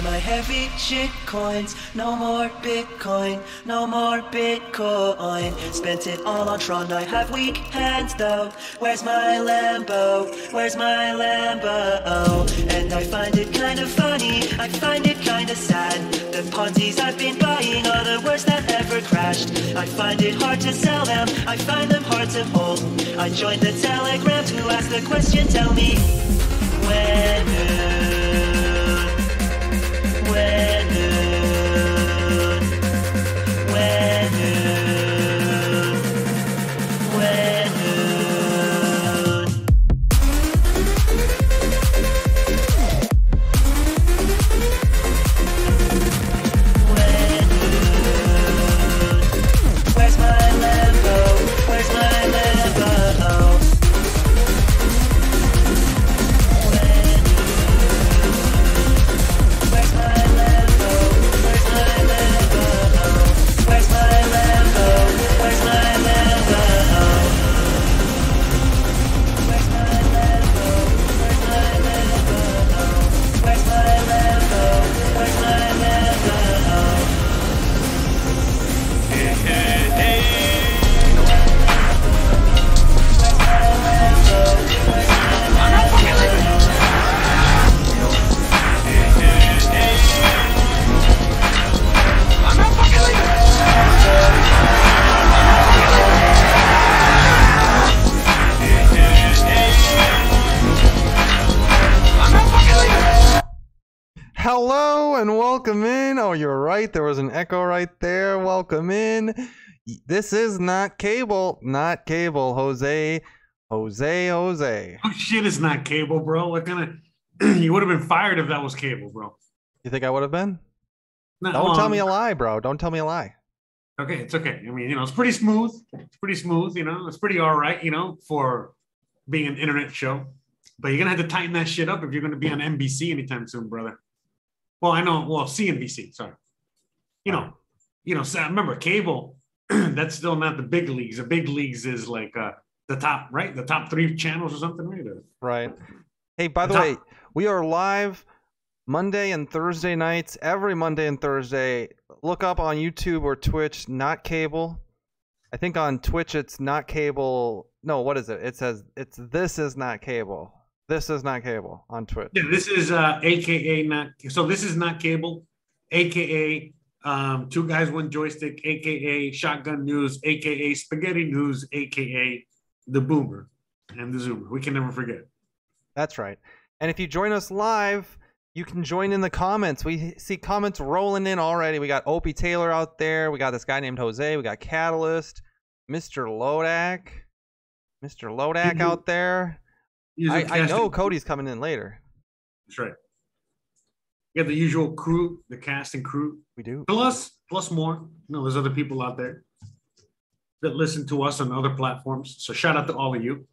my heavy shit coins. No more Bitcoin, no more Bitcoin. Spent it all on Tron, I have weak hands though. Where's my Lambo? Where's my Lambo? And I find it kind of funny, I find it kind of sad. The Ponzi's I've been buying are the worst that ever crashed. I find it hard to sell them, I find them hard to hold. I joined the Telegram to ask the question, tell me when welcome in. Oh, you're right. There was an echo right there. Welcome in. This is not cable, not cable. Jose, Jose, Jose. Oh shit, it's not cable, bro. What kind of? you would have been fired if that was cable, bro. You think I would have been? No, Don't tell me a um, lie, bro. Don't tell me a lie. Okay, it's okay. I mean, you know, it's pretty smooth. It's pretty smooth. You know, it's pretty all right. You know, for being an internet show. But you're gonna have to tighten that shit up if you're gonna be on NBC anytime soon, brother. Well, I know. Well, CNBC. Sorry. You know, you know. So remember, cable. that's still not the big leagues. The big leagues is like uh the top, right? The top three channels or something, right? Right. Hey, by the Top- way, we are live Monday and Thursday nights, every Monday and Thursday. Look up on YouTube or Twitch, not cable. I think on Twitch it's not cable. No, what is it? It says it's this is not cable. This is not cable on Twitch. Yeah, this is uh AKA not so this is not cable, AKA um two guys one joystick, AKA shotgun news, AKA spaghetti news, AKA the boomer and the zoomer. We can never forget. That's right. And if you join us live, you can join in the comments. We see comments rolling in already. We got Opie Taylor out there. We got this guy named Jose. We got Catalyst, Mr. Lodak, Mr. Lodak out there. I, I know Cody's coming in later. That's right. You got the usual crew, the cast and crew. We do. Plus, plus more. You know, there's other people out there that listen to us on other platforms. So shout out to all of you.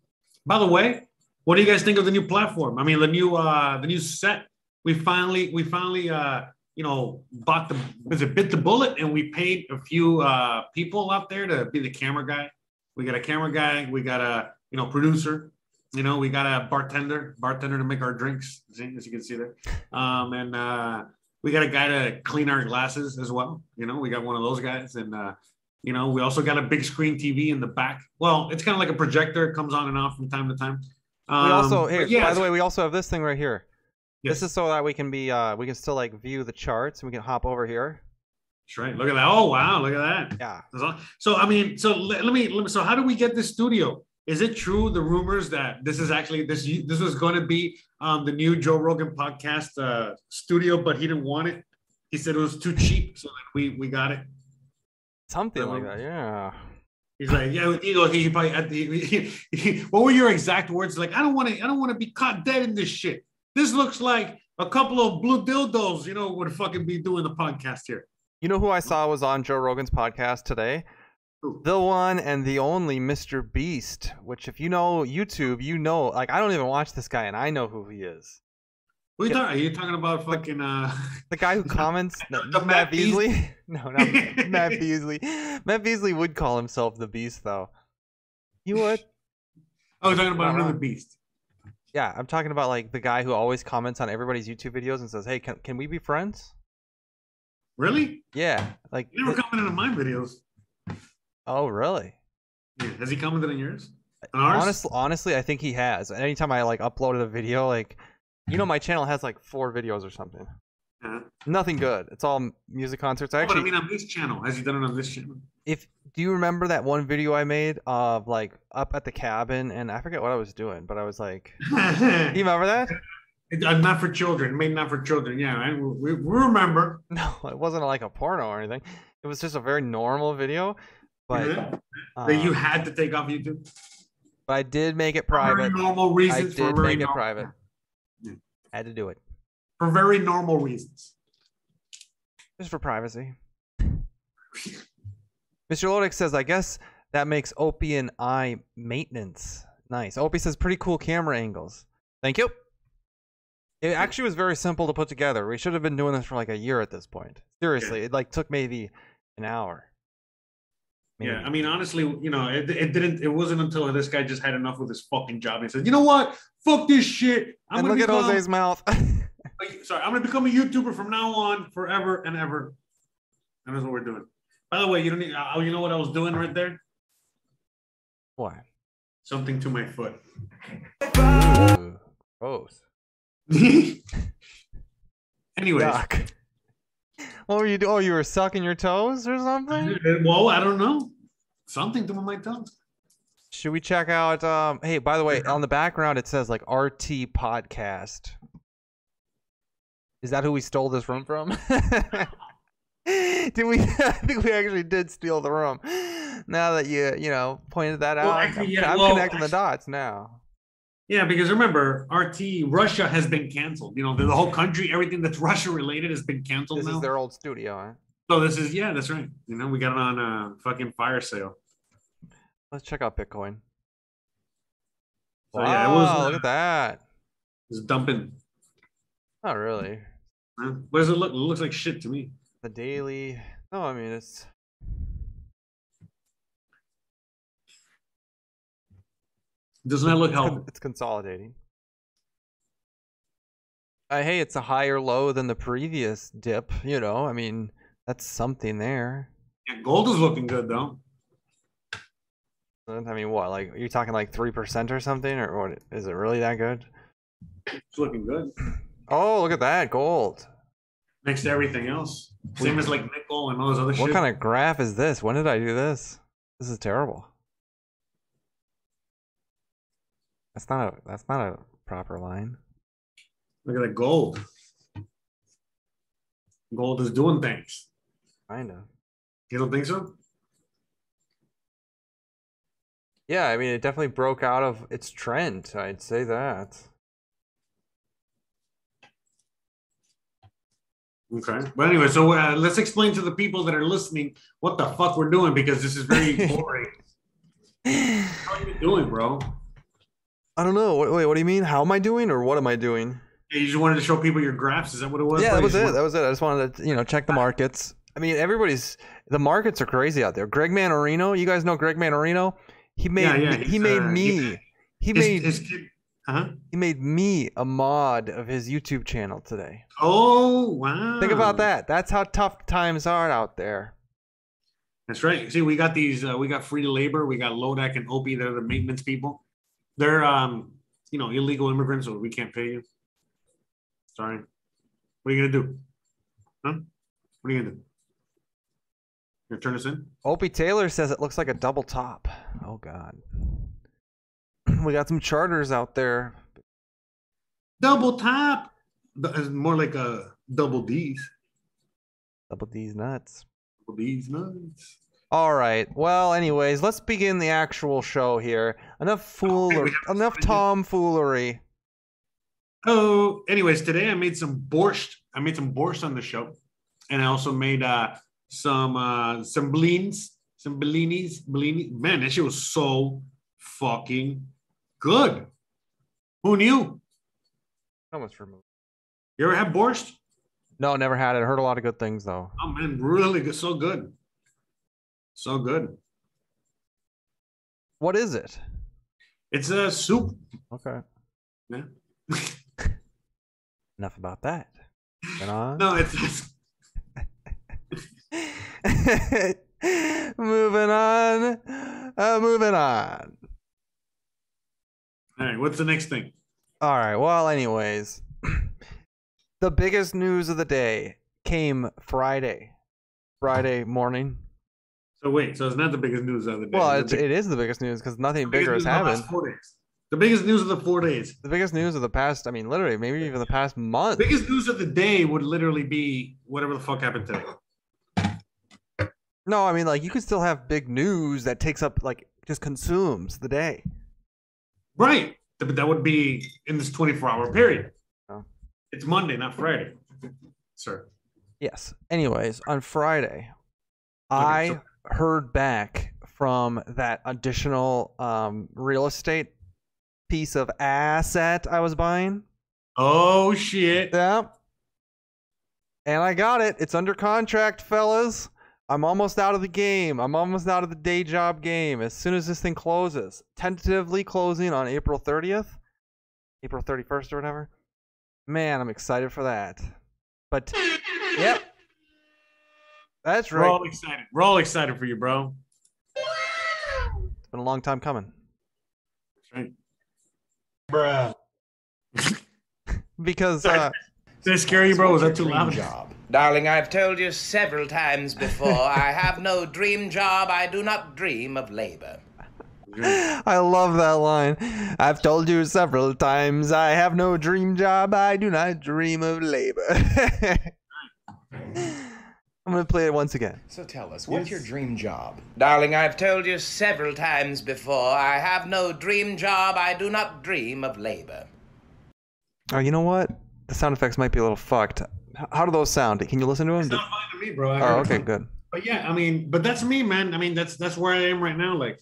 By the way, what do you guys think of the new platform? I mean, the new uh the new set. We finally we finally uh you know bought the was it bit the bullet and we paid a few uh people out there to be the camera guy. We got a camera guy, we got a you know producer, you know, we got a bartender, bartender to make our drinks, as you can see there. Um and uh we got a guy to clean our glasses as well. You know, we got one of those guys, and uh, you know, we also got a big screen TV in the back. Well, it's kind of like a projector; it comes on and off from time to time. Um, we also here. yeah, by the way, we also have this thing right here. yes, This is so that we can be uh we can still like view the charts and we can hop over here. that's right. Look at that! Oh wow, look at that! Yeah. So I mean, so let, let me let me. So how do we get this studio? Is it true the rumors that this is actually this this was going to be um, the new Joe Rogan podcast uh, studio, but he didn't want it. He said it was too cheap, so then we we got it. Something like Um, that. Yeah. He's like, yeah, he goes, he probably, at the, he, he, what were your exact words? Like, I don't want to, I don't want to be caught dead in this shit. This looks like a couple of blue dildos, you know, would fucking be doing the podcast here. You know who I saw was on Joe Rogan's podcast today? The one and the only Mr. Beast, which if you know YouTube, you know like I don't even watch this guy and I know who he is. Who you Yeah. talking? Are you talking about fucking? uh The guy who comments the Matt, Matt Beast? Beasley? No, not Matt Beasley. Matt Beasley would call himself the Beast though. He would. Oh, you're talking about another beast. Yeah, I'm talking about like the guy who always comments on everybody's YouTube videos and says, "Hey, can can we be friends?" Really? Yeah, like. You never commented on my videos. Oh, really? Yeah. Has he commented on yours? On ours? Honestly, honestly, I think he has. Anytime I like uploaded a video, like, you know, my channel has like four videos or something. Yeah. Nothing good. It's all music concerts. I Oh, but I mean, on this channel, has he done it on this channel? if do you remember that one video I made of like up at the cabin and I forget what I was doing, but I was like, do you remember that? It- uh, not for children, made not for children. Yeah, I, we, we remember. No, it wasn't like a porno or anything. It was just a very normal video, but uh, that you had to take off YouTube. but I did make it private. For very normal I reasons. for did very make it private. Yeah. Had to do it For very normal reasons. just for privacy. Mr. Lodix says, I guess that makes Opie and I maintenance. Nice. Opie says, pretty cool camera angles. Thank you. It actually was very simple to put together. We should have been doing this for like a year at this point. Seriously, it like took maybe an hour. Yeah, I mean, honestly, you know, it, it didn't. It wasn't until this guy just had enough with his fucking job. He said, "You know what? Fuck this shit. I'm and gonna look at Jose's mouth. sorry, I'm gonna become a YouTuber from now on, forever and ever." And that's what we're doing. By the way, you don't need. Oh, you know what I was doing right there? what? Something to my foot. Ooh, gross. Anyways, Yuck. What were you doing? Oh, you were sucking your toes or something? well, I don't know. Something to my toes. Should we check out? Um, hey, by the way, on the background it says like RT Podcast. Is that who we stole this room from? did we? I think we actually did steal the room. Now that you you know pointed that out, Well, I'm- actually, yeah, I'm, well, connecting the dots now. Yeah, because remember, RT Russia has been canceled. You know, the, the whole country, everything that's Russia related has been canceled This now. is their old studio. Huh? So this is yeah, that's right. You know, we got it on a fucking fire sale. Let's check out Bitcoin. So wow, yeah, it was, uh, look at that. It's dumping. Not really. What does it look? It looks like shit to me. The daily. No, I mean it's. Does not that look healthy. it's consolidating. Uh, hey, it's a higher low than the previous dip. You know, I mean, that's something there. Yeah, gold is looking good though. I mean, what? Like, are you're talking like three percent or something, or what? Is it really that good? It's looking good. Oh, look at that gold. Next to everything else. Same as like nickel and all those other shit. What kind of graph is this? When did I do this? This is terrible. That's not a. That's not a proper line. Look at that gold. Gold is doing things. Kinda. You don't think so? Yeah, I mean, it definitely broke out of its trend. I'd say that. Okay. But anyway, so uh, let's explain to the people that are listening what the fuck we're doing because this is very boring. How are you doing, bro? I don't know. Wait, what do you mean? How am I doing, or what am I doing? Yeah, you just wanted to show people your graphs. Is that what it was? yeah, that was it. That was it. I just wanted to, you know, check the markets. I mean, everybody's the markets are crazy out there. Greg Mannarino, you guys know Greg Mannarino? He made Yeah, yeah, me, he made uh, me. He his, made his kid. Uh-huh. he made me a mod of his YouTube channel today. Oh wow! Think about that. That's how tough times are out there. That's right. See, we got these. Uh, we got free labor. We got Lodak and Opie. They're the maintenance people. They're um, you know, illegal immigrants, so we can't pay you. Sorry. What are you gonna do? Huh? What are you gonna do? You gonna turn us in? Opie Taylor says it looks like a double top. Oh God. We got some charters out there. Double top. It's more like a double D's. Double D's nuts. Double D's nuts. All right. Well, anyways, let's begin the actual show here. Enough foolery. we enough tomfoolery. Oh, anyways, today I made some borscht. I made some borscht on the show, and I also made uh some uh some blins, some bellinis, bellini. Man, that shit was so fucking good. Who knew? Almost removed. You ever had borscht? No, never had it. Heard a lot of good things though. Oh man, really good, so good, so good. What is it? It's a soup. Okay. Yeah. Enough about that. Moving on. No, it's, it's moving on. Uh, moving on. all right. What's the next thing? All right. Well, anyways, the biggest news of the day came Friday. Friday morning. So wait, so it's not the biggest news of the day. Well, it's, it is the biggest news because nothing bigger has news of the last happened. The biggest news of the four days. The biggest news of the past, I mean, literally, maybe even the past month. The Biggest news of the day would literally be whatever the fuck happened today. No, I mean, like, you could still have big news that takes up, like, just consumes the day. Right. But that would be in this 24 hour period. Oh. It's Monday, not Friday. Sir. Yes. Anyways, on Friday, Okay, I so- heard back from that additional um, real estate piece of asset I was buying. Oh shit. Yeah. And I got it. It's under contract, fellas. I'm almost out of the game. I'm almost out of the day job game. As soon as this thing closes, tentatively closing on April 30th, April 31st or whatever. Man, I'm excited for that. But, yep. That's right. We're all excited. We're all excited for you, bro. It's been a long time coming. That's right. Because, uh, Did I scare you, bro? Was that too Dream loud? Job. Darling, I've told you several times before, I have no dream job. I do not dream of labor. I love that line. I've told you several times I have no dream job. I do not dream of labor. I'm going to play it once again. So tell us, what's your dream job? Darling, I've told you several times before, I have no dream job. I do not dream of labor. Oh, you know what? The sound effects might be a little fucked. How do those sound? Can you listen to them? It's not fine to me, bro. I Oh, okay, it. good. But yeah, I mean, but that's me, man. I mean, that's that's where I am right now. Like,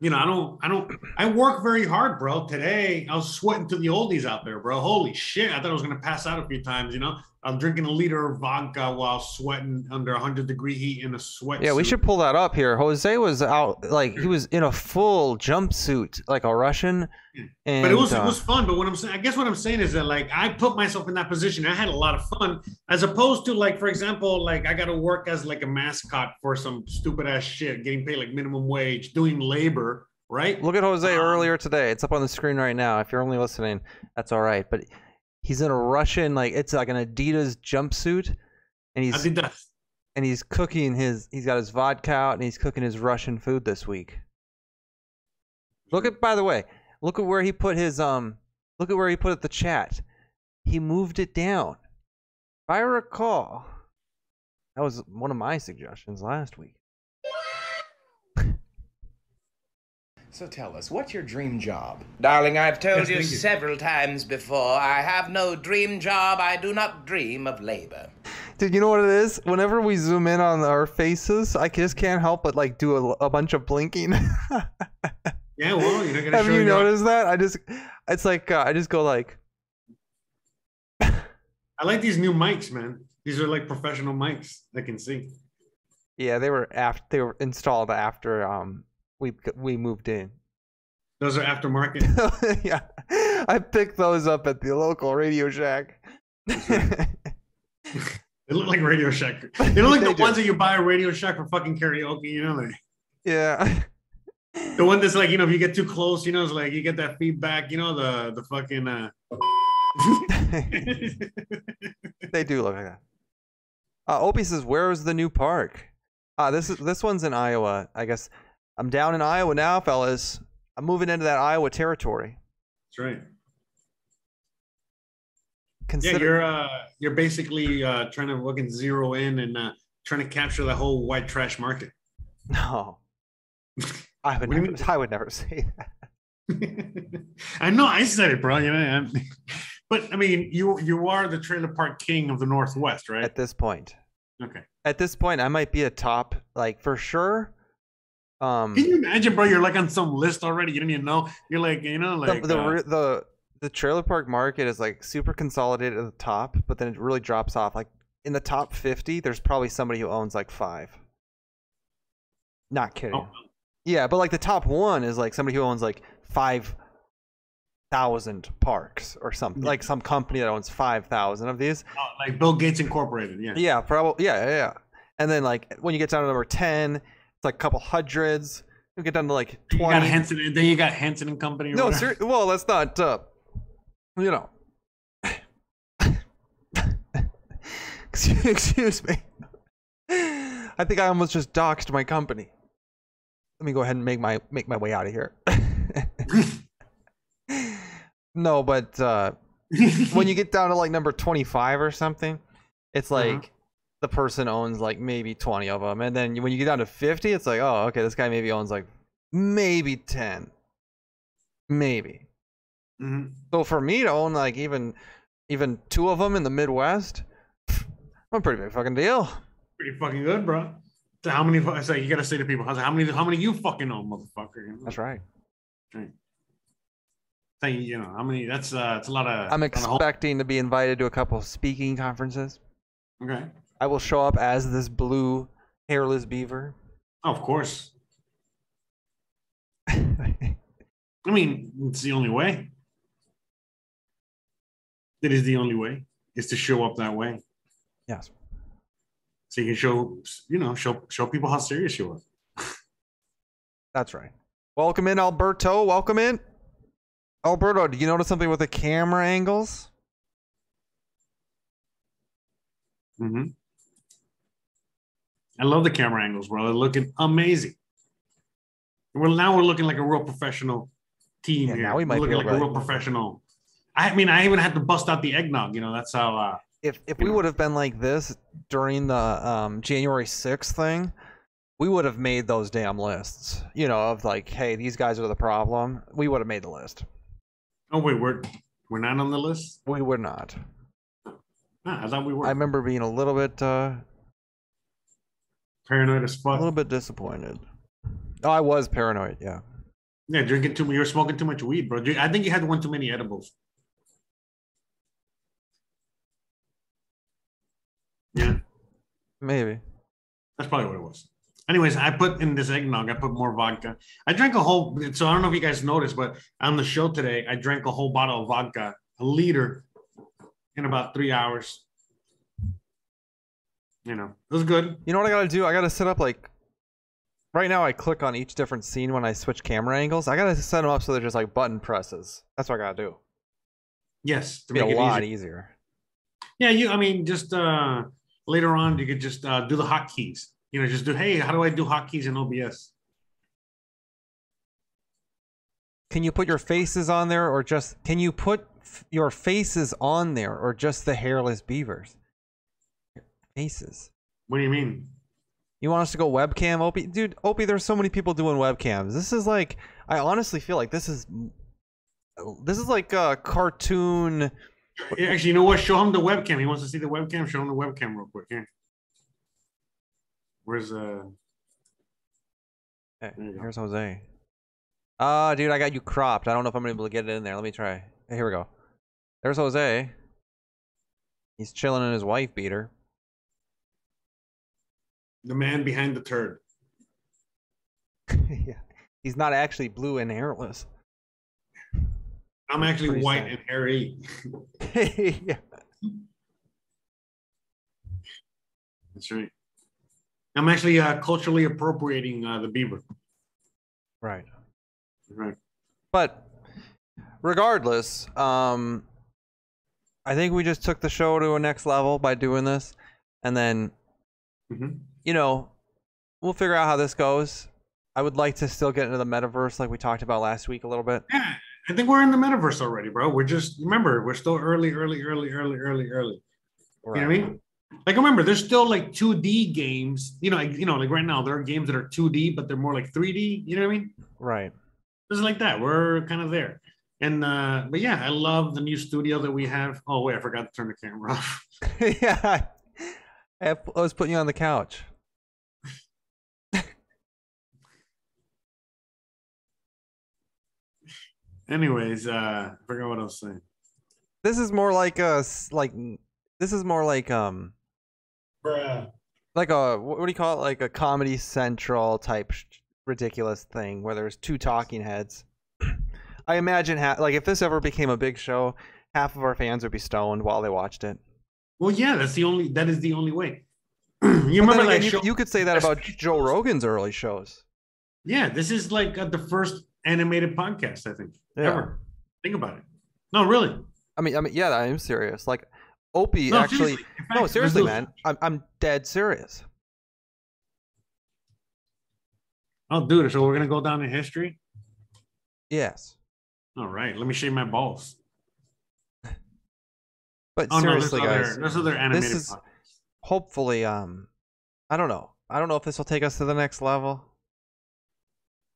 you know, I don't, I don't, I work very hard, bro. Today, I was sweating to the oldies out there, bro. Holy shit! I thought I was gonna pass out a few times. You know, I'm drinking a liter of vodka while sweating under 100 degree heat in a sweat. Yeah, we should pull that up here. Jose was out, like, he was in a full jumpsuit, like a Russian. And, But it was uh, it was fun. But what I'm saying, I guess what I'm saying is that like I put myself in that position. I had a lot of fun, as opposed to like, for example, like I got to work as like a mascot for some stupid ass shit, getting paid like minimum wage, doing labor, right? Look at Jose Um, earlier today. It's up on the screen right now. If you're only listening, that's all right. But he's in a Russian like it's like an Adidas jumpsuit, and he's did that. and he's cooking his. He's got his vodka out, and he's cooking his Russian food this week. Look at by the way, look at where he put his um. Look at where he put it, the chat. He moved it down. If I recall, that was one of my suggestions last week. So tell us, what's your dream job? Darling, I've told Yes, you you. several times before, I have no dream job. I do not dream of labor. Dude, you know what it is? Whenever we zoom in on our faces, I just can't help but like do a, a bunch of blinking. Yeah, well, you're not gonna Have show you your- noticed that? I just, it's like uh, I just go like, I like these new mics, man. These are like professional mics. I can see. yeah, they were after they were installed after um we we moved in. Those are aftermarket. yeah, I picked those up at the local Radio Shack. They look like Radio Shack. They look like They the do. ones that you buy at Radio Shack for fucking karaoke. You know, like yeah. the one that's like, you know, if you get too close, you know, it's like you get that feedback. You know, the the fucking. uh they do look like that. Uh, Opie says, "Where is the new park?" Uh, this is this one's in Iowa. I guess I'm down in Iowa now, fellas. I'm moving into that Iowa territory. That's right. Yeah, Consider you're uh you're basically uh trying to look and zero in and uh trying to capture the whole white trash market. no. I would What do you never. I would never say that. I know I said it, bro. You know, but I mean, you you are the trailer park king of the Northwest, right? At this point, Okay. at this point, I might be a top, like for sure. Um, Can you imagine, bro? You're like on some list already. You don't even know. You're like, you know, like the, uh, the the trailer park market is like super consolidated at the top, but then it really drops off. Like in the top fifty, there's probably somebody who owns like five. Not kidding. oh, Yeah, but like the top one is like somebody who owns like five thousand parks or something like some company that owns five thousand of these. Oh, like Bill Gates Incorporated. Yeah. Yeah, probably. Yeah, yeah, yeah. And then like when you get down to number ten, like a couple hundreds. You get down to like You got twenty. Henson, then you got Henson and Company. no, ser- well, that's not. Uh, you know. excuse, excuse me. I think I almost just doxed my company. Let me go ahead and make my make my way out of here. no, but uh, when you get down to like number 25 or something, it's Uh-huh. The person owns like maybe 20 of them. And then when you get down to 50, it's like, oh, okay, this guy maybe owns like maybe 10. Maybe. Mhm. So for me to own like even even two of them in the Midwest, I'm a pretty big fucking deal. Pretty fucking good, bro. So how many? I say you gotta say to people, how many? How many you fucking own, motherfucker? That's right. right. Say you know how many? That's uh, it's a lot of. I'm expecting to be invited to a couple speaking conferences. Okay. I will show up as this blue hairless beaver. Oh, of course. I mean, it's the only way. It is the only way is to show up that way, yes. so you can show you know show show people how serious you are. That's right. Welcome in, Alberto. Welcome in. Alberto, do you notice something with the camera angles? hmm I love the camera angles, bro. They're looking amazing. Well, now we're looking like a real professional team Yeah, here. now we might we're be looking like a real professional. I mean, I even had to bust out the eggnog. You know, that's how. Uh, If if we would have been like this during the um, January 6th thing, we would have made those damn lists. You know, of like, hey, these guys are the problem. We would have made the list. oh wait, we're we're not on the list. We would not. Ah, I thought we were. I remember being a little bit uh, paranoid as fuck. a little bit disappointed. Oh, I was paranoid. Yeah. Yeah, drinking too. Much. You were smoking too much weed, bro. I think you had one too many edibles. Yeah, Maybe. that's probably what it was. Anyways, I put in this eggnog. I put more vodka. I drank a whole. So I don't know if you guys noticed, but on the show today, I drank a whole bottle of vodka, a liter, in about three hours. You know, it was good. You know what I gotta do? I gotta set up like. Right now, I click on each different scene when I switch camera angles. I gotta set them up so they're just like button presses. That's what I gotta do. Yes, to Be a make it lot easy. easier. Yeah, you. I mean, just uh later on, you could just uh do the hotkeys. You know, just do. Hey, how do I do hotkeys in OBS? Can you put your faces on there, or just can you put f- your faces on there, or just the hairless beavers? Faces. What do you mean? You want us to go webcam, Opie? Dude, Opie, there's so many people doing webcams. This is like, I honestly feel like this is, this is like a cartoon. Actually, you know what? Show him the webcam. He wants to see the webcam. Show him the webcam real quick. Here. Where's uh? Hey, There you go. here's Jose. Ah, dude, I got you cropped. I don't know if I'm able to get it in there. Let me try. Hey, here we go. There's Jose. He's chilling in his wife beater. The man behind the turd. yeah. He's not actually blue and hairless. I'm actually Pretty white sad. and hairy. yeah. That's right. I'm actually uh, culturally appropriating uh, the beaver. Right. Right. But regardless, um, I think we just took the show to a next level by doing this, and then Mhm. You know we'll figure out how this goes. I would like to still get into the metaverse, like we talked about last week a little bit. Yeah, I think we're in the metaverse already, bro. We're just remember we're still early, early, early, early, early, early. You know what I mean? Like remember, there's still like 2D games. You know, like you know, like right now there are games that are 2D, but they're more like 3D. You know what I mean? Right. It's like that. We're kind of there. And uh, but yeah, I love the new studio that we have. Oh wait, I forgot to turn the camera off. yeah. I was putting you on the couch. Anyways, uh, I forgot what I was saying. This is more like a like this is more like um Bruh. like a what do you call it like a comedy central type ridiculous thing where there's two talking heads I imagine ha- like if this ever became a big show, half of our fans would be stoned while they watched it. Well, yeah, that's the only. That is the only way. you But remember then that you, show? you could say that about Joe. Rogan's early shows. Yeah, this is like uh, the first animated podcast I think Yeah. ever. Think about it. No, really. I mean, I mean, yeah, I am serious. Like, Opie No, actually. seriously. In No, seriously, man. I'm I'm dead serious. Oh, dude. So we're gonna go down in history. Yes, All right. Let me shave my balls. but Oh seriously, no, guys. other, there's other animated. is- podcasts. hopefully um i don't know i don't know if this will take us to the next level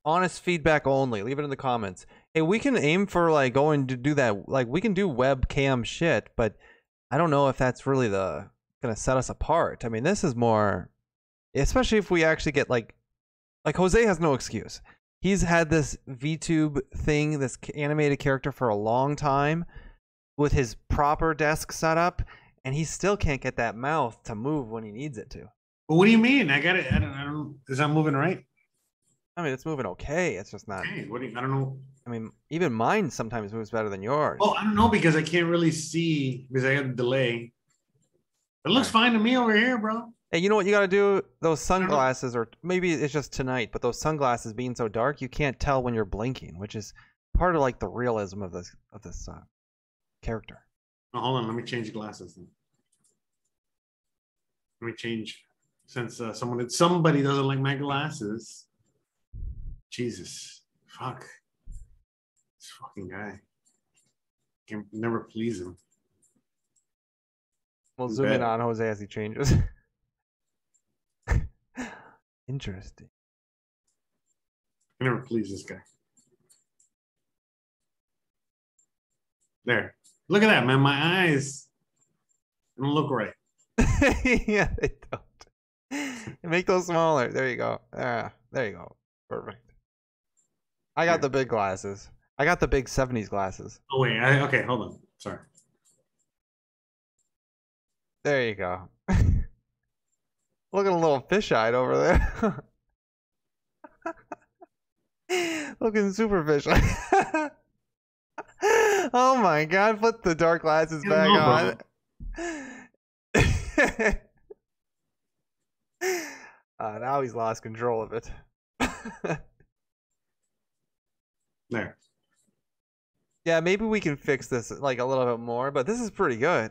honest feedback only leave it in the comments hey we can aim for like going to do that like we can do webcam shit but i don't know if that's really the gonna set us apart i mean this is more especially if we actually get like like jose has no excuse he's had this vtube thing this animated character for a long time with his proper desk setup and he still can't get that mouth to move when he needs it to. What do you mean? I got it. I don't, I don't. Is that moving right? I mean, it's moving okay. It's just not. Okay. What do you? I don't know. I mean, even mine sometimes moves better than yours. Oh, I don't know because I can't really see because I got a delay. It looks fine to me over here, bro. Hey, you know what you got to do? Those sunglasses, or maybe it's just tonight, but those sunglasses being so dark, you can't tell when you're blinking, which is part of like the realism of this of this uh, character. Oh, hold on. Let me change the glasses. Then. Let me change since uh, someone somebody doesn't like my glasses. Jesus, fuck, this fucking guy. Can never please him. We'll zoom in on Jose as he changes. Interesting. Can never please this guy. There. Look at that, man. My eyes don't look right. yeah, they don't. Make those smaller. There you go. Ah, there you go. Perfect. I got the big glasses. I got the big 70s glasses. Oh wait, I, okay, hold on. Sorry. There you go. Looking a little fish-eyed over there. Looking super fish-eyed. oh my god, put the dark glasses back on. uh, now he's lost control of it. There. Yeah, maybe we can fix this like a little bit more, but this is pretty good.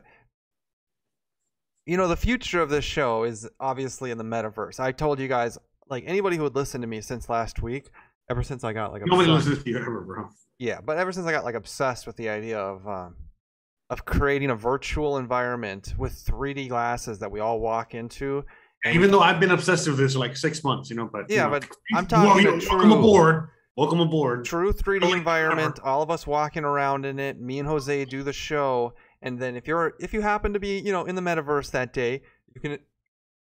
You know, the future of this show is obviously in the metaverse. I told you guys, like anybody who would listen to me since last week, ever since I got like Nobody obsessed- listens to you ever, bro. yeah, but ever since I got like obsessed with the idea of um, of creating a virtual environment with 3D glasses that we all walk into. Even though I've been obsessed with this for like six months, you know, but you Yeah, know, but I'm talking you a know, true- aboard. Welcome aboard. true 3D Really environment, all of us walking around in it, me and Jose do the show, and then if you're if you happen to be, you know, in the metaverse that day, you can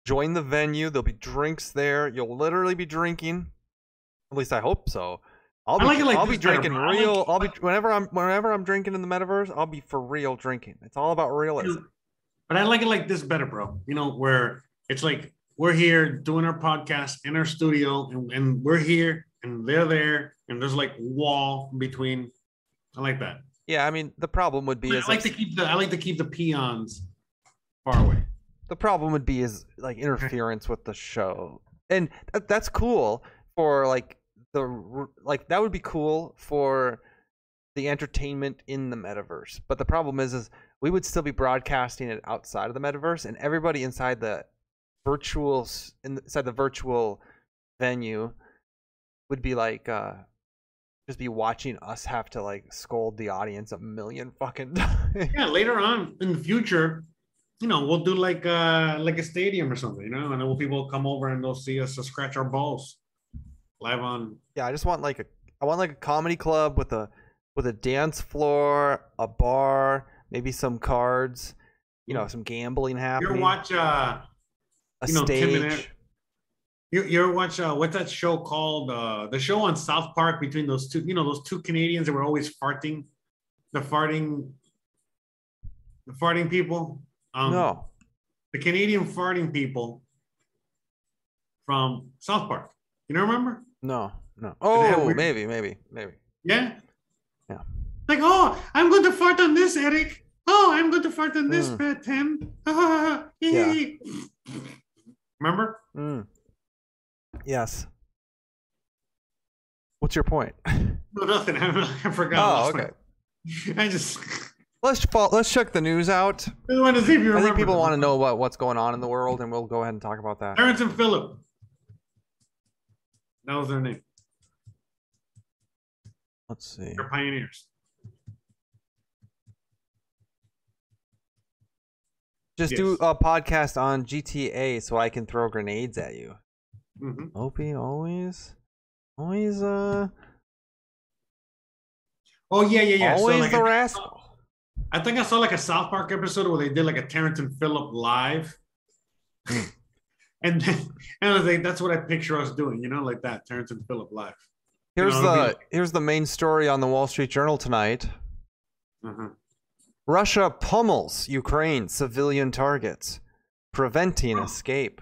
join the venue. There'll be drinks there. You'll literally be drinking. At least I hope so. I'll be like it like I'll be this better, drinking like- real I'll be whenever I'm whenever I'm drinking in the metaverse, I'll be for real drinking. It's all about realism. But I like it like this better, bro. You know, where it's like we're here doing our podcast in our studio, and, and we're here and they're there, and there's like wall between. I like that. Yeah, I mean the problem would be I is like to keep the I like to keep the peons far away. the problem would be is like interference with the show and th- that's cool for like the like that would be cool for the entertainment in the metaverse but the problem is is we would still be broadcasting it outside of the metaverse and everybody inside the virtual inside the virtual venue would be like uh just be watching us have to like scold the audience a million fucking times Yeah, later on in the future, you know, we'll do like uh like a stadium or something, you know, and then people will come over and they'll see us scratch our balls live on. Yeah, I just want like a I want like a comedy club with a with a dance floor, a bar, maybe some cards, you know, some gambling You happening, ever watch uh a you know, Tim and stage. You, you ever watch uh, what's that show called? Uh, the show on South Park between those two, you know, those two Canadians that were always farting, the farting, the farting people. Um, no. the Canadian farting people from South Park. You don't remember? No. No. Oh, weird- maybe, maybe, maybe. Yeah. Yeah. Like, oh, I'm going to fart on this, Eric. Oh, I'm going to fart on this, Mm. Pat Tim. Ah, Yeah. Remember? Mm. Yes. What's your point? No, nothing. I, I forgot. Oh, okay. I just Let's fo- let's check the news out. just wanted to see if you I think people them. want to know what what's going on in the world, and we'll go ahead and talk about that. Terrance and Phillip. That was their name. Let's see. They're pioneers. Just do a podcast on GTA so I can throw grenades at you. Hmm Opie always, always, uh, Oh yeah, yeah, yeah. So, always like, the I- rascal. I think I saw like a South Park episode where they did like a Terrance and Phillip live. Hmm. and then, and I was like, that's what I picture us doing, you know, like that, Terrance and Phillip live. You Here's know, it'll be the like- here's the main story on the Wall Street Journal tonight. Mhm. Russia pummels Ukraine civilian targets, preventing Oh. escape.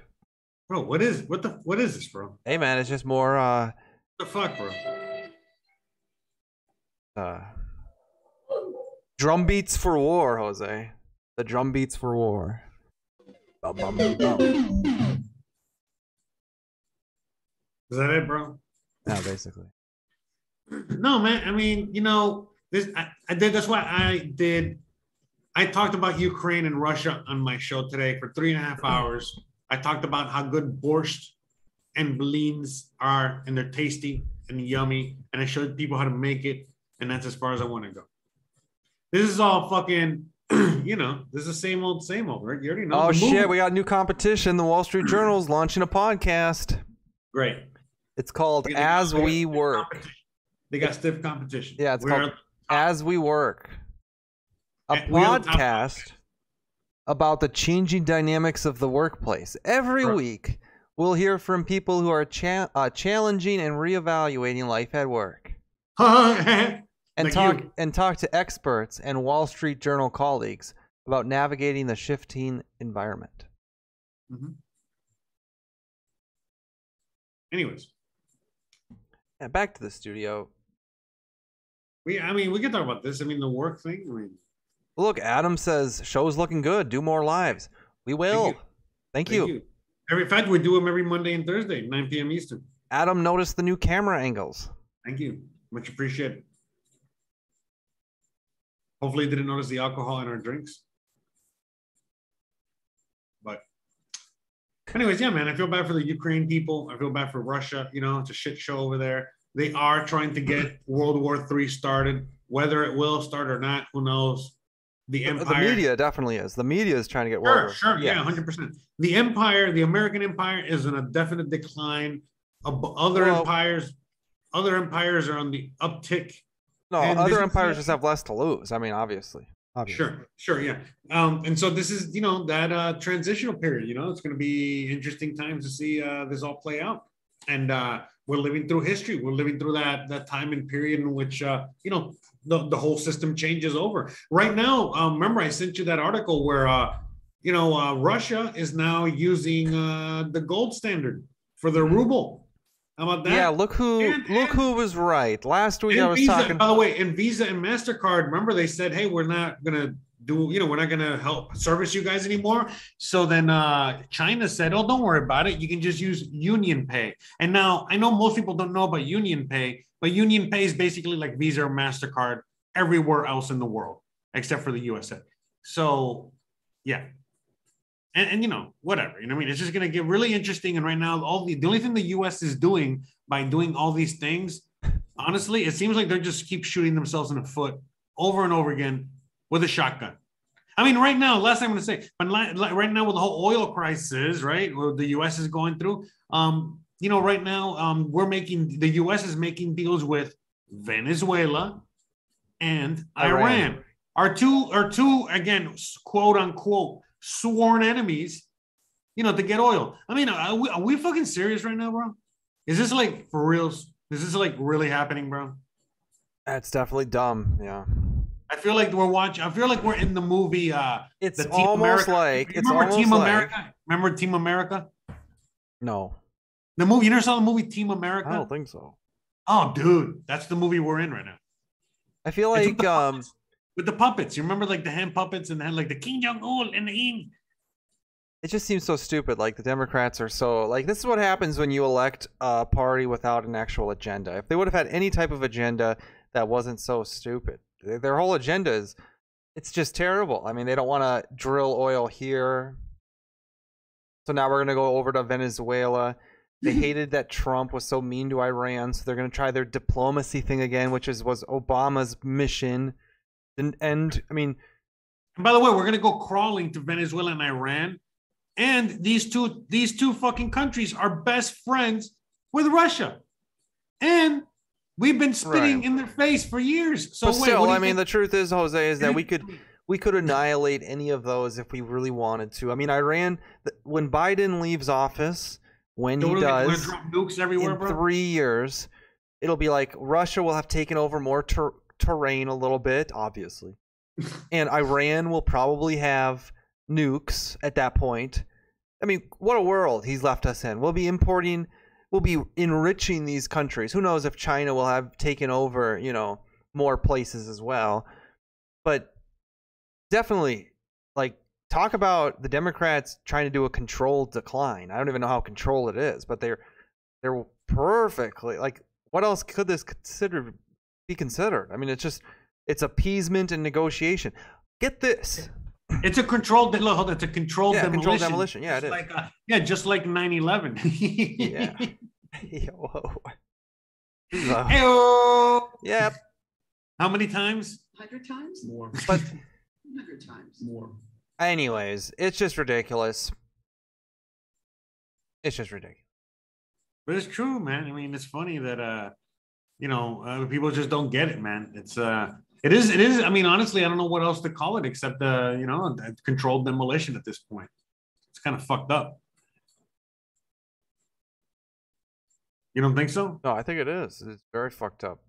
Bro, what is what the what is this, bro? Hey man, it's just more uh the fuck, bro? uh drum beats for war, Jose. The drum beats for war. Bum, bum, bum. Is that it, bro? Yeah, basically. No, man. I mean, you know, this I, I did. That's why I did. I talked about Ukraine and Russia on my show today for three and a half hours. I talked about how good borscht and blins are, and they're tasty and yummy, and I showed people how to make it, and that's as far as I want to go. This is all fucking, you know, this is the same old, same old, right? You already know. Oh shit, we got new competition. The Wall Street Journal's launching a podcast. Great. It's called They As got We Work. They got stiff competition. Yeah, it's We're- called As We Work. A And we on top of podcast about the changing dynamics of the workplace. Every Right. week, we'll hear from people who are cha- uh, challenging and reevaluating life at work. and And Like talk you. and talk to experts and Wall Street Journal colleagues about navigating the shifting environment. Anyways, Yeah, back to the studio. we I mean we can talk about this. I mean the work thing. I mean Look, Adam says show's looking good. Do more lives. We will. you. Thank, thank you. you. Every in fact we do them every Monday and Thursday, 9 p.m. Eastern. Adam noticed the new camera angles. Thank you. Much appreciated. Hopefully you didn't notice the alcohol in our drinks. But anyways, yeah, man, I feel bad for the Ukraine people. I feel bad for Russia. You know, it's a shit show over there. They are trying to get World War III started. Whether it will start or not, who knows? The The media definitely is. The media is trying to get World Sure, War- sure, yeah, hundred percent. The empire, the American empire, is in a definite decline. Other Well- empires, other empires are on the uptick. No, And other this is- empires just have less to lose. I mean, obviously. obviously. Sure, sure, yeah. Um, and so this is, you know, that uh, transitional period. You know, it's going to be interesting times to see uh, this all play out. And uh, we're living through history. We're living through that that time and period in which, uh, you know, the, the whole system changes over. Right now, um, remember I sent you that article where, uh, you know, uh, Russia is now using uh, the gold standard for their ruble. How about that? Yeah, look who And- look and- who was right. Last week I was Visa, talking by the way, and Visa and MasterCard, remember they said, hey, we're not gonna do, you know, we're not gonna help service you guys anymore. So then uh China said, Oh, don't worry about it. You can just use Union Pay. And now I know most people don't know about Union Pay, but Union Pay is basically like Visa or MasterCard everywhere else in the world, except for the USA. So yeah. And, and you know, whatever. You know what I mean? It's just gonna get really interesting. And right now, all the the only thing the US is doing by doing all these things honestly, it seems like they're just keep shooting themselves in the foot over and over again with a shotgun. I mean, right now, last thing I'm going to say, but right now with the whole oil crisis, right, what the U.S. is going through, um, you know, right now um, we're making the U.S. is making deals with Venezuela and Iran, Iran. our two, our two again, quote unquote, sworn enemies, you know, to get oil. I mean, are we, are we fucking serious right now, bro? Is this like for reals? Is this like really happening, bro? That's definitely dumb. Yeah. I feel like we're watching. I feel like we're in the movie. Uh, It's the Team almost America. like it's Remember almost Team like America? Remember Team America? no. The movie. You never saw the movie Team America? I don't think so. Oh, dude, that's the movie we're in right now. I feel It's with like the um puppets. with the puppets. You remember like the hand puppets and then like the King Jong Un and the Ing. it just seems so stupid. Like the Democrats are so like this is what happens when you elect a party without an actual agenda. If they would have had any type of agenda that wasn't so stupid, their whole agenda is it's just terrible. I mean, they don't want to drill oil here. So now we're gonna go over to Venezuela. They hated that Trump was so mean to Iran, so they're gonna try their diplomacy thing again, which is was Obama's mission. And, and I mean, And by the way, we're gonna go crawling to Venezuela and Iran, and these two these two fucking countries are best friends with Russia, and we've been spitting Right. in their face for years. So but wait, still, I mean, the truth is, Jose, is that we could we could annihilate any of those if we really wanted to. I mean, Iran, when Biden leaves office, when he does, nukes everywhere, in bro. three years, it'll be like Russia will have taken over more ter- terrain a little bit, obviously, and Iran will probably have nukes at that point. I mean, what a world he's left us in. We'll be importing, we'll be enriching these countries. Who knows if China will have taken over, you know, more places as well. But definitely, like, talk about the Democrats trying to do a controlled decline. I don't even know how controlled it is, but they're they're perfectly like. What else could this consider be considered? I mean, it's just it's appeasement and negotiation. Get this. It's a controlled. Look, hold on, it's a controlled Yeah, demolition. controlled demolition. Yeah, Just it is. Like, uh, yeah, just like 9-11. Yeah. Whoa. Whoa. Hey-oh. Yep. How many times? Hundred times? More. But Hundred times. More. anyways, it's just ridiculous. It's just ridiculous. But it's true, man. I mean, it's funny that uh, you know, uh, people just don't get it, man. It's uh, it is, it is. I mean, honestly, I don't know what else to call it except uh, you know, controlled demolition at this point. It's kind of fucked up. You don't think so? No, I think it is. It's very fucked up.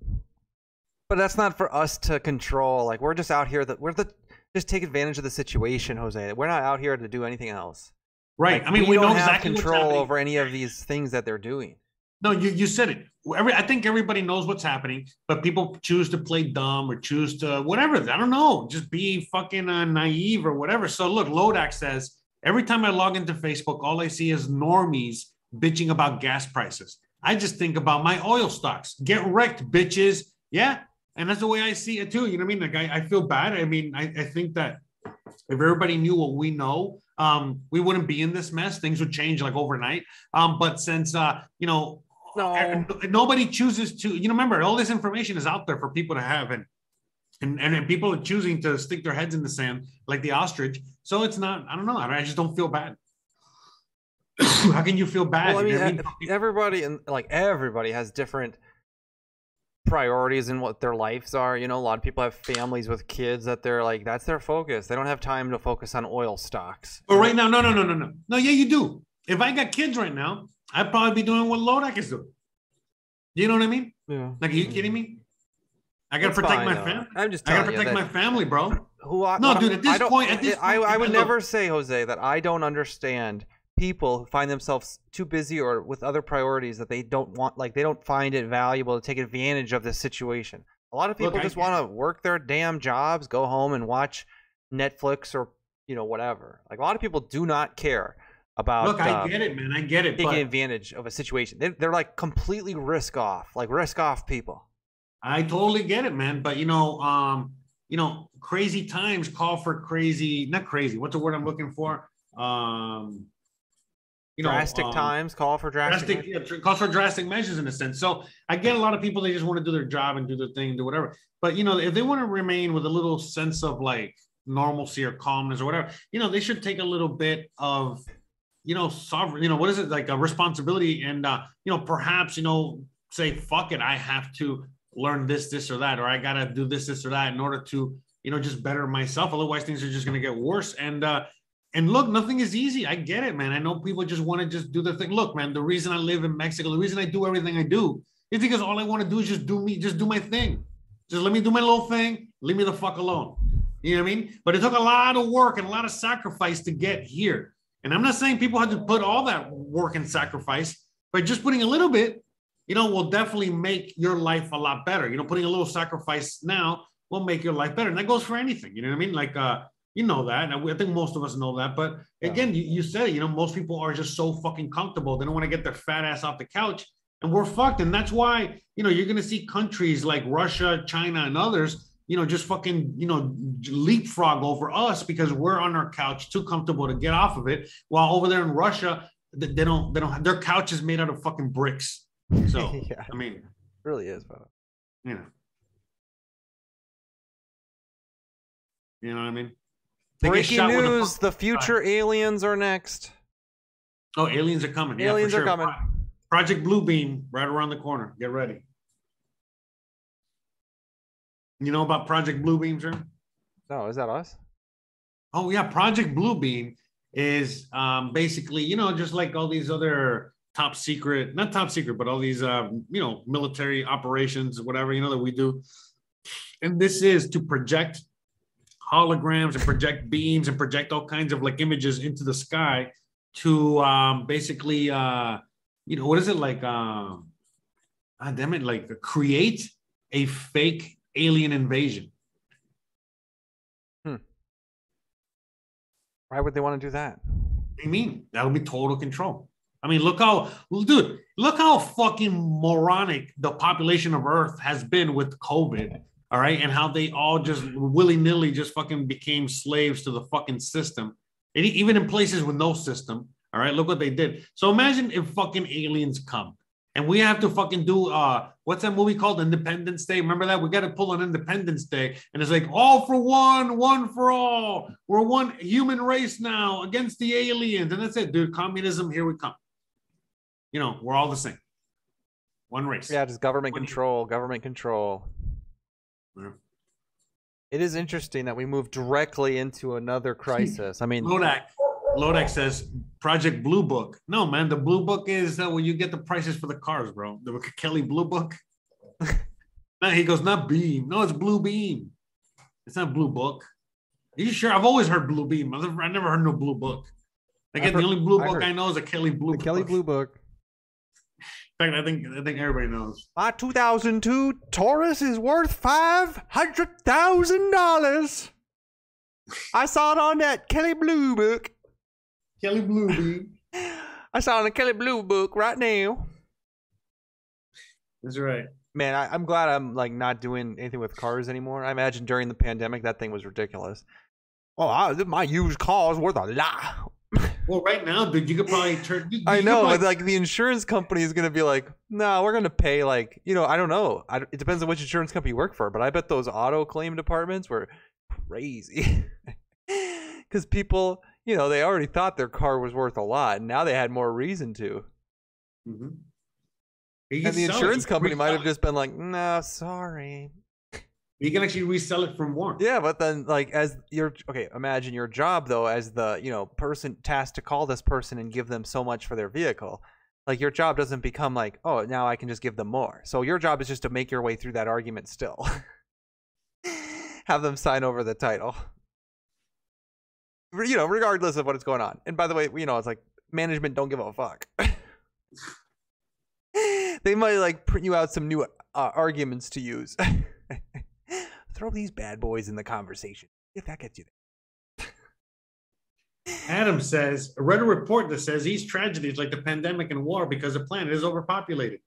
But that's not for us to control. Like we're just out here that we're the just take advantage of the situation, Jose. We're not out here to do anything else. Right. Like, I mean, we, don't know have exactly control over any of these things that they're doing. No, you, you said it. Every, I think everybody knows what's happening, but people choose to play dumb or choose to whatever. I don't know, just be fucking uh, naive or whatever. So look, Lodak says every time I log into Facebook, all I see is normies bitching about gas prices. I just think about my oil stocks. Get wrecked, bitches. Yeah, and that's the way I see it too. You know what I mean? Like I, I feel bad. I mean, I, I think that if everybody knew what we know, um, we wouldn't be in this mess. Things would change like overnight. Um, but since uh, you know, No. and nobody chooses to, you know, remember all this information is out there for people to have, and and and people are choosing to stick their heads in the sand like the ostrich. So it's not. I don't know. I, I just don't feel bad. How can you feel bad? Well, I mean, everybody and like everybody has different priorities in what their lives are. You know, a lot of people have families with kids that they're like that's their focus. They don't have time to focus on oil stocks. But right now, no, no, no, no, no, no. Yeah, you do. If I got kids right now, I'd probably be doing what Lodak is doing. You know what I mean? Yeah. Like, are you kidding me? I gotta It's protect fine, my family. I'm just I gotta protect my family, bro. Who I, No, dude, at this I point- at this I, point, I would look. never say, Jose, that I don't understand people who find themselves too busy or with other priorities that they don't want, like they don't find it valuable to take advantage of this situation. A lot of people I just want to work their damn jobs, go home and watch Netflix or you know whatever. Like a lot of people do not care about Look, I uh, get it, man. I get it. taking advantage of a situation. They, they're like completely risk off, like risk off people. I totally get it, man. But you know, um, you know, crazy times call for crazy, not crazy. What's the word I'm looking for? Um, you know, drastic um, times call for drastic. drastic yeah, calls for drastic measures in a sense. So I get a lot of people they just want to do their job and do their thing, do whatever. But you know, if they want to remain with a little sense of like normalcy or calmness or whatever, you know, they should take a little bit of you know sovereign. You know, what is it like a responsibility and uh, you know perhaps you know say fuck it, I have to learn this, this or that, or I gotta do this, this or that in order to you know just better myself. Otherwise, things are just gonna get worse. And uh, and look, nothing is easy. I get it, man. I know people just want to just do their thing. Look, man, the reason I live in Mexico, the reason I do everything I do is because all I want to do is just do me, just do my thing. Just let me do my little thing. Leave me the fuck alone. You know what I mean? But it took a lot of work and a lot of sacrifice to get here. And I'm not saying people have to put all that work and sacrifice, but just putting a little bit, you know, will definitely make your life a lot better. You know, putting a little sacrifice now will make your life better. And that goes for anything. You know what I mean? Like, uh, you know that. And I think most of us know that. But Yeah. again, you, you said it, you know, most people are just so fucking comfortable. They don't want to get their fat ass off the couch. And we're fucked. And that's why, you know, you're going to see countries like Russia, China, and others, you know, just fucking, you know, leapfrog over us because we're on our couch too comfortable to get off of it. While over there in Russia, they don't, they don't have their couch is made out of fucking bricks. So, yeah, I mean, it really is. But you know. You know what I mean? They breaking shot with a news: fucking- the future aliens are next. Oh, aliens are coming. Yeah, aliens are sure. coming. Project Bluebeam right around the corner. Get ready. You know about Project Bluebeam, sir? No, is that us? Oh yeah, Project Bluebeam is um, basically you know just like all these other top secret, not top secret, but all these um, you know military operations, whatever you know that we do. And this is to project holograms and project beams and project all kinds of like images into the sky to um, basically uh, you know what is it like? Um, ah, damn it, like create a fake alien invasion. Hmm. Why would they want to do that? What do you mean? That'll be total control. I mean, look how, dude, look how fucking moronic the population of Earth has been with COVID. All right. And how they all just willy nilly just fucking became slaves to the fucking system. And even in places with no system. All right. Look what they did. So imagine if fucking aliens come and we have to fucking do, uh, what's that movie called? Independence Day. Remember that? We got to pull on Independence Day. And it's like all for one, one for all. We're one human race now against the aliens. And that's it, dude. Communism, here we come. You know, we're all the same. One race. Yeah, just government you- control, government control. Yeah. It is interesting that we move directly into another crisis. I mean, Lodak, Lodak says Project Blue Book. No, man, the Blue Book is uh, when you get the prices for the cars, bro. The Kelley Blue Book. no, he goes, not Beam. No, it's Blue Beam. It's not Blue Book. Are you sure? I've always heard Blue Beam. I've never, I never heard no Blue Book. Again, I've the only Blue I Book heard- I know is a Kelley Blue the Book. Kelley Blue Book. In fact, I think I think everybody knows. My 2002 Taurus is worth five hundred thousand dollars. I saw it on that Kelley Blue Book. Kelley Blue Beam. I saw the Kelley Blue Book right now. That's right. Man, I, I'm glad I'm like not doing anything with cars anymore. I imagine during the pandemic that thing was ridiculous. Oh, I, my used car is worth a lot. Well, right now, dude, you could probably turn. You, I you know, probably- like the insurance company is gonna be like, no, we're gonna pay like, you know, I don't know. I, it depends on which insurance company you work for, but I bet those auto claim departments were crazy. Because people, you know, they already thought their car was worth a lot, and now they had more reason to. Mhm. And the insurance company might have just been like, no, sorry. You can actually resell it for more. Yeah, but then like as your okay, imagine your job though as the you know person tasked to call this person and give them so much for their vehicle. Like your job doesn't become like oh now I can just give them more. So your job is just to make your way through that argument still. Have them sign over the title. You know, regardless of what is going on. And by the way, you know, it's like management don't give a fuck. they might like print you out some new uh, arguments to use. Throw these bad boys in the conversation. If that gets you there. Adam says, I read a report that says these tragedies like the pandemic and war because the planet is overpopulated.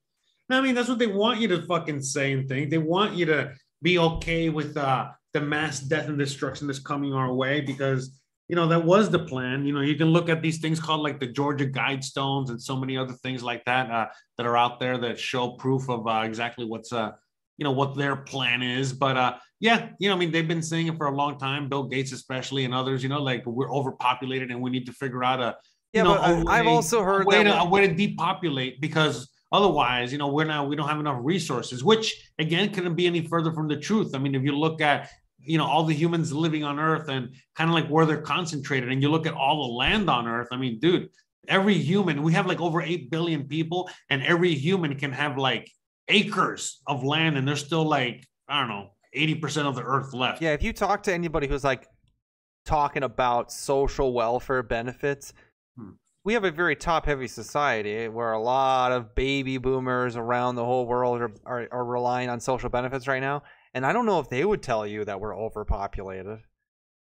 I mean, that's what they want you to fucking say and think. They want you to be okay with uh, the mass death and destruction that's coming our way because, you know, that was the plan. You know, you can look at these things called like the Georgia Guidestones and so many other things like that uh, that are out there that show proof of uh, exactly what's, uh, you know, what their plan is. But uh, yeah, you know, I mean, they've been saying it for a long time, Bill Gates especially, and others. You know, like we're overpopulated and we need to figure out a Yeah, you know, but I- a I've also heard a way, that to, a way to depopulate because otherwise, you know, we're not we don't have enough resources. Which again couldn't be any further from the truth. I mean, if you look at you know all the humans living on Earth and kind of like where they're concentrated, and you look at all the land on Earth, I mean, dude, every human we have like over eight billion people, and every human can have like acres of land, and there's still like I don't know. 80% of the earth left. Yeah, if you talk to anybody who's like talking about social welfare benefits, Hmm. we have a very top heavy society where a lot of baby boomers around the whole world are, are, are relying on social benefits right now. And I don't know if they would tell you that we're overpopulated.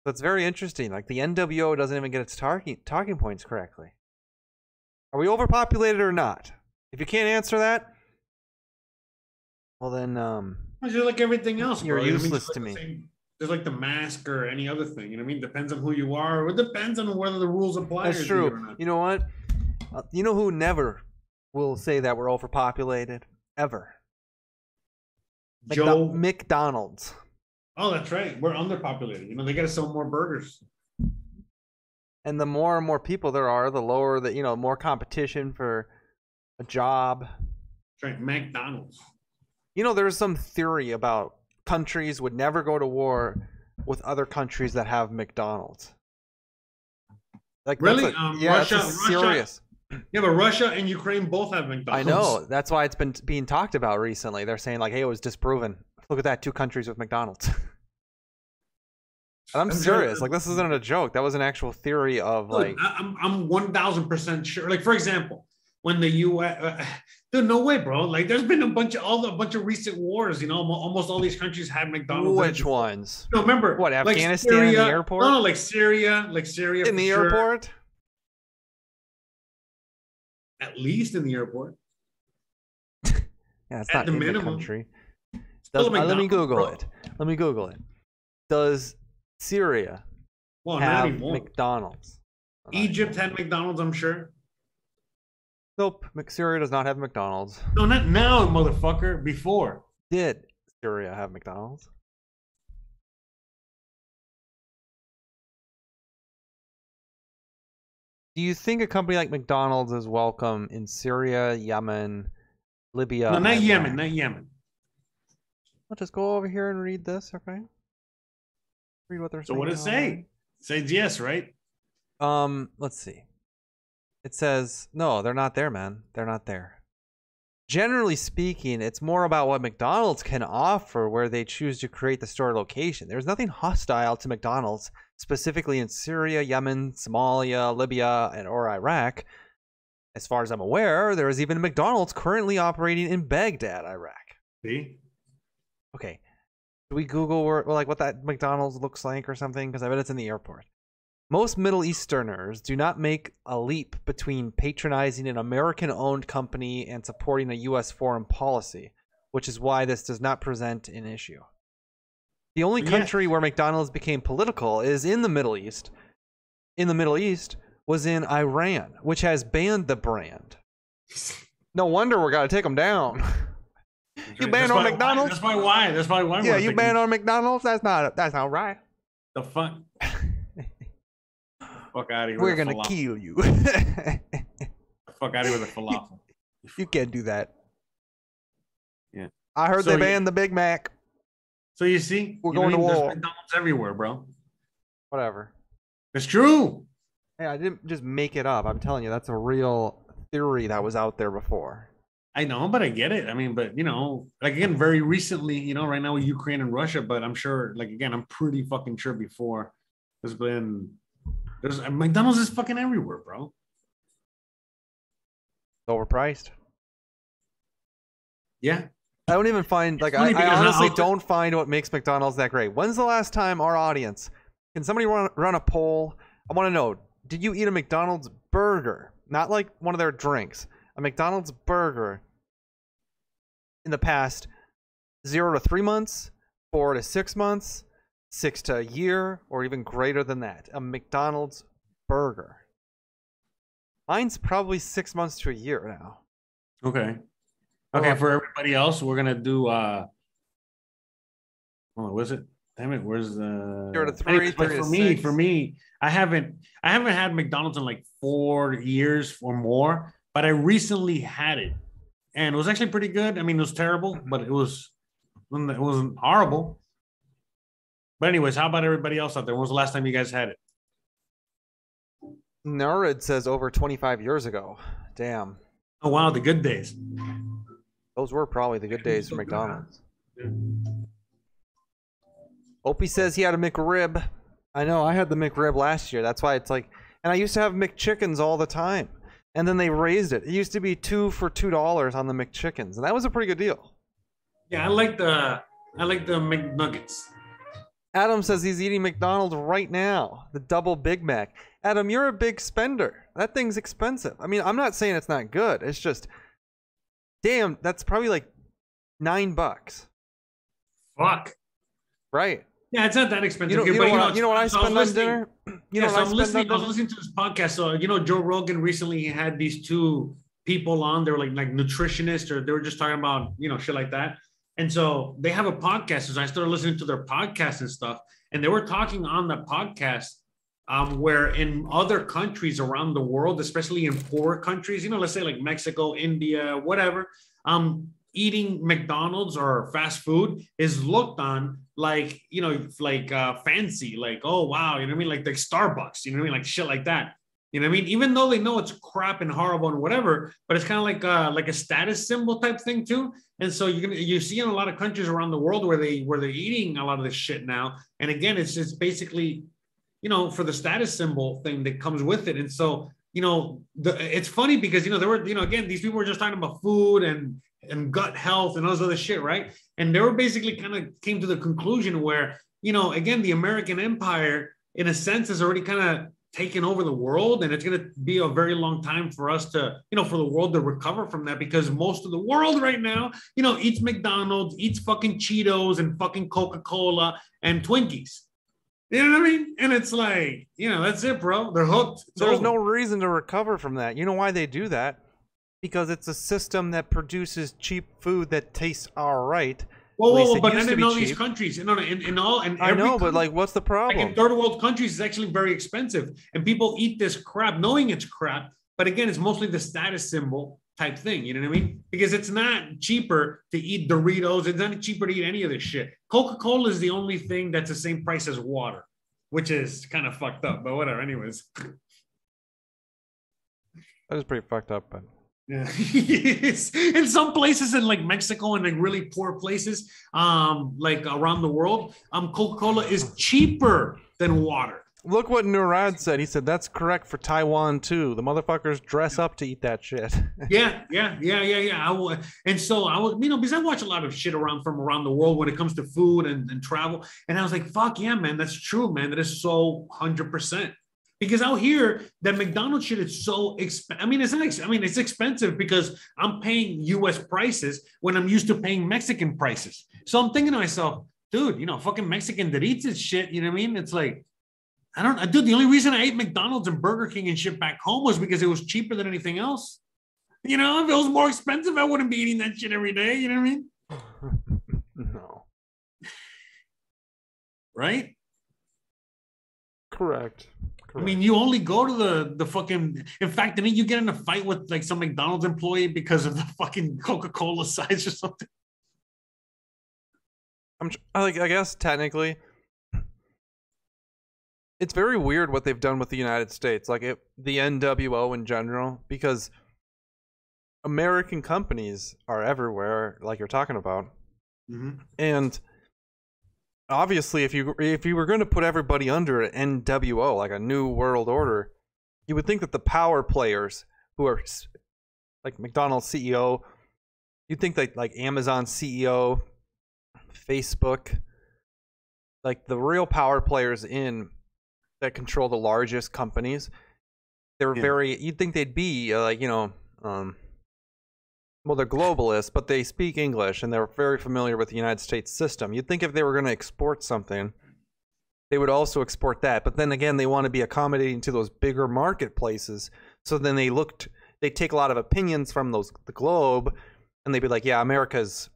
So it's very interesting. Like the NWO doesn't even get its talking talking points correctly. Are we overpopulated or not? If you can't answer that, well then um It's just like everything else. You're bro. What I mean? useless to me. same- Just like the mask or any other thing. You know what I mean? Depends on who you are. It depends on whether the rules apply. That's true. not. You know what? Uh, you know who never will say that we're overpopulated ever? Joe. McDonald's. Oh, that's right. We're underpopulated. You know, they got to sell more burgers. And the more and more people there are, the lower the you know more competition for a job. That's right. McDonald's. You know, there's some theory about countries would never go to war with other countries that have McDonald's. Like Really? a- Um, yeah, Russia- Russia- serious. Yeah, but Russia and Ukraine both have McDonald's. I know. That's why it's been being talked about recently. They're saying like, "Hey, it was disproven. Look at that, two countries with McDonald's." I'm I'm serious. sure- Like, this isn't a joke. That was an actual theory of Dude, like, I'm I'm one thousand percent sure. Like for example, when the U.S. Uh, dude, no way, bro. Like there's been a bunch of all the a bunch of recent wars. You know, almost all these countries had McDonald's. which ones? No, remember What, like Afghanistan in the airport? No, no, like Syria, like Syria In the sure. airport? At least in the airport. Yeah, it's At not the in the minimum. country. Does- uh, let me Google bro. it. Let me Google it. Does Syria Well, have. McDonald's? Not Egypt anymore. had McDonald's, I'm sure. Nope. Syria does not have McDonald's. No, not now, motherfucker. Before. Did Syria have McDonald's? Do you think a company like McDonald's is welcome in Syria, Yemen, Libya? no, not Yemen, not Yemen. I'll just go over here and read this, okay? Read what they're So saying. So what does it say? Says yes, right? Um, let's see. It says no, they're not there, man. They're not there. Generally speaking, it's more about what McDonald's can offer where they choose to create the store location. There's nothing hostile to McDonald's, specifically in Syria, Yemen, Somalia, Libya, and or Iraq. As far as I'm aware, there is even a McDonald's currently operating in Baghdad, Iraq. See? Okay. Do we Google where, like what that McDonald's looks like or something? Because I bet it's in the airport. Most Middle Easterners do not make a leap between patronizing an American owned company and supporting a U.S. foreign policy, which is why this does not present an issue. The only Yes. country where McDonald's became political is in the Middle East. In the Middle East was in Iran, which has banned the brand. No wonder we're gonna take them down. You That's ban on why- McDonald's? That's why why. That's why why. yeah, you thinking, ban on McDonald's? That's not that's not right. the fuck. fuck out of here. We're gonna falafel. kill you. Fuck out of here with the falafel. you can't do that. Yeah. I heard So they you- banned the Big Mac. So you see, We're you going to war. McDonald's everywhere, bro. Whatever. It's true. Hey, I didn't just make it up. I'm telling you, that's a real theory that was out there before. I know, but I get it. I mean, but you know, like again, very recently, you know, right now with Ukraine and Russia, but I'm sure, like again, I'm pretty fucking sure before there's been there's McDonald's is fucking everywhere, bro. Overpriced. Yeah. I don't even find like I, I honestly I'll- don't find what makes McDonald's that great. When's the last time our audience can somebody run run a poll? I want to know: Did you eat a McDonald's burger, not like one of their drinks, a McDonald's burger in the past zero to three months, four to six months, six to a year, or even greater than that? A McDonald's burger. Mine's probably six months to a year now. Okay. Okay, for everybody else, we're gonna do uh oh, was it? Damn it, where's the Zero to three, Anyways, but three to for me, six. for me, I haven't I haven't had McDonald's in like four years or more, but I recently had it. And it was actually pretty good. I mean, it was terrible, but it was it wasn't horrible. But anyways, how about everybody else out there? When was the last time you guys had it? Nurid says over 25 years ago. Damn. Oh wow, the good days. Those were probably the good days for McDonald's. Opie says he had a McRib. I know, I had the McRib last year. That's why it's like, and I used to have McChickens all the time. And then they raised it. It used to be two for two dollars on the McChickens, and that was a pretty good deal. Yeah, I like the I like the McNuggets. Adam says he's eating McDonald's right now, the double Big Mac. Adam, you're a big spender. That thing's expensive. I mean, I'm not saying it's not good. It's just, damn, that's probably like nine bucks, Fuck. right? Yeah, it's not that expensive. You know, here, you but know, what, I- it's- you know what I so spend on listening- dinner? You yeah, know so I'm I listening. I was listening to this podcast. So you know, Joe Rogan recently he had these two people on. They were like like nutritionists, or they were just talking about you know shit like that. And so they have a podcast. So I started listening to their podcast and stuff, and they were talking on the podcast. Um, where in other countries around the world, especially in poor countries, you know, let's say like Mexico, India, whatever, um, eating McDonald's or fast food is looked on like you know like uh fancy like oh wow you know what I mean? Like like Starbucks you know what I mean? Like shit like that. You know what I mean? Even though they know it's crap and horrible and whatever but it's kind of like uh like a status symbol type thing too. And so you're gonna you see in a lot of countries around the world where they where they're eating a lot of this shit now. And again it's just basically you know for the status symbol thing that comes with it and so you know the it's funny because you know there were you know again these people were just talking about food and and gut health and all this other shit, right? And they were basically kind of came to the conclusion where, you know, again, the American empire, in a sense, has already kind of taken over the world. And it's going to be a very long time for us to, you know, for the world to recover from that because most of the world right now, you know, eats McDonald's, eats fucking Cheetos and fucking Coca Cola and Twinkies. You know what I mean? And it's like, you know, that's it, bro. They're hooked. It's There's over. no reason to recover from that. You know why they do that? Because it's a system that produces cheap food that tastes all right. Whoa, At whoa, it But then in all these countries, no, no, in, in all, and I know, but like, what's the like problem? in third world countries, it's actually very expensive, and people eat this crap knowing it's crap. But again, it's mostly the status symbol type thing. You know what I mean? Because it's not cheaper to eat Doritos. It's not cheaper to eat any of this shit. Coca Cola is the only thing that's the same price as water, which is kind of fucked up. But whatever. Anyways. That is pretty fucked up, but Yeah. In some places in like Mexico and like really poor places, um, like around the world, um, Coca-Cola is cheaper than water. Look what Nurad said. He said that's correct for Taiwan too. The motherfuckers dress up to eat that shit. Yeah, yeah, yeah, yeah, yeah. I and so I was, you know, because I watch a lot of shit around from around the world when it comes to food and, and travel. And I was like, fuck yeah, man, that's true, man. That is so hundred percent. Because out here, that McDonald's shit is so expensive. I mean, it's not. Ex- I mean, it's expensive because I'm paying U.S. prices when I'm used to paying Mexican prices. So I'm thinking to myself, dude, you know, fucking Mexican that eats this shit. You know what I mean? It's like, I don't. Uh, dude, the only reason I ate McDonald's and Burger King and shit back home was because it was cheaper than anything else. You know, if it was more expensive, I wouldn't be eating that shit every day. You know what I mean? no, Right? correct. I mean, you only go to the the fucking. In fact, didn't you get in a fight with like some McDonald's employee because of the fucking Coca Cola size or something? I'm I like I guess technically it's very weird what they've done with the United States, like it, the NWO in general, because American companies are everywhere, like you're talking about, mm-hmm. and obviously, if you if you were going to put everybody under an NWO, like a New World Order, you would think that the power players who are like McDonald's CEO, you'd think that like Amazon CEO, Facebook, like the real power players in that control the largest companies, they're Yeah. very. You'd think they'd be uh, like you know, um, well, they're globalists, but they speak English and they're very familiar with the United States system. You'd think if they were going to export something, they would also export that. But then again, they want to be accommodating to those bigger marketplaces. So then they looked, they take a lot of opinions from those the globe, and they'd be like, "Yeah, America's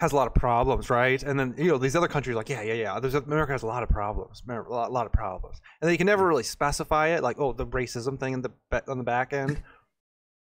has a lot of problems, right?" And then you know these other countries like, "Yeah, yeah, yeah, there's America has a lot of problems, a lot, a lot of problems," and they can never really specify it, like, "Oh, the racism thing in the on the back end."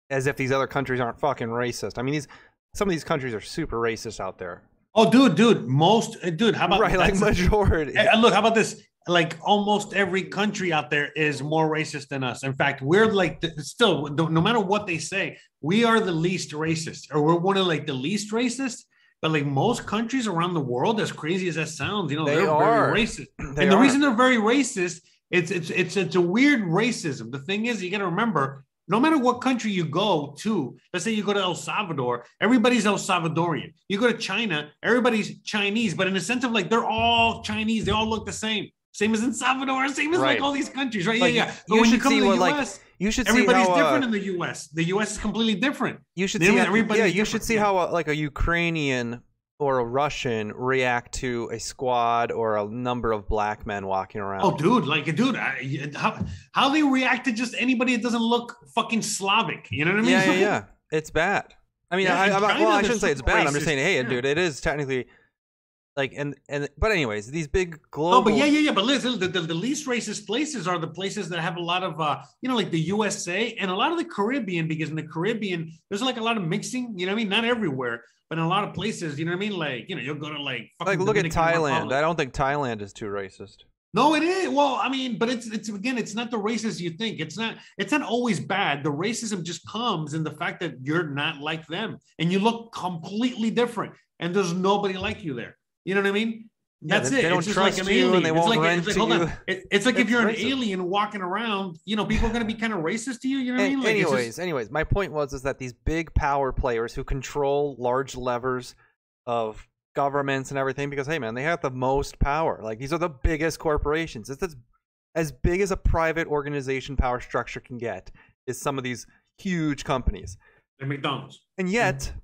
As if these other countries aren't fucking racist. I mean, these some of these countries are super racist out there, Oh, dude, dude, most uh, dude. How about right? Like majority. Look, how about this? Like almost every country out there is more racist than us. In fact, we're like the, still, no matter what they say, we are the least racist, or we're one of like the least racist. But like most countries around the world, as crazy as that sounds, you know, They they are very racist. They and the are. reason they're very racist, it's it's it's it's a weird racism. The thing is, you got to remember, no matter what country you go to, let's say you go to El Salvador, everybody's El Salvadorian. You go to China, everybody's Chinese, but in the sense of like they're all Chinese, they all look the same. Same as in Salvador, same as Right. like all these countries, right? Like, yeah, yeah. But you when you should come see to the what, like, US, You should see everybody's how uh, different in the US. The US is completely different. you should see how, everybody's yeah you should see how uh, like a Ukrainian or a Russian react to a squad or a number of black men walking around. Oh, dude, like, dude, I, how how they react to just anybody that doesn't look fucking Slavic? You know what I mean? yeah, yeah, yeah. It's bad. I mean, Yeah, I, in I'm not- China, well, I shouldn't say it's bad. I'm just saying, hey, Yeah. dude, it is technically like, and and but anyways, these big global. Oh, but yeah, yeah, yeah. But listen, the, the, the least racist places are the places that have a lot of, uh, you know, like the USA and a lot of the Caribbean, because in the Caribbean, there's like a lot of mixing, you know what I mean? Not everywhere, but in a lot of places, you know what I mean? Like, you know, you'll go to like, Like, look at Thailand. Republic. I don't think Thailand is too racist. No, it is. Well, I mean, but it's it's again, it's not the racist you think. It's not it's not always bad. The racism just comes in the fact that you're not like them and you look completely different and there's nobody like you there. You know what I mean? Yeah, That's they- it. they don't it's trust like you and they it's won't like, rent it's like, to hold you. It- it's like if you're an racist. alien walking around, you know, people are going to be kind of racist to you. You know what I mean? Like, it's just- anyways, anyways, my point was is that these big power players who control large levers of governments and everything, because hey man, they have the most power. Like these are the biggest corporations. It's as, as big as a private organization power structure can get. Is some of these huge companies, like McDonald's. and yet mm-hmm.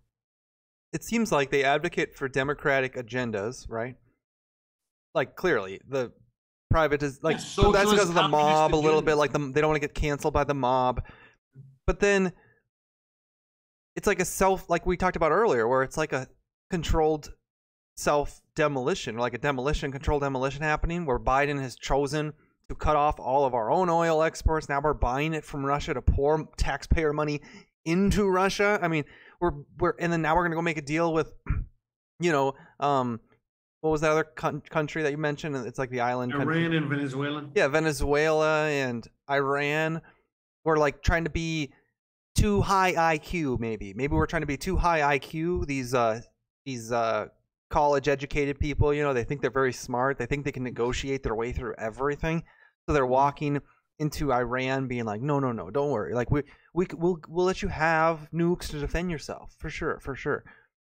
It seems like they advocate for democratic agendas, right? Like clearly the private is like Yeah, so that's because of the mob a little bit like the, they don't want to get canceled by the mob. But then it's like a self like we talked about earlier where it's like a controlled self demolition like a demolition controlled demolition happening where biden has chosen to cut off all of our own oil exports. Now we're buying it from russia to pour taxpayer money into russia. I mean we're we're and then now we're going to go make a deal with you know um what was that other coun- country that you mentioned it's like the island country. Iran and Venezuela. Yeah, Venezuela and Iran We're like trying to be too high IQ. Maybe, maybe we're trying to be too high IQ. These uh, these uh, college educated people, you know, they think they're very smart. They think they can negotiate their way through everything. So they're walking into Iran, being like, "No, no, no, don't worry. Like we we we'll we'll let you have nukes to defend yourself for sure, for sure."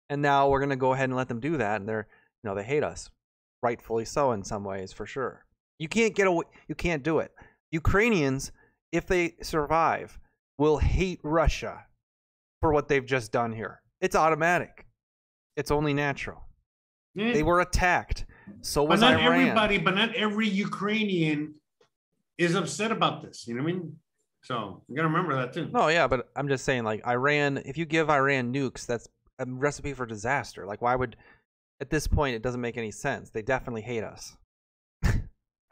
And now we're gonna go ahead and let them do that, and they're you know they hate us, rightfully so in some ways, for sure. You can't get away. You can't do it. Ukrainians, if they survive, will hate Russia for what they've just done here. It's automatic. It's only natural. Yeah. They were attacked. So was but not Iran. everybody, but not every Ukrainian is upset about this. You know what I mean? So you got to remember that too. No, yeah, but I'm just saying, like Iran. If you give Iran nukes, that's a recipe for disaster. Like, why would? At this point, it doesn't make any sense. They definitely hate us.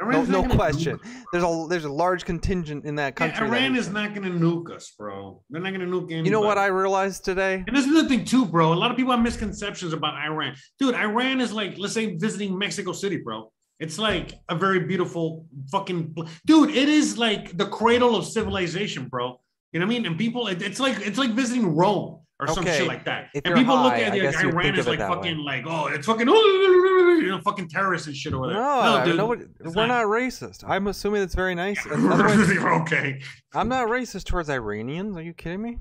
No, no question. There's a there's a large contingent in that country. that Iran hates is not going to nuke us, bro. They're not going to nuke anybody. You know what I realized today? And this is the thing too, bro. A lot of people have misconceptions about Iran. Dude, Iran is like, let's say, visiting Mexico City, bro. It's like a very beautiful fucking dude. It is like the cradle of civilization, bro. You know what I mean? And people, it- it's like it's like visiting Rome or some shit like that. if and you're people look at it like Iran is like fucking way. like, oh, it's fucking, you know, fucking terrorists and shit over there. No, no dude, we're not racist. I'm assuming it's very nice. Otherwise, okay. I'm not racist towards Iranians. Are you kidding me?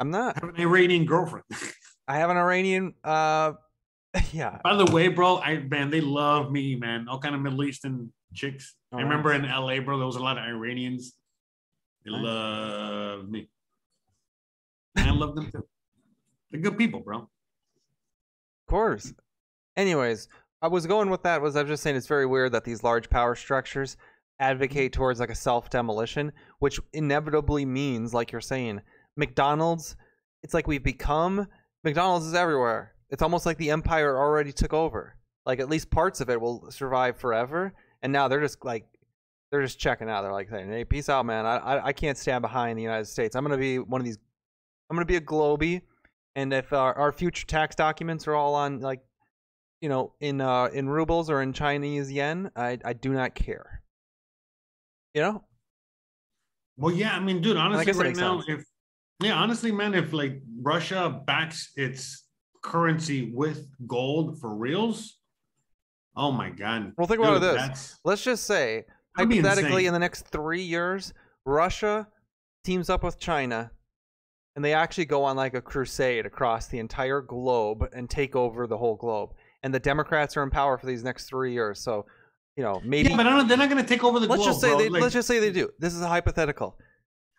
I'm not. I have an Iranian girlfriend. I have an Iranian. Uh, yeah. By the way, bro, I man, they love me, man. All kind of Middle Eastern chicks. I remember in LA, bro, there was a lot of Iranians. They Nice. love me. And I love them too. They're good people, bro. Of course. Anyways, I was going with that was I was just saying it's very weird that these large power structures advocate towards like a self demolition, which inevitably means, like you're saying, McDonald's. It's like we've become McDonald's is everywhere. It's almost like the empire already took over. Like at least parts of it will survive forever, and now they're just like they're just checking out. They're like saying, "Hey, peace out, man. I I, I can't stand behind the United States. I'm gonna be one of these. I'm gonna be a globie, and if our, our future tax documents are all on like, you know, in uh in rubles or in Chinese yen, I I do not care. You know, Well, yeah, I mean, dude, honestly, right now, sense. if yeah, honestly, man, if like Russia backs its currency with gold for reals, oh my god. Well, think about this. let's just say hypothetically in the next three years Russia teams up with China, and they actually go on like a crusade across the entire globe and take over the whole globe. And the Democrats are in power for these next three years. So, you know, maybe Yeah, but they're not going to take over the let's globe. just say bro. they Like, let's just say they do. This is a hypothetical.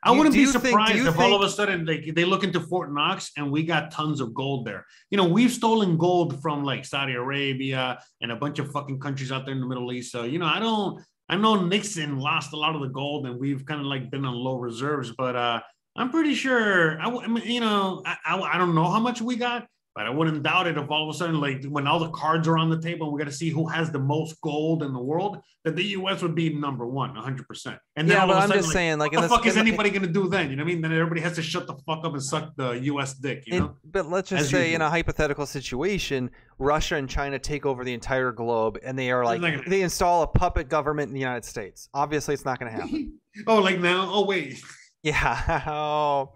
I wouldn't be you think- surprised if all of a sudden like they look into Fort Knox and we got tons of gold there. You know, we've stolen gold from like Saudi Arabia and a bunch of fucking countries out there in the Middle East. So you know, I don't. I know Nixon lost a lot of the gold and we've kind of like been on low reserves, but uh I'm pretty sure. I mean, you know, I, I I don't know how much we got, but I wouldn't doubt it if all of a sudden, like when all the cards are on the table, and we got to see who has the most gold in the world. That the U.S. would be number one, 100. percent And then Yeah, all but of a I'm sudden, just like, saying, like, what the fuck is anybody going to do then? You know what I mean? Then everybody has to shut the fuck up and suck the U.S. dick. You know? but let's just As say, in a hypothetical situation, Russia and China take over the entire globe, and they are like they install a puppet government in the United States. Obviously, it's not going to happen. oh, like now? Oh, wait. yeah. Oh.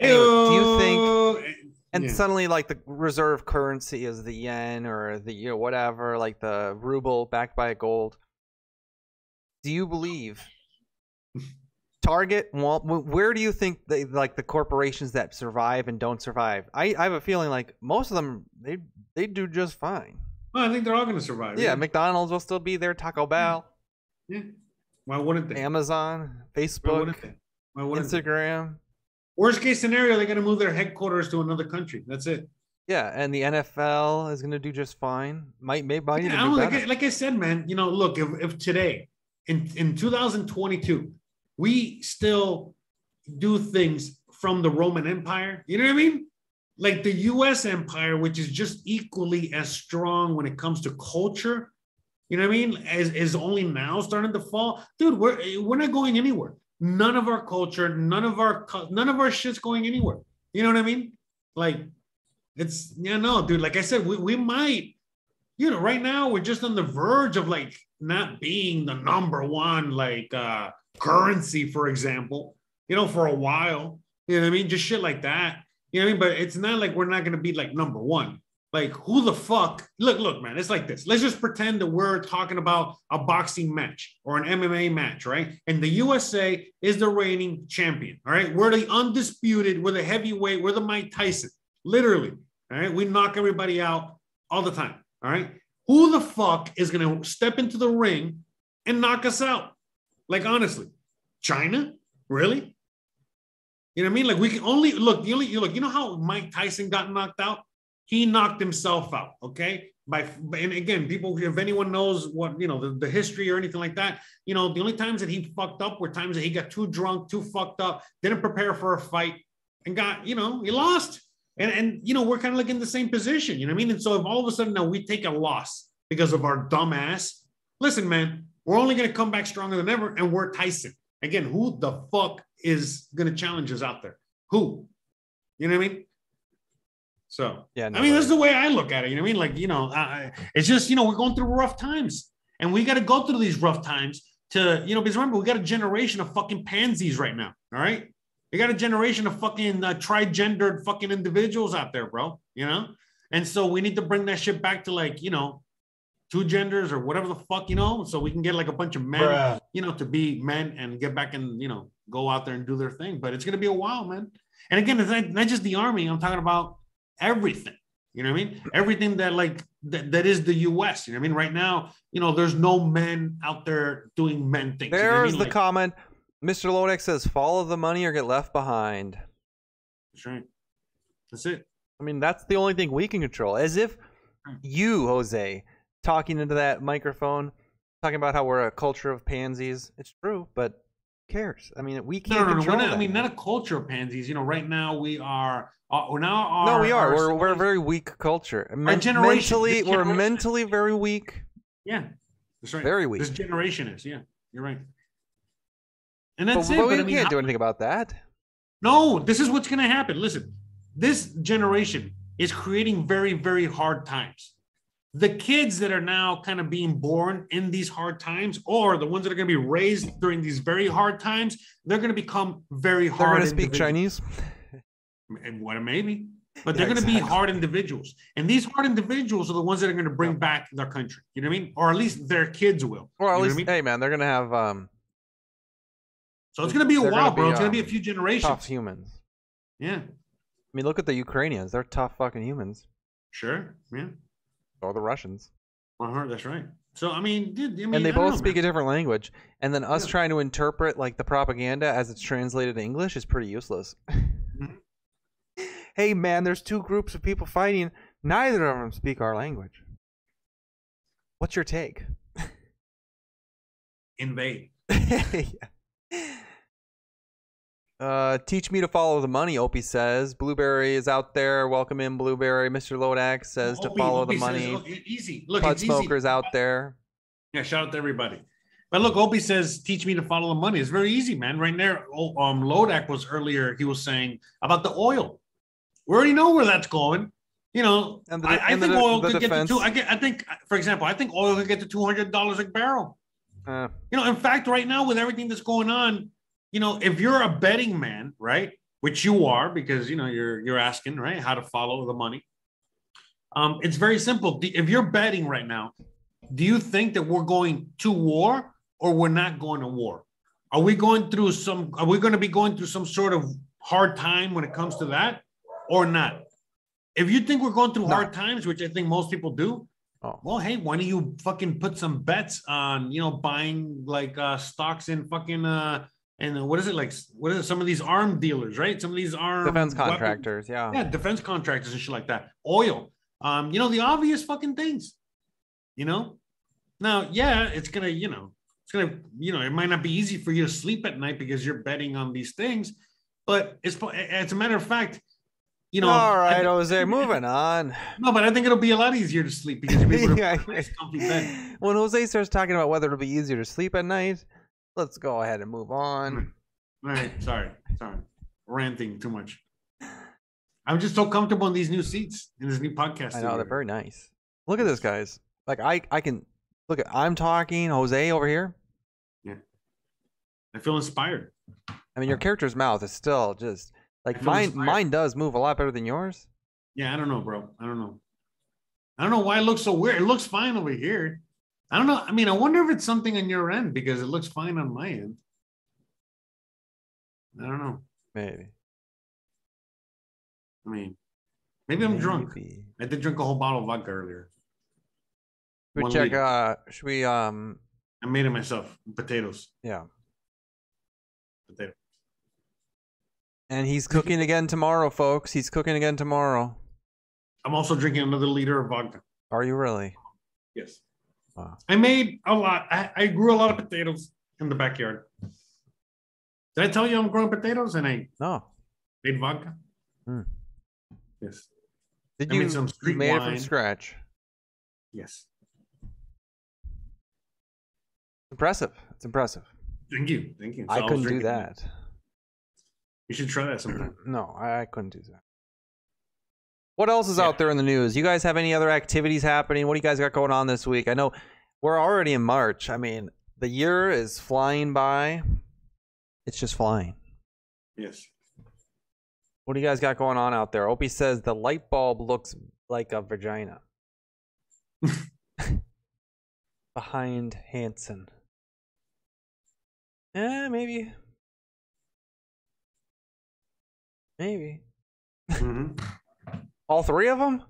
Anyway, do you think? And suddenly, like the reserve currency is the yen or the you know whatever, like the ruble backed by gold. Do you believe Target? Well, where do you think they like the corporations that survive and don't survive? I, I have a feeling like most of them they they do just fine. Well, I think they're all going to survive. Yeah, McDonald's will still be there, Taco Bell, Yeah. Why wouldn't they? Amazon, Why Facebook, wouldn't they? Why wouldn't they? Instagram. Worst case scenario, they're going to move their headquarters to another country. That's it. Yeah, and the NFL is going to do just fine. Might maybe might Yeah, even I do don't- like. I- like I said, man, you know, look, if, if today in, in 2022, we still do things from the Roman Empire, you know what I mean? Like the US Empire, which is just equally as strong when it comes to culture, you know what I mean? As is only now starting to fall. Dude, we're we're not going anywhere. None of our culture, none of our none of our shit's going anywhere. You know what I mean? Like it's yeah, no, dude. Like I said, we, we might you know, right now we're just on the verge of like not being the number one like uh currency, for example, you know, for a while. You know what I mean? Just shit like that. You know what I mean? But it's not like we're not gonna be like number one. Like who the fuck? Look, look, man, it's like this. Let's just pretend that we're talking about a boxing match or an MMA match, right? And the USA is the reigning champion. All right. We're the undisputed, we're the heavyweight, we're the Mike Tyson. Literally. All right. We knock everybody out all the time. All right. Who the fuck is going to step into the ring and knock us out? Like, honestly, China? Really? You know what I mean? Like, we can only look, the only, you look, you know how Mike Tyson got knocked out? He knocked himself out. Okay. By, and again, people, if anyone knows what, you know, the, the history or anything like that, you know, the only times that he fucked up were times that he got too drunk, too fucked up, didn't prepare for a fight, and got, you know, he lost. And, and you know, we're kind of like in the same position, you know what I mean? And so if all of a sudden now we take a loss because of our dumb ass, listen, man, we're only going to come back stronger than ever. And we're Tyson. Again, who the fuck is going to challenge us out there? Who? You know what I mean? So, Yeah, I mean, nobody. that's the way I look at it. You know what I mean? Like, you know, I, it's just, you know, we're going through rough times and we got to go through these rough times to, you know, because remember, we got a generation of fucking pansies right now. All right. we got a generation of fucking uh, trigendered fucking individuals out there, bro. You know? And so we need to bring that shit back to like, you know, two genders or whatever the fuck, you know, so we can get like a bunch of men, Bruh. you know, to be men and get back and, you know, go out there and do their thing. But it's going to be a while, man. And again, it's not, not just the army. I'm talking about everything. You know what I mean? Everything that like that, that is the US. You know what I mean? Right now, you know, there's no men out there doing men things. you know I There's mean? the Like- comment. Mr. Lodek says, "Follow the money or get left behind." That's right. That's it. I mean, that's the only thing we can control. As if Hmm. you, Jose, talking into that microphone, talking about how we're a culture of pansies. It's true, but cares? I mean, we can't no, no. Control not, I mean, not a culture of pansies. You know, right now we are. Uh, we're now. no, we are. We're, we're a very weak culture. Men- generation, mentally, this we're mentally very weak. Yeah, that's right. Very weak. This generation is. Yeah, you're right. And that's but it. we But I mean, can't do anything about that. No, this is what's going to happen. Listen, this generation is creating very, very hard times. The kids that are now kind of being born in these hard times, or the ones that are going to be raised during these very hard times, they're going to become very They're hard. going to speak. Chinese. And what maybe, but they're going to be hard individuals, and these hard individuals are the ones that are going to bring back their country. You know what I mean? Or at least their kids will. Or at You know what I least, mean? hey man, they're gonna have um, So it's gonna be a while, gonna bro. be, it's gonna be a um, few generations. Tough humans. Yeah, I mean, look at the Ukrainians. They're tough fucking humans. sure. Yeah, Or the Russians. uh-huh, that's right. So I mean, dude, I mean, and they I both know, speak a different language. And then us Yeah. trying to interpret like the propaganda as it's translated to English is pretty useless. Mhm. hey man, there's two groups of people fighting. Neither of them speak our language. What's your take? invade. Uh, teach me to follow the money, Opie says. Blueberry is out there. Welcome in, Blueberry. Mr. Lodax says to Opie- follow Opie the says, money. "Look, e- easy. Look, Pud it's easy. smokers out there. Yeah, shout out to everybody. But look, Opie says, teach me to follow the money. It's very easy, man. Right there, um, Lodak was earlier, he was saying about the oil. We already know where that's going. You know, And the- I, I the think de- oil the could get to defense- two. I, get, I think, for example, I think oil could get to two hundred dollars a barrel. Uh, You know, in fact, right now with everything that's going on, you know, if you're a betting man, right, which you are because you know you're you're asking right how to follow the money. Um, it's very simple. If you're betting right now, do you think that we're going to war or we're not going to war? Are we going through some? Are we going to be going through some sort of hard time when it comes to that, or not? If you think we're going through No. hard times, which I think most people do, oh, well, hey, why don't you fucking put some bets on, you know, buying like uh stocks in fucking uh and uh, what is it like what is it? Some of these arm dealers, right? Some of these arm defense contractors. Yeah. yeah, defense contractors and shit like that. Oil. Um, you know, the obvious fucking things. You know? Now, yeah, it's gonna, you know, it's gonna, you know, it might not be easy for you to sleep at night because you're betting on these things, but it's as a matter of fact, you know, All right, I right, think- Jose, moving on. no, but I think it'll be a lot easier to sleep because you'll be able to Yeah, nice comfy bed. when Jose starts talking about whether it'll be easier to sleep at night, let's go ahead and move on. All right, sorry, sorry, ranting too much. I'm just so comfortable in these new seats in this new podcast. I know they're very nice. Look at this, guys. Like I, I can look at. I'm talking. Jose over here. Yeah, I feel inspired. I mean, your character's mouth is still just like mine. inspired. Mine does move a lot better than yours. Yeah, I don't know, bro. I don't know. I don't know why it looks so weird. It looks fine over here. I don't know. I mean, I wonder if it's something on your end because it looks fine on my end. I don't know. Maybe. I mean, maybe I'm drunk. I did drink a whole bottle of vodka earlier. Should we One check? Uh, should we? Um, I made it myself. Potatoes. yeah. Potato. And he's cooking again tomorrow, folks. He's cooking again tomorrow. I'm also drinking another liter of vodka. Are you really? Yes. Wow. I made a lot. I, I grew a lot of potatoes in the backyard. Did I tell you I'm growing potatoes and I No. made vodka? Hmm. Yes. Did I you? made some you street made it from scratch. Yes. Impressive. It's impressive. Thank you. Thank you. So I couldn't do that. You should try that sometime. No, I, I couldn't do that. What else is Yeah. out there in the news? You guys have any other activities happening? What do you guys got going on this week? I know we're already in March. I mean, the year is flying by. It's just flying. Yes. What do you guys got going on out there? Opie says the light bulb looks like a vagina. Behind Hanson. Eh, maybe. Maybe. Mhm. All three of them?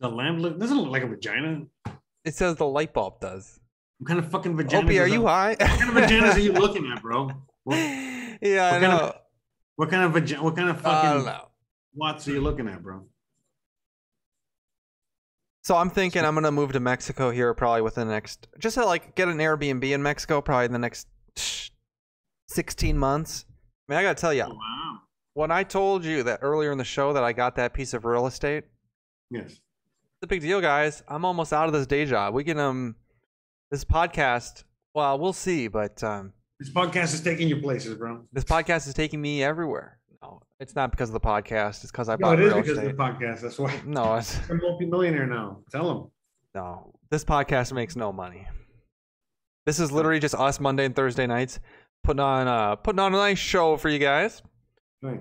The lamp look doesn't look like a vagina. It says the light bulb does. What kind of fucking vagina? Opie, are you high? What kind of vaginas are you looking at, bro? What, yeah, I what kind know. of- what kind of vagina? What kind of fucking know. watts are you looking at, bro? So I'm thinking I'm gonna move to Mexico here probably within the next, just to like get an Airbnb in Mexico probably in the next 16 months. I mean, I gotta tell you, Oh, wow. When I told you that earlier in the show that I got that piece of real estate, Yes. it's a big deal, guys. I'm almost out of this day job. We can um, this podcast. Well, we'll see, but um, This podcast is taking you places, bro. this podcast is taking me everywhere. No, it's not because of the podcast. It's because I No, bought it is because estate. of the podcast. That's why. No, it's You're a multi-millionaire now. Tell them. no. This podcast makes no money. This is literally just us Monday and Thursday nights putting on uh putting on a nice show for you guys. Right.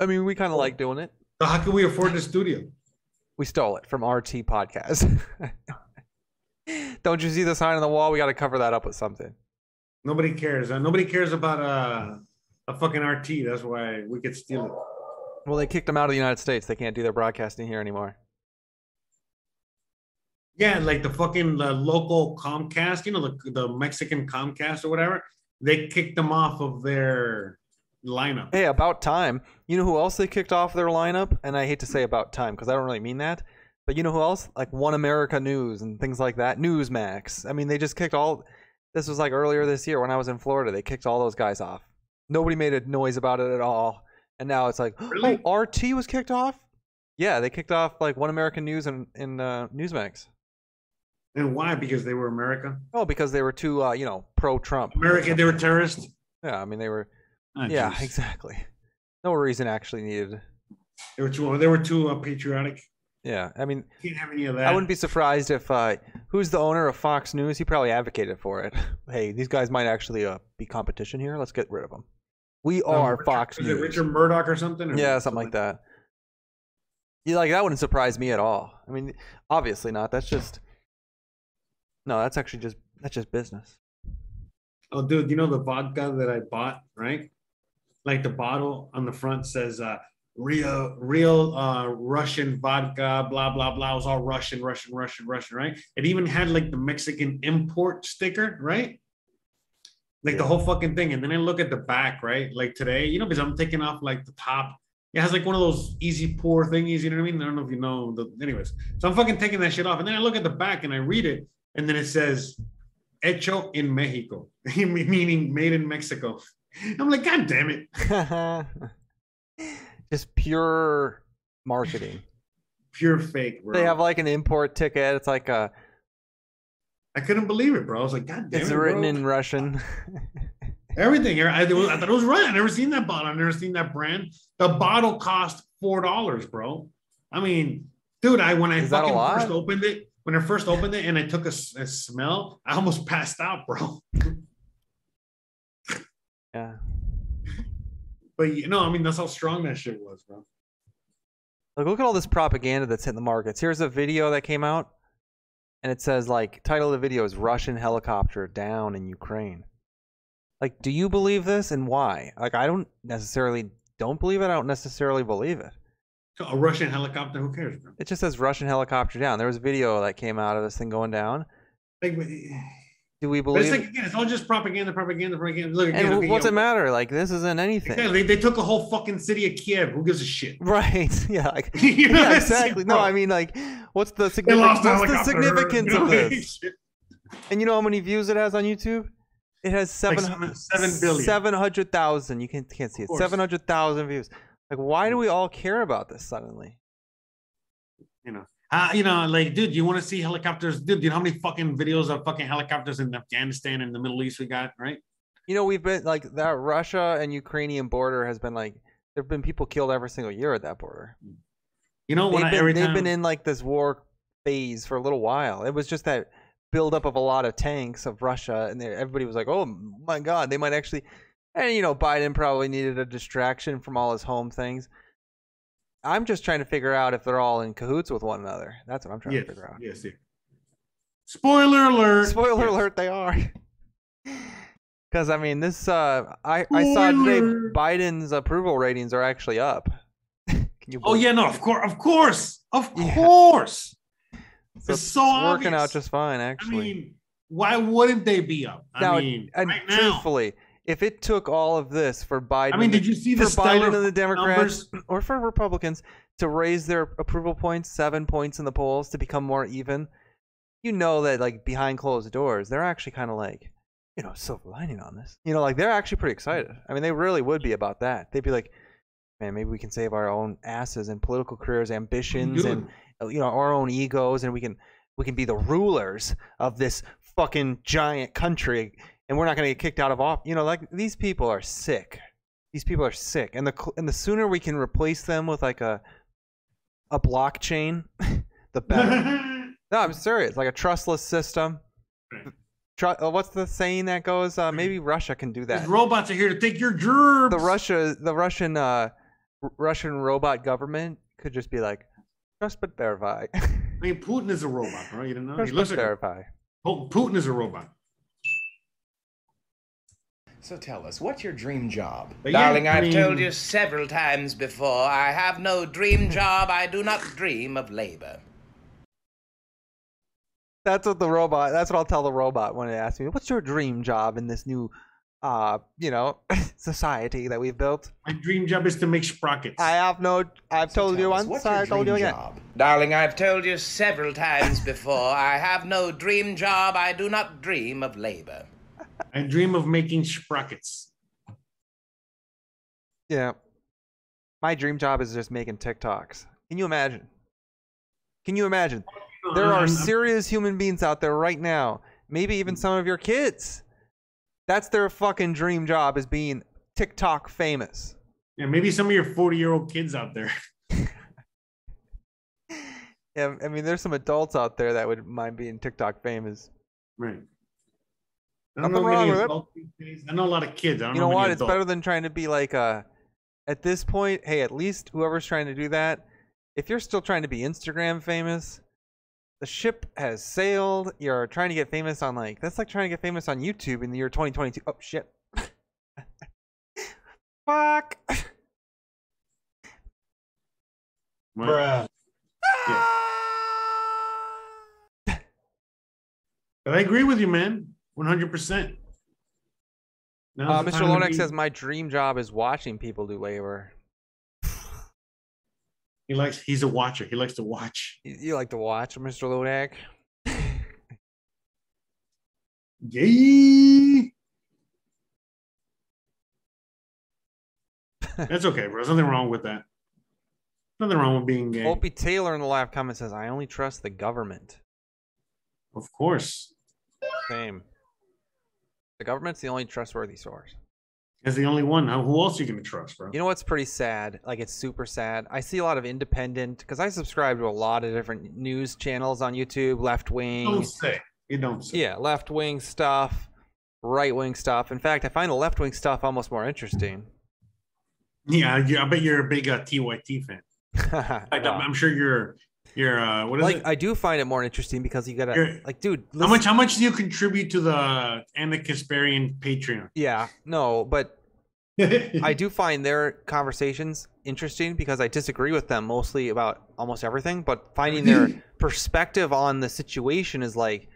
I mean, we kind of like doing it. So how can we afford the studio? We stole it from RT Podcast. Don't you see the sign on the wall? We got to cover that up with something. Nobody cares. Uh, nobody cares about uh, a fucking RT. That's why we could steal it. Well, they kicked them out of the United States. They can't do their broadcasting here anymore. Yeah, like the fucking uh, local Comcast, you know, the, the Mexican Comcast or whatever, they kicked them off of their lineup. Hey, about time. You know who else they kicked off their lineup? And I hate to say about time because I don't really mean that. But you know who else? Like One America News and things like that. Newsmax. I mean, they just kicked all. This was like earlier this year when I was in Florida. They kicked all those guys off. Nobody made a noise about it at all. And now it's like, Really? oh, RT was kicked off? Yeah, they kicked off like One American News and, and uh, Newsmax. And why? Because they were America. Oh, because they were too, uh, you know, pro Trump. America, they were terrorists. Yeah, I mean, they were. Ah, yeah, jeez. exactly. No reason actually needed. They were too. They were too uh, patriotic. Yeah, I mean, Can't have any of that. I wouldn't be surprised if uh, who's the owner of Fox News? He probably advocated for it. hey, these guys might actually uh, be competition here. Let's get rid of them. We Um, are Richard- Fox is News. it Richard Murdoch or something? or yeah, something like that. Yeah, like that wouldn't surprise me at all. I mean, obviously not. That's just no. That's actually just that's just business. Oh, dude, you know the vodka that I bought, right? Like the bottle on the front says uh, real, real uh, Russian vodka, blah blah blah. It was all Russian, Russian, Russian, Russian, right? It even had like the Mexican import sticker, right? Like the whole fucking thing. And then I look at the back, right? Like today, you know, because I'm taking off like the top. It has like one of those easy pour thingies, you know what I mean? I don't know if you know the anyways. So I'm fucking taking that shit off. And then I look at the back and I read it, and then it says hecho in Mexico, meaning made in Mexico. I'm like, God damn it. just pure marketing. Pure fake, bro. They have like an import ticket. It's like a. I couldn't believe it, bro. I was like, God damn It's it. written bro. in Russian. everything. I, I thought it was right. I never seen that bottle. I've never seen that brand. The bottle cost four dollars, bro. I mean, dude, I when I Is fucking first opened it, when I first opened it and I took a smell, I almost passed out, bro. Yeah. But you know, I mean, that's how strong that shit was, bro. Like, look at all this propaganda that's hitting the markets. Here's a video that came out, and it says like title of the video is Russian helicopter down in Ukraine. Like, do you believe this and why? Like, I don't necessarily don't believe it. I don't necessarily believe it. A Russian helicopter, who cares, bro? It just says Russian helicopter down. There was a video that came out of this thing going down. Like, but eh, Do we but it's believe? like again, it's all just propaganda, propaganda, propaganda. Look again, and okay, what's yeah, it matter? Like, this isn't anything. Exactly. They, they took a whole fucking city of Kiev. Who gives a shit? Right. Yeah. Like, You know yeah, exactly. No. I mean, like, what's the significance? What's the significance of this? And you know how many views it has on YouTube? It has Like seven seven- seven billion. Seven hundred thousand. You can can't see it. Seven hundred thousand views. Like, why do we all care about this suddenly? You know, uh, you know, like, dude, you want to see helicopters? Dude, you know how many fucking videos of fucking helicopters in Afghanistan and the Middle East we got, right? You know, we've been like that. Russia and Ukrainian border has been like there have been people killed every single year at that border. You know, They've I, been every they've time, been in like this war phase for a little while. It was just that buildup of a lot of tanks of Russia, and everybody was like, "Oh my God, they might actually." And you know, Biden probably needed a distraction from all his home things. I'm just trying to figure out if they're all in cahoots with one another. That's what I'm trying yes, to figure out. yes, yes. Spoiler alert! Spoiler Yes. alert, they are. Because I mean, this uh, I I saw today Biden's approval ratings are actually up. Can you? Oh yeah, no, of course, of course, of Yeah. course. so it's so working out just fine, actually. I mean, why wouldn't they be up? I now, mean, and right now. If it took all of this for Biden, I mean, and the- did you see for the Biden and the Democrats numbers? or for Republicans to raise their approval points seven points in the polls to become more even? You know that like behind closed doors, they're actually kind of like, you know, silver lining on this. You know, like they're actually pretty excited. I mean, they really would be about that. They'd be like, man, maybe we can save our own asses and political careers, ambitions, and Dude. uh, you know our own egos, and we can we can be the rulers of this fucking giant country, and we're not gonna get kicked out of office. You know, like these people are sick. These people are sick, and the and the sooner we can replace them with like a a blockchain, the better. no, I'm serious. Like a trustless system. Right. Tru- uh, what's the saying that goes? Uh, maybe Russia can do that. These robots are here to take your germs. The Russia, the Russian, uh, Russian robot government could just be like, trust but verify. I mean, Putin is a robot, bro. You didn't know? trust He but looks like a, verify. Pu- Putin is a robot. So tell us, what's your dream job? But Darling, I I've mean, told you several times before, I have no dream job. I do not dream of labor. That's what the robot. That's what I'll tell the robot when it asks me, "What's your dream job in this new, uh, you know, society that we've built?" My dream job is to make sprockets. I have no. I've So told you us, once. what's I your told you again. job? Darling, I've told you several times before, I have no dream job. I do not dream of labor. I dream of making sprockets. Yeah. My dream job is just making TikToks. Can you imagine? Can you imagine? There are serious human beings out there right now. Maybe even some of your kids. That's their fucking dream job is being TikTok famous. yeah, maybe some of your 40 year old kids out there. Yeah, I mean, there's some adults out there that would mind being TikTok famous. Right. I Nothing know wrong with it. adults these days. I know a lot of kids. I don't You know many what? It's adults. better than trying to be like a. At this point, hey, at least whoever's trying to do that, if you're still trying to be Instagram famous, the ship has sailed. You're trying to get famous on like that's like trying to get famous on YouTube in the year 2022. Oh shit! Fuck! Right. But ah! I agree with you, man. 100%. Uh, Mr. be- says my dream job is watching people do labor. he likes. He's a watcher. He likes to watch. You, you like to watch, Mr. Lodak? Yay! That's okay, bro. There's nothing wrong with that. Nothing wrong with being gay. Opie Taylor in the live comment says, "I only trust the government." Of course. Same. The government's the only trustworthy source. It's the only one. Now, who else are you gonna trust, bro? You know what's pretty sad? Like it's super sad. I see a lot of independent because I subscribe to a lot of different news channels on YouTube, left wing. don't say. You don't say. Yeah, left wing stuff, right wing stuff. In fact, I find the left wing stuff almost more interesting. Yeah, yeah, I bet you're a big uh, TYT fan. No. I'm sure you're. You're. Uh, what is like it? I do find it more interesting because you gotta like, dude. how much? How much do you contribute to the Ana Kasparian Patreon? Yeah, no, but I do find their conversations interesting because I disagree with them mostly about almost everything, but finding their perspective on the situation is like,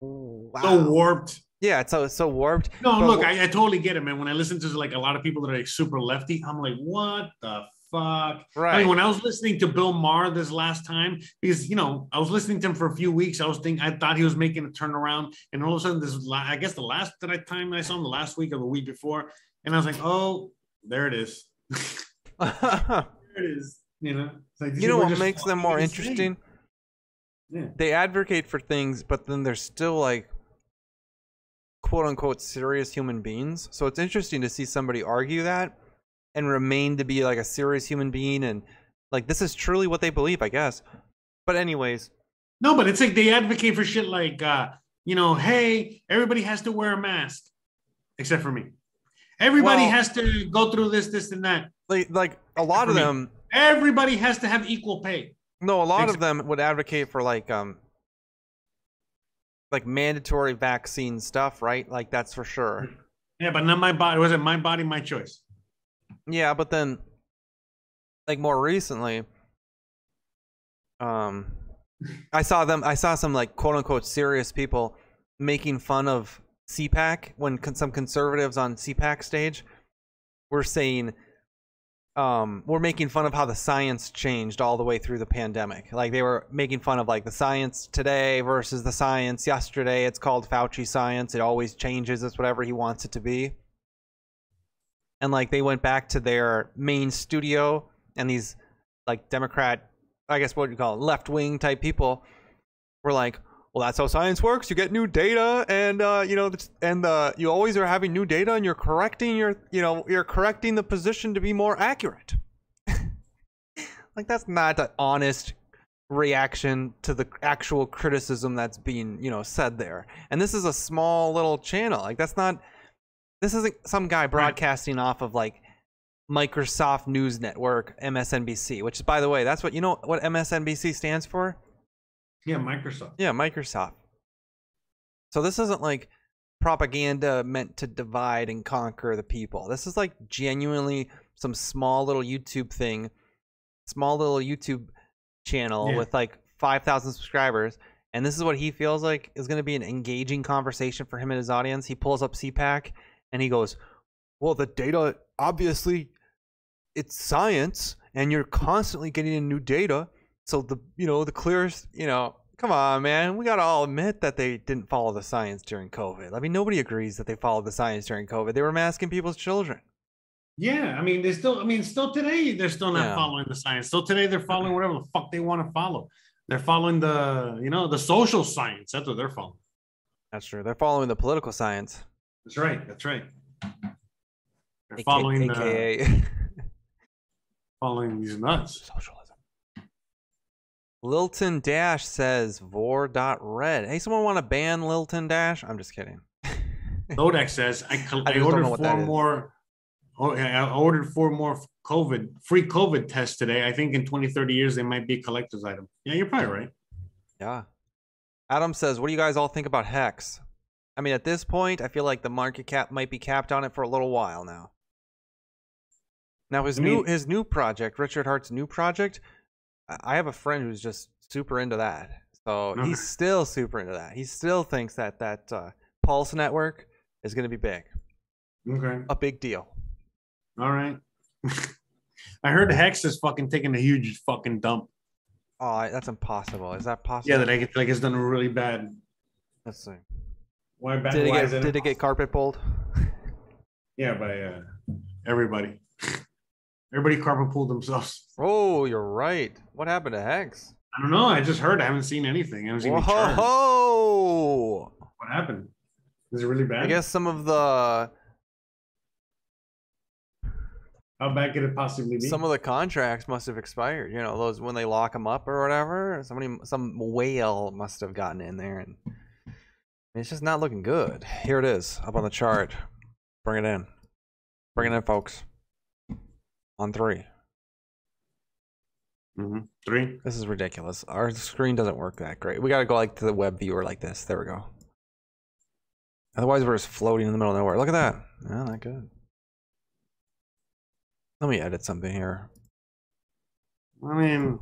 wow. so warped. yeah, it's so it's so warped. No, But look, I, I totally get it, man. When I listen to like a lot of people that are like super lefty, I'm like, what the fuck? I mean, when I was listening to Bill Maher this last time, because you know, I was listening to him for a few weeks. I was thinking, I thought he was making a turnaround, and all of a sudden, this la- I guess the last that I time I saw him the last week or the week before, and I was like, oh, there it is, there it is. You know, It's like, you know what makes them more interesting? Yeah. They advocate for things, but then they're still like quote unquote serious human beings. So it's interesting to see somebody argue that and remain to be like a serious human being and like this is truly what they believe, I guess. But anyways, No, but it's like they advocate for shit like, uh, you know, hey, everybody has to wear a mask, except for me. Everybody Well- has to go through this, this, and that. like like a lot of me. them Everybody has to have equal pay. no, a lot of them would advocate for like um like mandatory vaccine stuff, right? Like that's for sure. Yeah, but not my body. It Was it my body, my choice? Yeah, but then like more recently um I saw them I saw some like quote unquote serious people making fun of CPAC when con- some conservatives on CPAC stage were saying um we're making fun of how the science changed all the way through the pandemic. Like they were making fun of like the science today versus the science yesterday. It's called Fauci science. It always changes. It's whatever he wants it to be and like they went back to their main studio and these like democrat i guess what you call it left wing type people were like well that's how science works. You get new data and uh you know and uh you always are having new data and you're correcting your you know you're correcting the position to be more accurate. Like that's not an honest reaction to the actual criticism that's being you know said there. And this is a small little channel. Like that's not this isn't some guy broadcasting off of like Microsoft News Network, MSNBC, which is by the way, that's what you know what MSNBC stands for? Yeah, Microsoft. Yeah, Microsoft. So this isn't like propaganda meant to divide and conquer the people. This is like genuinely some small little YouTube thing, small little YouTube channel Yeah. with like 5,000 subscribers. And this is what he feels like is going to be an engaging conversation for him and his audience. He pulls up CPAC and he goes, Well, the data obviously it's science and you're constantly getting in new data. So the you know, the clearest, you know, come on, man. We gotta all admit that they didn't follow the science during COVID. I mean nobody agrees that they followed the science during COVID. They were masking people's children. Yeah, I mean, they still. I mean, still today they're still not Yeah. following the science. Still today they're following whatever the fuck they want to follow. They're following the, you know, the social science. That's what they're following. That's true. They're following the political science. That's right. That's right. They're AKA, following the, following these nuts. socialism. Lilton Dash says vor.red. Hey, someone want to ban Lilton Dash? I'm just kidding. Nodex says I, I I, don't know ordered four more. Oh, I ordered four more COVID free COVID tests today. I think in 20, 30 years they might be a collector's item. Yeah, you're probably right. Yeah. Adam says, "What do you guys all think about Hex?" I mean, at this point, I feel like the market cap might be capped on it for a little while now. Now his I new his new project, Richard Heart's new project, I- I have a friend who's just super into that. So Okay. he's still super into that. He still thinks that that uh, Pulse network is going to be big, Okay. a big deal. All right. I heard Hex is fucking taking a huge fucking dump. Oh, that's impossible. Is that possible? Yeah, that I get like it's done really bad. Let's see. Why bad? Did it get did it get carpet pulled? Yeah, by uh, everybody. Everybody carpet pulled themselves. Oh, you're right. What happened to Hex? I don't know. I just heard. I haven't seen anything. I haven't seen any. Whoa! What happened? Is it really bad? I guess some of the How bad could it possibly be? some of the contracts must have expired. You know, those when they lock them up or whatever. Somebody, some whale must have gotten in there, and it's just not looking good. Here it is, up on the chart. Bring it in. Bring it in, folks. On three. Mhm. Three. This is ridiculous. Our screen doesn't work that great. We gotta go like to the web viewer like this. There we go. Otherwise, we're just floating in the middle of nowhere. Look at that. Yeah, not good. Let me edit something here. I mean,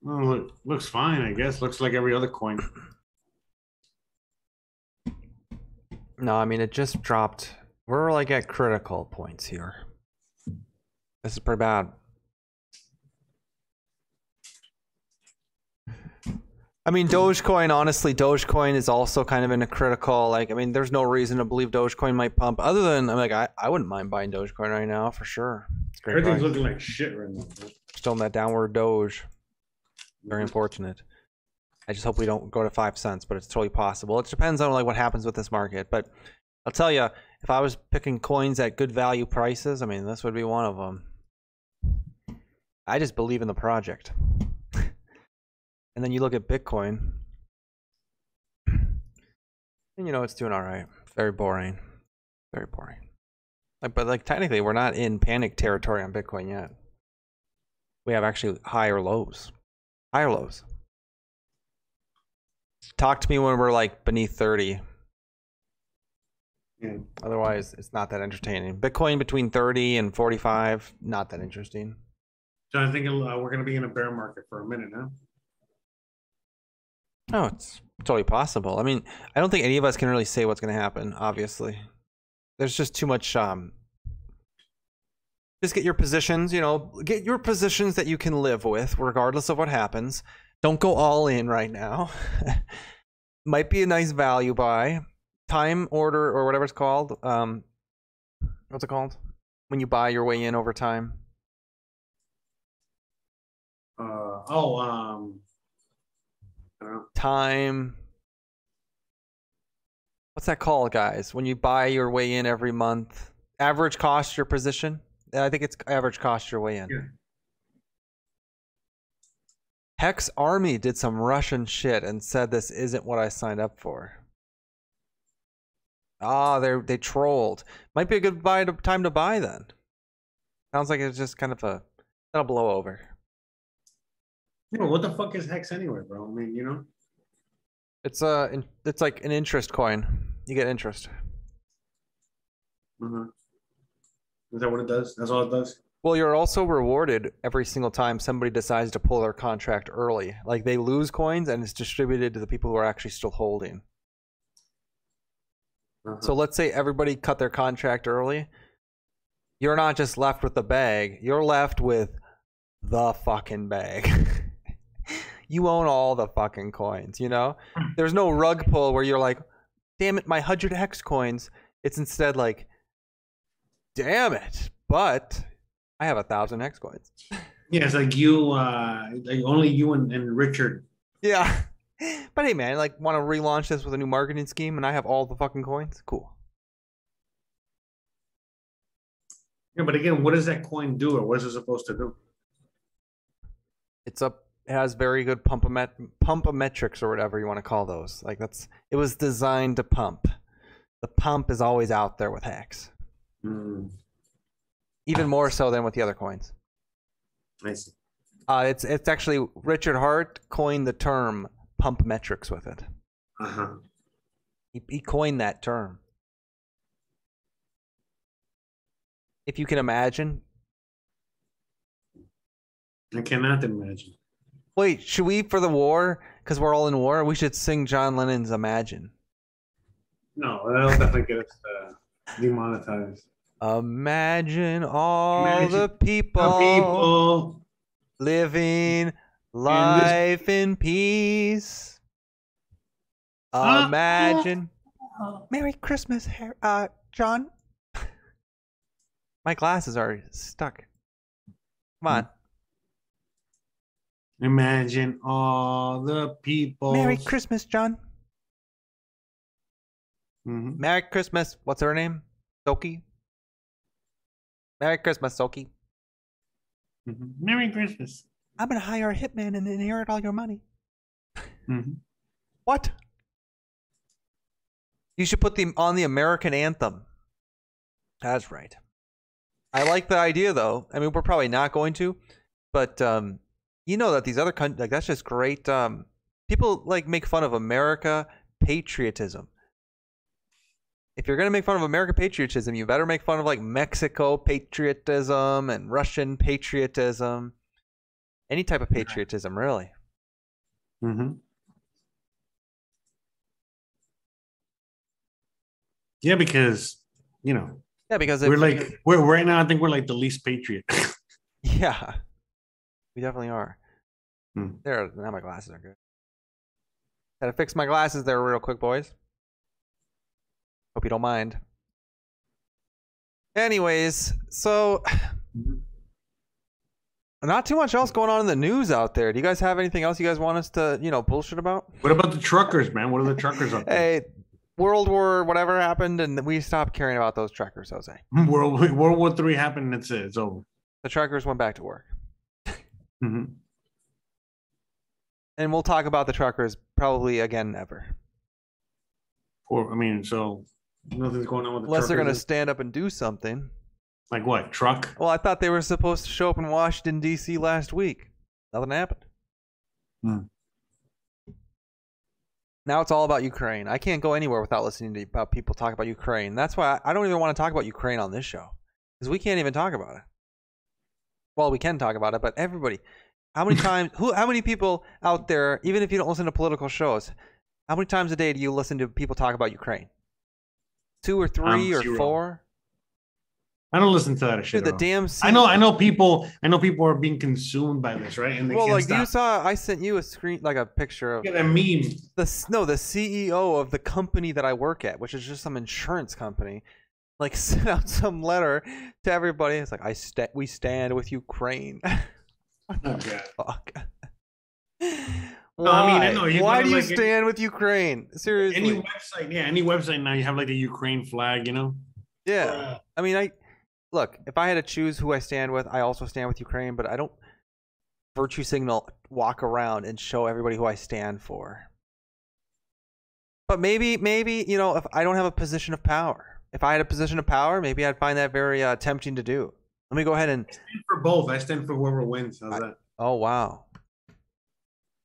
well, look, looks fine. I guess looks like every other coin. No, I mean it just dropped. We're like at critical points here. This is pretty bad. I mean, Dogecoin, honestly, Dogecoin is also kind of in a critical, like, I mean, there's no reason to believe Dogecoin might pump other than, I'm like, I, I wouldn't mind buying Dogecoin right now for sure. It's great Everything's looking like shit right now. Still in that downward Doge. Very mm-hmm. unfortunate. I just hope we don't go to five cents, but it's totally possible. It depends on like what happens with this market. But I'll tell you, if I was picking coins at good value prices, I mean, this would be one of them. I just believe in the project. and then you look at Bitcoin, and you know it's doing all right. Very boring. Very boring. Like, but like technically, we're not in panic territory on Bitcoin yet. We have actually higher lows, higher lows. Talk to me when we're like beneath 30. Yeah. Otherwise, it's not that entertaining. Bitcoin between 30 and 45, not that interesting. So I think uh, we're going to be in a bear market for a minute now. Oh, it's totally possible. I mean, I don't think any of us can really say what's going to happen, obviously. There's just too much um just get your positions, you know, get your positions that you can live with regardless of what happens. Don't go all in right now. Might be a nice value buy. Time order or whatever it's called. Um what's it called? When you buy your way in over time. Uh, oh, um, I don't know. time what's that called guys when you buy your way in every month average cost your position i think it's average cost your way in Yeah. Hex army did some russian shit and said this isn't what i signed up for ah they they trolled might be a good buy to, time to buy then sounds like it's just kind of a that'll blow over You know, what the fuck is Hex anyway, bro? I mean, you know, It's a, it's like an interest coin. You get interest. Mhm. Is that what it does? That's all it does. Well, you're also rewarded every single time somebody decides to pull their contract early. Like they lose coins and it's distributed to the people who are actually still holding. Uh-huh. So let's say everybody cut their contract early. You're not just left with the bag, you're left with the fucking bag. you own all the fucking coins, you know? There's no rug pull where you're like, damn it, my 100 hex coins. It's instead like, damn it, but I have a thousand hex coins. yeah, it's like you, uh, like only you and, and Richard. Yeah. But hey, man, like, want to relaunch this with a new marketing scheme and I have all the fucking coins? Cool. Yeah, but again, what does that coin do, or what is it supposed to do? it's up it has very good pump pumpomet pumpometrics or whatever you want to call those like that's it was designed to pump the pump is always out there with Hex Hmm, even more so than with the other coins I see. uh, it's it's actually richard heart coined the term pump metrics with it Uh huh. he, he coined that term if you can imagine I cannot imagine. wait should we for the war because we're all in war we should sing john lennon's imagine No, that'll definitely get us uh, demonetized. Imagine all Imagine the people, The people. living life in peace. Ah, Imagine. Merry Christmas, uh, John. My glasses are stuck. Come on. Imagine all the people. Merry Christmas, John. Mhm. Merry Christmas. What's her name? Soki. Merry Christmas, Soki. Mhm. Merry Christmas. I'm gonna hire a hitman and inherit all your money. Mhm. What? You should put the on the American anthem. That's right. I like the idea though. I mean, we're probably not going to, but um, you know that these other countries, like that's just great. Um, people like make fun of America patriotism. If you're gonna make fun of American patriotism, you better make fun of like Mexico patriotism and Russian patriotism, any type of patriotism, really. Mhm. Yeah, because you know Yeah, because we're like we're right now. I think we're like the least patriot. Yeah, we definitely are. Hmm. There, now my glasses are good. Gotta fix my glasses there real quick, boys. Hope you don't mind. Anyways, so not too much else going on in the news out there. Do you guys have anything else you guys want us to, you know, bullshit about? what about the truckers, man? What are the truckers up there? Hey, World War whatever happened, and we stopped caring about those truckers, Jose. World World War Three happened. and That's. It's over. The truckers went back to work. Mhm. And we'll talk about the truckers probably again never. Poor. I mean, so nothing's going on with the Unless they're going to stand up and do something. like what truck? Well, I thought they were supposed to show up in Washington, D.C. last week. Nothing happened. Hmm. Now it's all about Ukraine. I can't go anywhere without listening to about people talk about Ukraine. That's why I, I don't even want to talk about Ukraine on this show because we can't even talk about it. Well, we can talk about it, but everybody, how many times, who, how many people out there, even if you don't listen to political shows, how many times a day do you listen to people talk about Ukraine? Two or three or four? I don't listen to that shit. Dude, the at all. damn. I know. I know people. I know people are being consumed by this, right? And they well, can't like stop. you saw, I sent you a screen, like a picture of Look at that meme. the no, the CEO of the company that I work at, which is just some insurance company, like sent out some letter to everybody. It's like I sta- we stand with Ukraine. Oh, God. Fuck. No, I mean, I Why? know, you Why do you like, stand with Ukraine? Seriously. Any website, yeah, any website now you have like the Ukraine flag, you know. yeah. I mean, I look. If I had to choose who I stand with, I also stand with Ukraine. But I don't virtue signal, walk around, and show everybody who I stand for. But maybe, maybe you know, if I don't have a position of power, if I had a position of power, maybe I'd find that very uh, tempting to do. Let me go ahead and. I stand for both. I stand for whoever wins. How's I- that? Oh wow.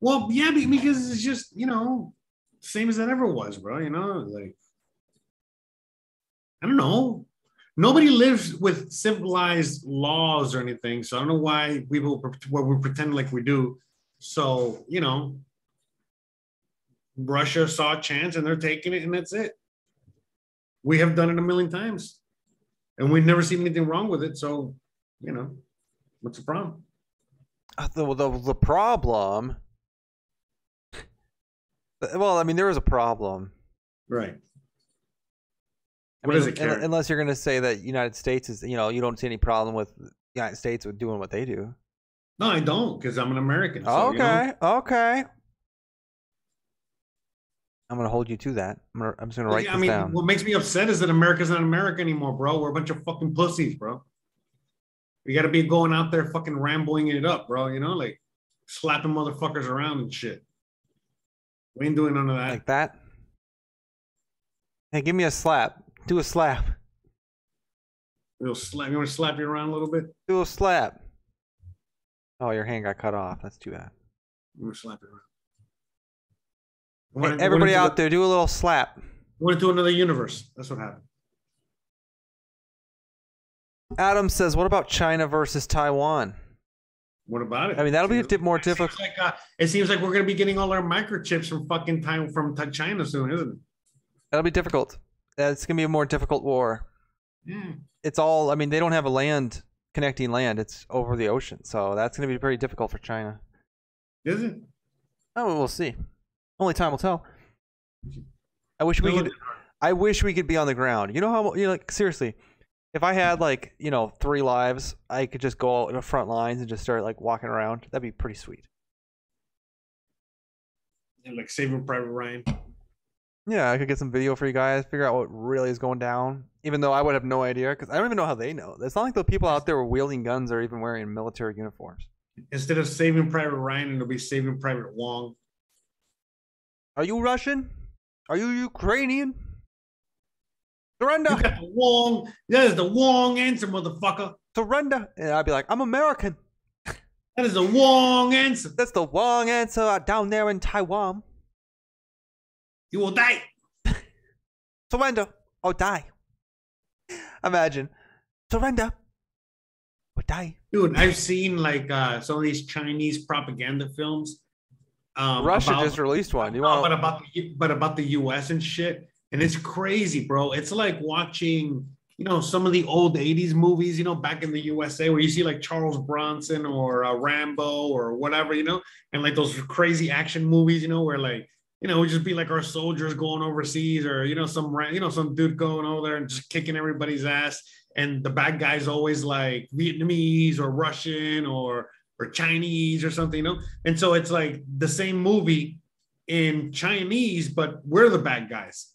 Well, yeah, because it's just you know same as it ever was, bro. You know, like I don't know. Nobody lives with civilized laws or anything, so I don't know why people what we pretend like we do. So you know, Russia saw a chance and they're taking it, and that's it. We have done it a million times, and we've never seen anything wrong with it. So, you know, what's the problem? Uh, The, the, the problem. Well, I mean, there was a problem. Right. I What mean, is it, Karen? unless you're going to say that United States is, you know, you don't see any problem with the United States with doing what they do. No, I don't, because I'm an American. so, you know, okay, okay. I'm going to hold you to that. I'm, gonna, I'm just going to write I this mean, down. what makes me upset is that America's not America anymore, bro. We're a bunch of fucking pussies, bro. We got to be going out there fucking rambling it up, bro. You know, like slapping motherfuckers around and shit. We ain't doing none of that. Like that. Hey, give me a slap. Do a slap. We'll slap. You want to slap you around a little bit? Do a slap. Oh, your hand got cut off. That's too bad. You want to slap it around? Hey, everybody out the- there, do a little slap. Went to another universe. That's what happened. Adam says, "What about China versus Taiwan?" What about it? I mean, that'll be a bit more it seems difficult. Like, uh, it seems like we're gonna be getting all our microchips from fucking time from China soon, isn't it? That'll be difficult. Uh, It's gonna be a more difficult war. Yeah. It's all. I mean, they don't have a land connecting land. It's over the ocean, so that's gonna be pretty difficult for China. Is it? Oh, we'll see. Only time will tell. I wish we could. I wish we could be on the ground. You know how you know, like seriously, if I had like you know three lives, I could just go out in the front lines and just start like walking around. That'd be pretty sweet. And, like Saving Private Ryan. Yeah, I could get some video for you guys, figure out what really is going down. Even though I would have no idea, because I don't even know how they know. It's not like the people out there were wielding guns or even wearing military uniforms. Instead of Saving Private Ryan, it'll be Saving Private Wong. Are you Russian? Are you Ukrainian? You Surrender! got the Wong. That is the Wong answer, motherfucker. Surrender! And I'd be like, I'm American. That is the Wong answer. That's the wrong answer down there in Taiwan. You will die. Surrender or die. Imagine. Surrender or die. Dude, I've seen like uh, some of these Chinese propaganda films. Um, Russia about- just released one. You want but about the but about the U.S. and shit, and it's crazy, bro. It's like watching, you know, some of the old '80s movies, you know, back in the USA, where you see like Charles Bronson or uh, Rambo or whatever, you know, and like those crazy action movies, you know, where like, you know, it would just be like our soldiers going overseas, or you know, some you know, some dude going over there and just kicking everybody's ass, and the bad guy's always like Vietnamese or Russian or or Chinese or something, you know. And so it's like the same movie in Chinese, but we're the bad guys.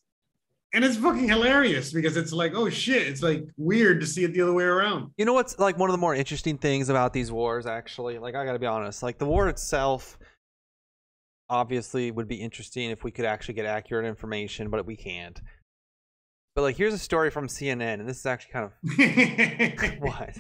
And it's fucking hilarious because it's like, oh shit, it's like weird to see it the other way around. You know what's like one of the more interesting things about these wars, actually? Like, I gotta be honest. Like, the war itself obviously would be interesting if we could actually get accurate information, but we can't. But, like, here's a story from CNN, and this is actually kind of what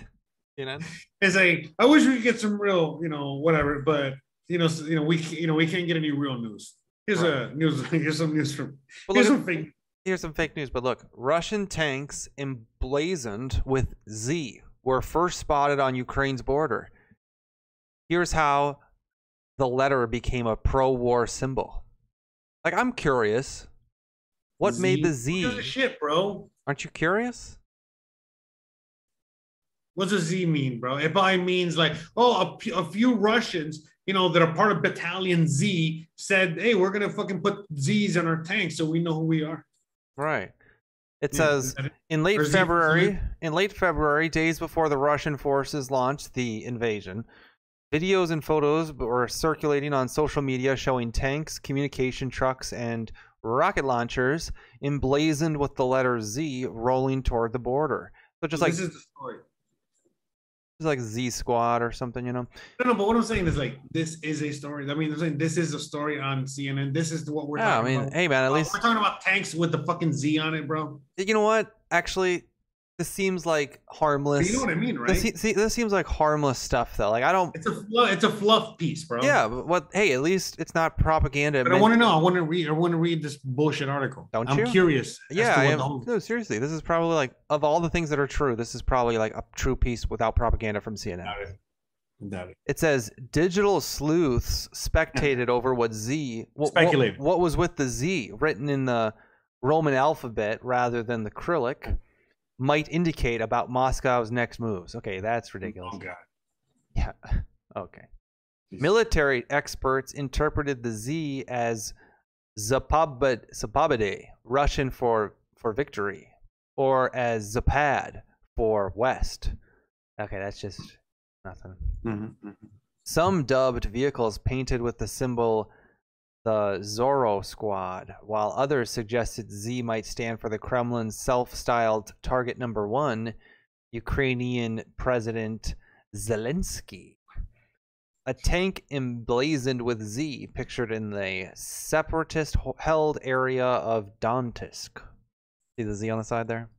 you know CNN? like I wish we could get some real, you know, whatever, but you know, you know, we you know, we can't get any real news. Here's a news. Here's some news from. But here's look some fake. Here's some fake news, but look Russian tanks emblazoned with Z were first spotted on Ukraine's border. Here's how the letter became a pro war symbol. Like, I'm curious. What made the Who Z? gives a shit, bro? Aren't you curious? What does Z mean, bro? It probably means like, oh, a, p- a few Russians, you know, that are part of Battalion Z said, hey, we're gonna fucking put Z's on our tanks so we know who we are. Right. It Yeah, says it? in late February, in late February, days before the Russian forces launched the invasion, videos and photos were circulating on social media showing tanks, communication trucks, and rocket launchers emblazoned with the letter Z rolling toward the border. So just like this is the story. Just like Z Squad or something, you know. No, no, but what I'm saying is like this is a story. I mean, I'm saying this is a story on CNN. This is what we're talking about. Yeah, I mean, about. hey man, at Uh, least we're talking about tanks with the fucking Z on it, bro. you know what? Actually, this seems like harmless. You know what I mean, right? This, see, this seems like harmless stuff though. Like I don't. it's a fluff, it's a fluff piece, bro. Yeah, but what? Hey, at least it's not propaganda. But I want to know. I want to read. I want to read this bullshit article. Don't I'm you? curious. Yeah, I am. whole- No, seriously, this is probably like of all the things that are true, this is probably like a true piece without propaganda from CNN. Doubt it. It. It says digital sleuths spectated over what Z what, what, what was with the Z written in the Roman alphabet rather than the Cyrillic might indicate about Moscow's next moves. Okay, that's ridiculous. Oh god. Yeah. Okay. Military experts interpreted the Z as Zapabad, Zapabade, Russian for for victory, or as Zapad for west. Okay, that's just nothing. Mhm, mhm. Some dubbed vehicles painted with the symbol the Zorro Squad, while others suggested Z might stand for the Kremlin's self styled target number one, Ukrainian President Zelensky. A tank emblazoned with Z, pictured in the separatist held area of Donetsk. See the Z on the side there?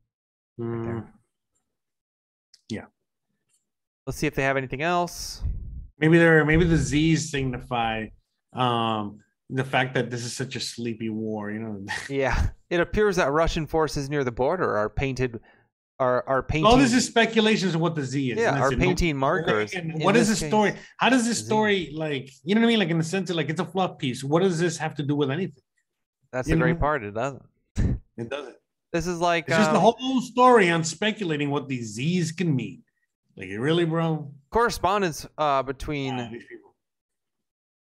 Mm, Let's see if they have anything else. Maybe there. Maybe the Z's signify um, the fact that this is such a sleepy war. You know. Yeah, it appears that Russian forces near the border are painted, are are painting. All this is speculations of what the Z is. yeah, are it. No- painting markers. And what is the story? case. How does this Z. story like? You know what I mean? Like in the sense of like it's a fluff piece. What does this have to do with anything? That's you the great part. It doesn't. It doesn't. This is like It's just the um, whole story on speculating what these Z's can mean. Like, really, bro? correspondence uh, between Ah, these people.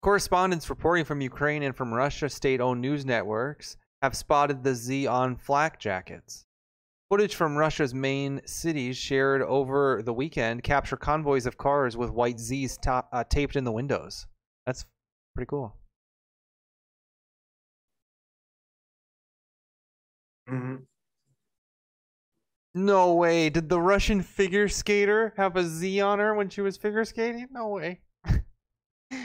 Correspondents reporting from Ukraine and from Russia state-owned news networks have spotted the Z on flak jackets. Footage from Russia's main cities shared over the weekend capture convoys of cars with white Z's uh, taped in the windows. That's pretty cool. Mhm. No way. Did the Russian figure skater have a Z on her when she was figure skating? No way.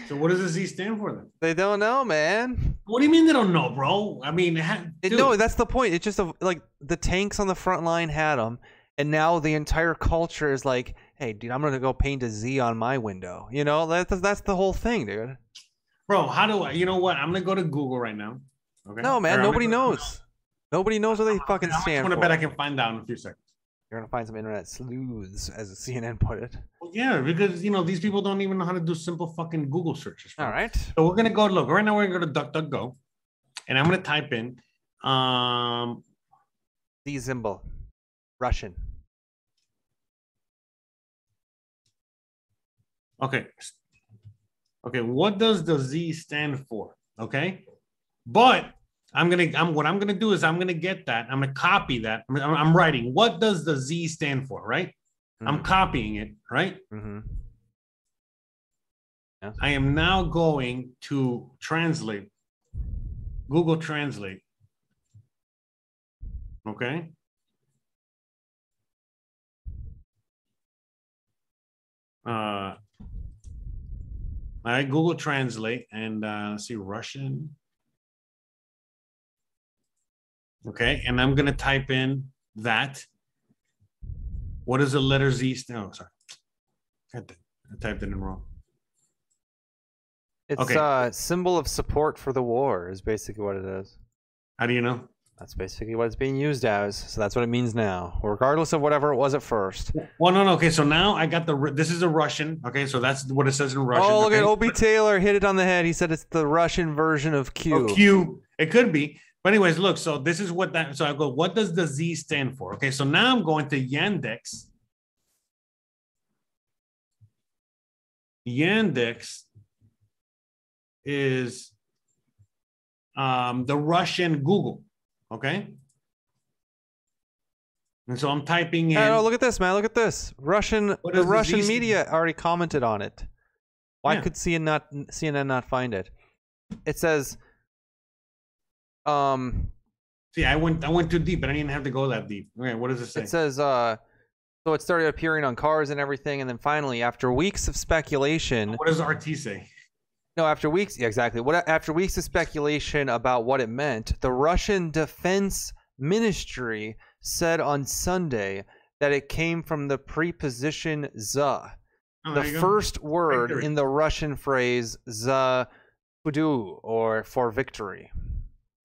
So, what does the Z stand for then? They don't know, man. What do you mean they don't know, bro? I mean, ha- It, no, that's the point. It's just a, like the tanks on the front line had them, and now the entire culture is like, "Hey, dude, I'm gonna go paint a Z on my window." You know, that's that's the whole thing, dude. bro. How do I? You know what? I'm gonna go to Google right now. Okay. No, man, I'm nobody gonna- knows. Nobody knows what they fucking much stand want to bet I can find out in a few seconds? You're gonna find some internet sleuths, as CNN put it. Well, yeah, because you know these people don't even know how to do simple fucking Google searches. All right. So we're gonna go look right now. We're gonna go to DuckDuckGo, and I'm gonna type in um Z symbol, Russian. Okay. Okay, what does the Z stand for? Okay. But I'm gonna I'm what I'm gonna do is I'm gonna get that. I'm gonna copy that. I'm, I'm writing what does the Z stand for, right? I'm copying it, right? Mm-hmm. I am now going to translate, Google Translate. Okay. Uh, I Google Translate and uh, see Russian. Okay, and I'm gonna type in that. What is the letter Z stand? Oh, sorry. I typed it in wrong. It's Okay. uh symbol of support for the war is basically what it is. How do you know? That's basically what it's being used as. So that's what it means now, regardless of whatever it was at first. Well, no, no. Okay, so now I got the. This is a Russian. Okay, so that's what it says in Russian. oh, look okay? at Opie Taylor hit it on the head. He said it's the Russian version of Q. Oh, Q. It could be. But anyways, look. So this is what that. So I go. What does the Z stand for? Okay, so now I'm going to Yandex. Yandex is um, the Russian Google. Okay. And so I'm typing in. Oh, look at this, man. Look at this. Russian the Russian media already commented on it. Why Yeah. could CNN not CNN not find it? It says um See, I went. I went too deep, but I didn't have to go that deep. Okay, what does it say? It says, uh, so it started appearing on cars and everything, and then finally, after weeks of speculation, what does RT say? no, after weeks, yeah, exactly. What after weeks of speculation about what it meant, the Russian Defense Ministry said on Sunday that it came from the preposition za, Oh, the first word Victory. in the Russian phrase za pudu or for victory.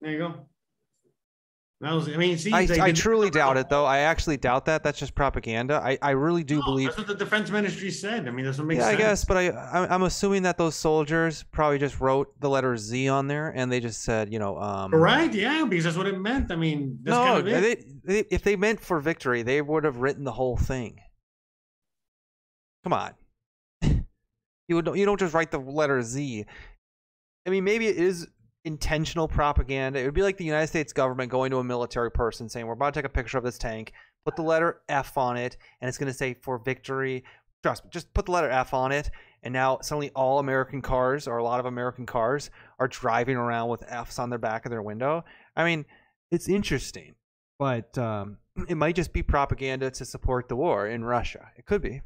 There you go. That was. I mean, see, I, I truly doubt it, though. I actually doubt that. That's just propaganda. I, I really do No, believe. That's what the defense ministry said. I mean, that's what makes sense. Yeah, I guess, but I, I I'm assuming that those soldiers probably just wrote the letter Z on there, and they just said, you know, um. Right? Yeah, because that's what it meant. I mean, no, kind of they, they, if they meant for victory, they would have written the whole thing. Come on, you would you don't just write the letter Z. I mean, maybe it is intentional propaganda. It would be like the United States government going to a military person saying, "We're about to take a picture of this tank. Put the letter F on it, and it's going to say for victory." Trust me, just put the letter F on it, and now suddenly all American cars, or a lot of American cars, are driving around with Fs on their back of their window. I mean, it's interesting, but um, it might just be propaganda to support the war in Russia. It could be.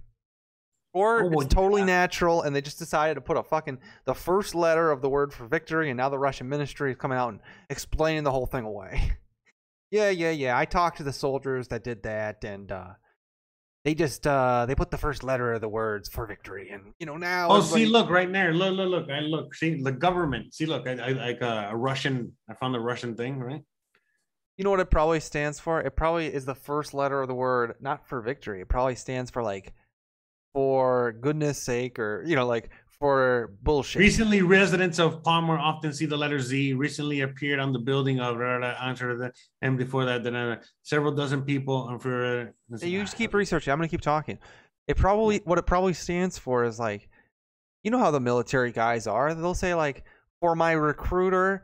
Or Oh, it's totally yeah. natural, and they just decided to put a fucking the first letter of the word for victory, and now the Russian ministry is coming out and explaining the whole thing away. yeah, yeah, yeah. I talked to the soldiers that did that, and uh, they just uh, they put the first letter of the words for victory, and you know now. Oh, see, look right there. Look, look, look. I look. See the government. See, look. I, I like uh, a Russian. I found the Russian thing. Right. You know what it probably stands for? It probably is the first letter of the word, not for victory. It probably stands for like, for goodness sake, or you know, like for bullshit. Recently, residents of Palmer often see the letter Z. Recently appeared on the building of rah, rah, answer the and before that, then several dozen people. And for uh, you just keep researching. I'm gonna keep talking. It probably what it probably stands for is like, you know how the military guys are. They'll say like, for my recruiter,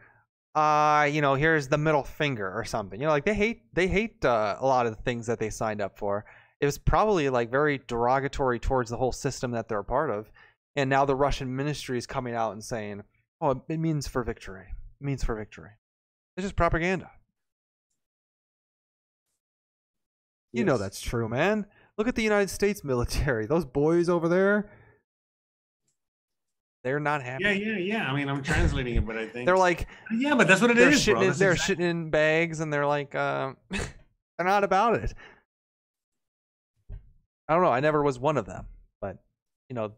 uh, you know, here's the middle finger or something. You know, like they hate they hate uh, a lot of the things that they signed up for. It was probably like very derogatory towards the whole system that they're a part of. And now the Russian ministry is coming out and saying, "Oh, it- means for victory. It means for victory." It's just propaganda. You know that's true, man. Look at the United States military. Those boys over there, they're not happy. Yeah, yeah, yeah. I mean, I'm translating it, but I think They're like yeah, but that's what it they're is, shitting bro. in, they're exact- shitting in bags and they're like uh, they're not about it. I don't know. I never was one of them, but you know,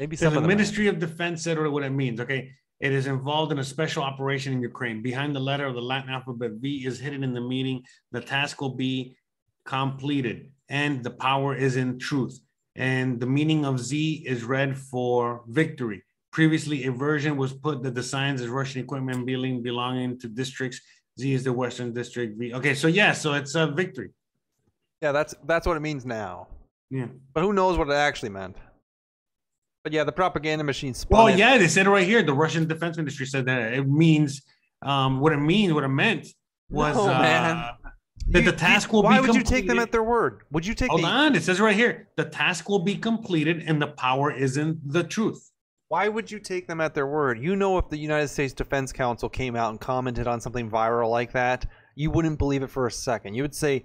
maybe So some the of are. Ministry of Defense said what it means. Okay. It is involved in a special operation in Ukraine. Behind the letter of the Latin alphabet V is hidden in the meaning. The task will be completed, and the power is in truth. And the meaning of Z is read for victory. Previously, a version was put that the signs is Russian equipment building belonging to districts. Z is the Western District. V. Okay, so yeah, so it's a victory. Yeah, that's that's what it means now. Yeah. But who knows what it actually meant? But yeah, the propaganda machine Well, it. yeah, they said it right here. The Russian Defense Ministry said that it means um, what it means, what it meant was No, uh, that You- the task will Why be would you take them at their word? Would you take Hold the on, it says right here the task will be completed and the power is in the truth. Why would you take them at their word? You know, if the United States Defense Council came out and commented on something viral like that, you wouldn't believe it for a second. You would say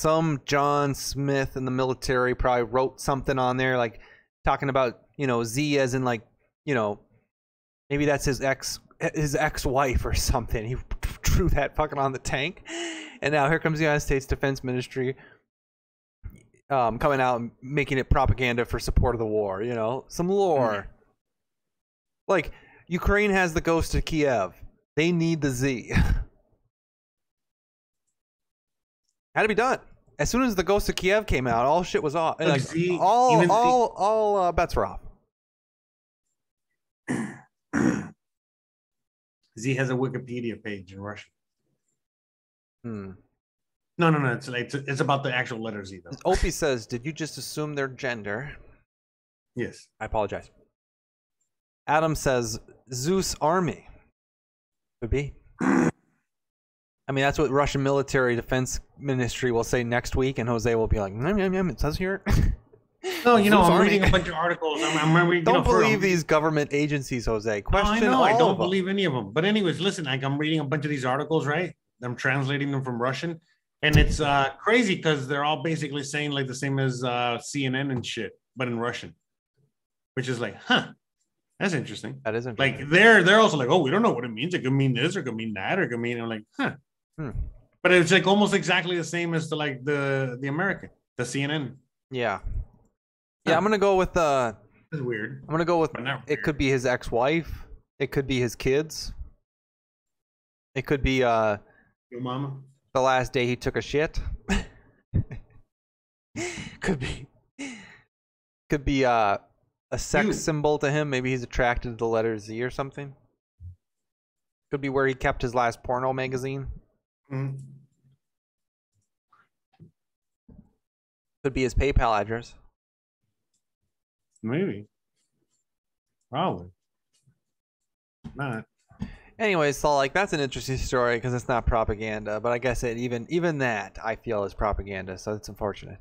some John Smith in the military probably wrote something on there, like talking about you know Z as in like you know maybe that's his ex his ex-wife or something. He drew that fucking on the tank, and now here comes the United States Defense Ministry um, coming out and making it propaganda for support of the war. You know, some lore. Like Ukraine has the ghost of Kiev. They need the Z. Had to be done. As soon as the ghost of Kiev came out, all shit was off. Like, Z, all, Z- all, all uh, bets were off. Z has a Wikipedia page in Russian. Hmm. No, no, no. It's like it's, it's about the actual letter Z though. Opie says, "Did you just assume their gender?" Yes. I apologize. Adam says, "Zeus army." Could be. I mean, that's what Russian military defense ministry will say next week, and Jose will be like, "Yum, yum, yum, "It says here." No, you know, I'm reading a bunch of articles. I'm, I'm reading. Don't know, believe these government agencies, Jose. No, Question I know. I don't them. believe any of them. But anyways, listen. Like I'm reading a bunch of these articles, right? I'm translating them from Russian, and it's uh, crazy because they're all basically saying like the same as uh, CNN and shit, but in Russian, which is like, huh, that's interesting. That is interesting. Like they're they're also like, oh, we don't know what it means. It could mean this, or it could mean that, or it could mean. I'm like, huh. Hmm. But it's like almost exactly the same as the like the the American The CNN. Yeah. Yeah, I'm gonna go with uh weird. I'm gonna go with it could be his ex-wife. It could be his kids. It could be uh Your mama. the last day he took a shit. could be could be uh a sex You. symbol to him. Maybe he's attracted to the letter Z or something. Could be where he kept his last porno magazine. Mhm. Could be his PayPal address. Maybe. Probably. Not. Anyways, so like that's an interesting story because it's not propaganda, but I guess it even even that I feel is propaganda, so it's unfortunate.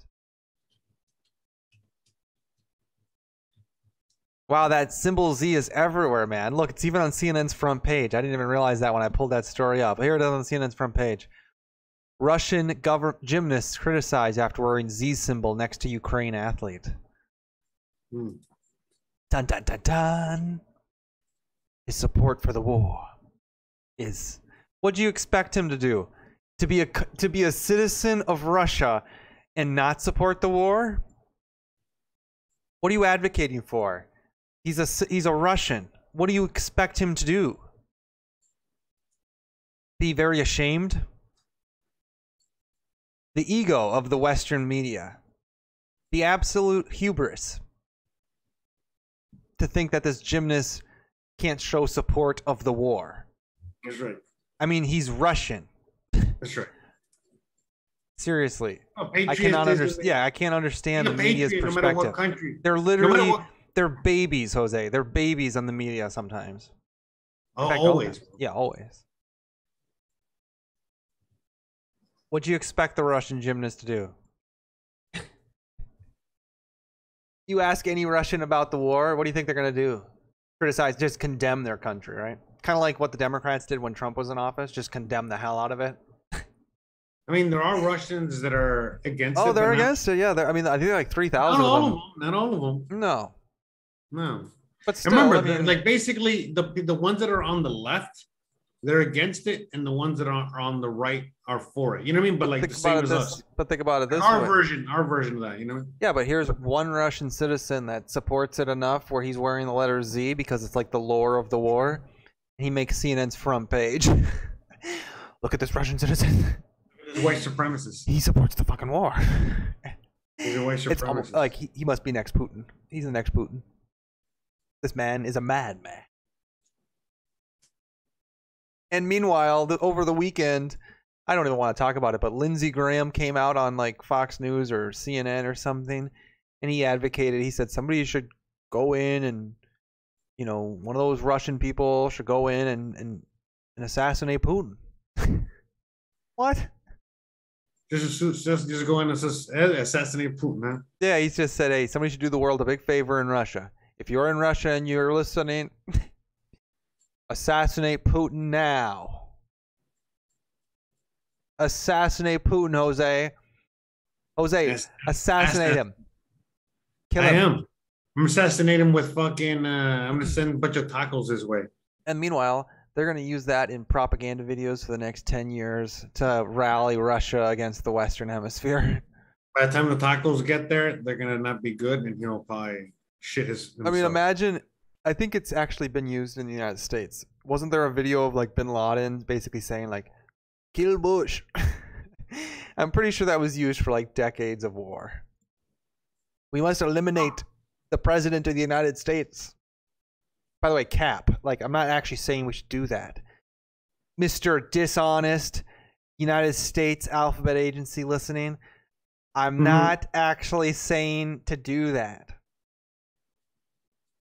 Wow, that symbol Z is everywhere, man. Look, it's even on CNN's front page. I didn't even realize that when I pulled that story up. Here it is on CNN's front page. Russian government gymnasts criticized after wearing Z symbol next to Ukraine athlete. Hmm. Dun dun dun dun. His support for the war is. What do you expect him to do? To be a to be a citizen of Russia and not support the war? What are you advocating for? He's a he's a Russian. What do you expect him to do? Be very ashamed? The ego of the Western media. The absolute hubris to think that this gymnast can't show support of the war. That's right. I mean, he's Russian. That's right. Seriously. I cannot understand. Yeah, I can't understand the media's patriot, no matter perspective. what country. They're literally. They're babies, Jose. They're babies on the media sometimes. In Oh, fact, all always. Yeah, always. What do you expect the Russian gymnast to do? you ask any Russian about the war, what do you think they're going to do? Criticize, just condemn their country, right? Kind of like what the Democrats did when Trump was in office, just condemn the hell out of it. I mean, there are Russians that are against oh, it. Oh, but they're not- against it. Yeah, they're, I mean, I think like three thousand Not all of of them. them. Not all of them. No, No. but still, Remember, I mean, like basically the the ones that are on the left, they're against it, and the ones that are, are on the right are for it. You know what I mean? But like the same as this, us. but think about it this Our way. version, our version of that. You know? Yeah, but here's one Russian citizen that supports it enough where he's wearing the letter Z because it's like the lore of the war. He makes CNN's front page. Look at this Russian citizen. White supremacist. He supports the fucking war. He's a white It's almost supremacist. like he, he must be next Putin. He's the next Putin. This man is a madman. And meanwhile, the, over the weekend, I don't even want to talk about it, but Lindsey Graham came out on like Fox News or CNN or something, and he advocated. He said somebody should go in and, you know, one of those Russian people should go in and and, and assassinate Putin. what? just just just go in and just assassinate Putin, huh? Yeah, he just said, "Hey, somebody should do the world a big favor in Russia. If you're in Russia and you're listening, assassinate Putin now. Assassinate Putin, Jose. Jose, Yes, assassinate assassin- him. Kill I him. am. I'm assassinating him with fucking. Uh, I'm gonna send a bunch of tacos his way. And meanwhile, they're going to use that in propaganda videos for the next 10 years to rally Russia against the Western Hemisphere. By the time the tacos get there, they're gonna not be good, and he'll probably shit his. I mean, imagine. I think it's actually been used in the United States. Wasn't there a video of like Bin Laden basically saying like, "Kill Bush"? I'm pretty sure that was used for like decades of war. We must eliminate the president of the United States. By the way, Cap. Like, I'm not actually saying we should do that, Mister Dishonest United States Alphabet Agency listening. I'm Mhm. not actually saying to do that.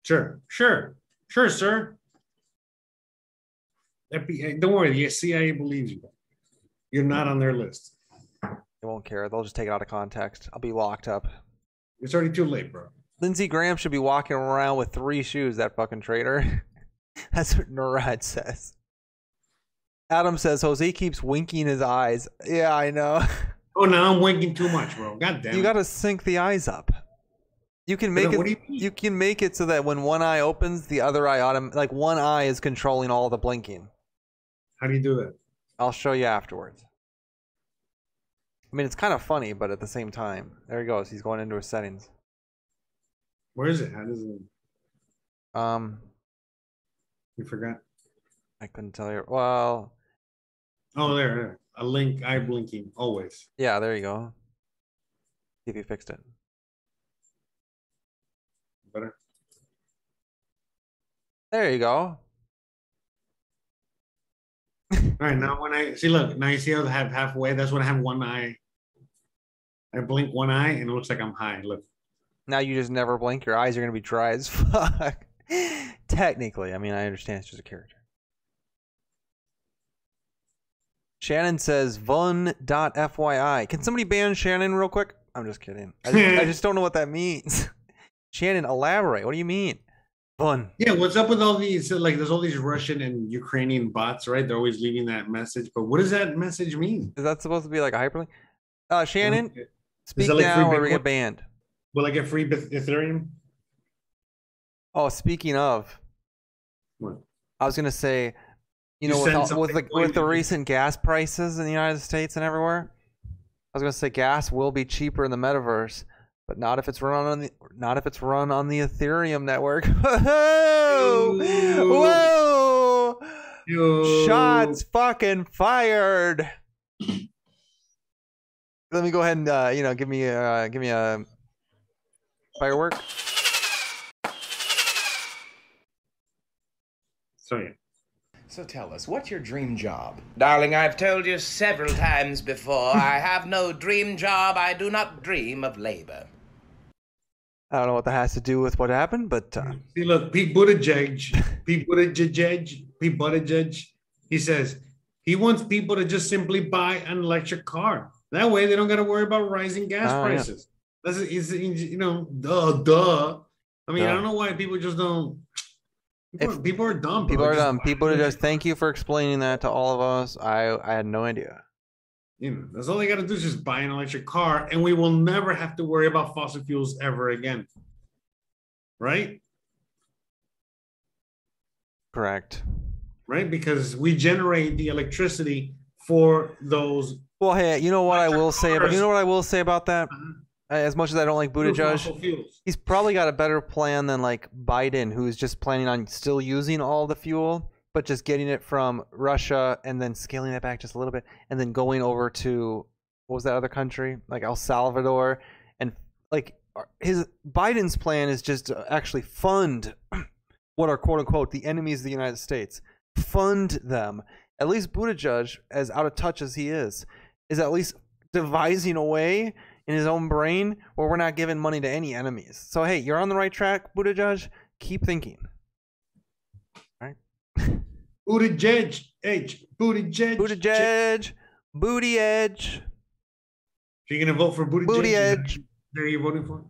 Sure, sure, sure, sir. FBI, don't worry, the CIA believes you. You're not on their list. They won't care. They'll just take it out of context. I'll be locked up. It's already too late, bro. Lindsey Graham should be walking around with three shoes, that fucking traitor. That's what Narad says. Adam says Jose keeps winking his eyes. Yeah, I know. Oh, now I'm winking too much, bro. God damn. You gotta sync the eyes up. You can make it you you can make it so that when one eye opens, the other eye autom- like one eye is controlling all the blinking. How do you do that? I'll show you afterwards. I mean, it's kind of funny, but at the same time, there he goes. He's going into his settings. Where is it? How does it? Um, You forgot. I couldn't tell you. Well, Oh, there, there. A link. Eye blinking always. yeah, there you go. See if you fixed it. Better. There you go. All right, now when I see, look, now you see how I have halfway. That's when I have one eye. I blink one eye and it looks like I'm high. Look, Now you just never blink. Your eyes are gonna be dry as fuck. Technically, I mean, I understand it's just a character. Shannon says Vun.fyi. Can somebody ban Shannon real quick? I'm just kidding. I just, I just don't know what that means. Shannon, elaborate. What do you mean? Fun. yeah. What's up with all these? Like, there's all these Russian and Ukrainian bots, right? They're always leaving that message. But what does that message mean? Is that supposed to be like a hyperlink? Uh, Shannon, speak like now or we get banned. Will I get free Ethereum? Oh, speaking of, What? I was gonna say, you You know, with, all, with the with the recent gas prices in the United States and everywhere, I was gonna say gas will be cheaper in the metaverse, but not if it's run on the not if it's run on the Ethereum network. Whoa! Whoa! Yo. Shots fucking fired. Let me go ahead and uh, you know give me uh, give me a firework. So yeah. So tell us, what's your dream job? Darling, I've told you several times before, I have no dream job. I do not dream of labor. I don't know what that has to do with what happened, but uh, See, look, Pete Buttigieg, Pete Buttigieg, Pete Buttigieg, he says he wants people to just simply buy an electric car. That way they don't got to worry about rising gas Oh, yeah. prices. That's is you know, duh, duh. I mean, I don't know why people just don't. People, If- are, people are dumb. people are dumb. People are just thank you for explaining that to all of us. I I had no idea. You know, that's all they got to do is just buy an electric car, and we will never have to worry about fossil fuels ever again. Right? Correct. Right? Because we generate the electricity for those Well, hey, you know what I will say about you know what I will say about that. uh, As much as I don't like Buttigieg, he's probably got a better plan than like Biden, who's just planning on still using all the fuel, but just getting it from Russia and then scaling it back just a little bit, and then going over to what was that other country, like El Salvador, and like his Biden's plan is just to actually fund what are quote unquote the enemies of the United States, fund them. At least Buttigieg, as out of touch as he is, is at least devising a way in his own brain where we're not giving money to any enemies. So hey, you're on the right track, Buttigieg. Keep thinking. Buttigieg, H, Buttigieg. Buttigieg, booty edge, So you're you gonna vote for Buttigieg? booty edge, There you voting for?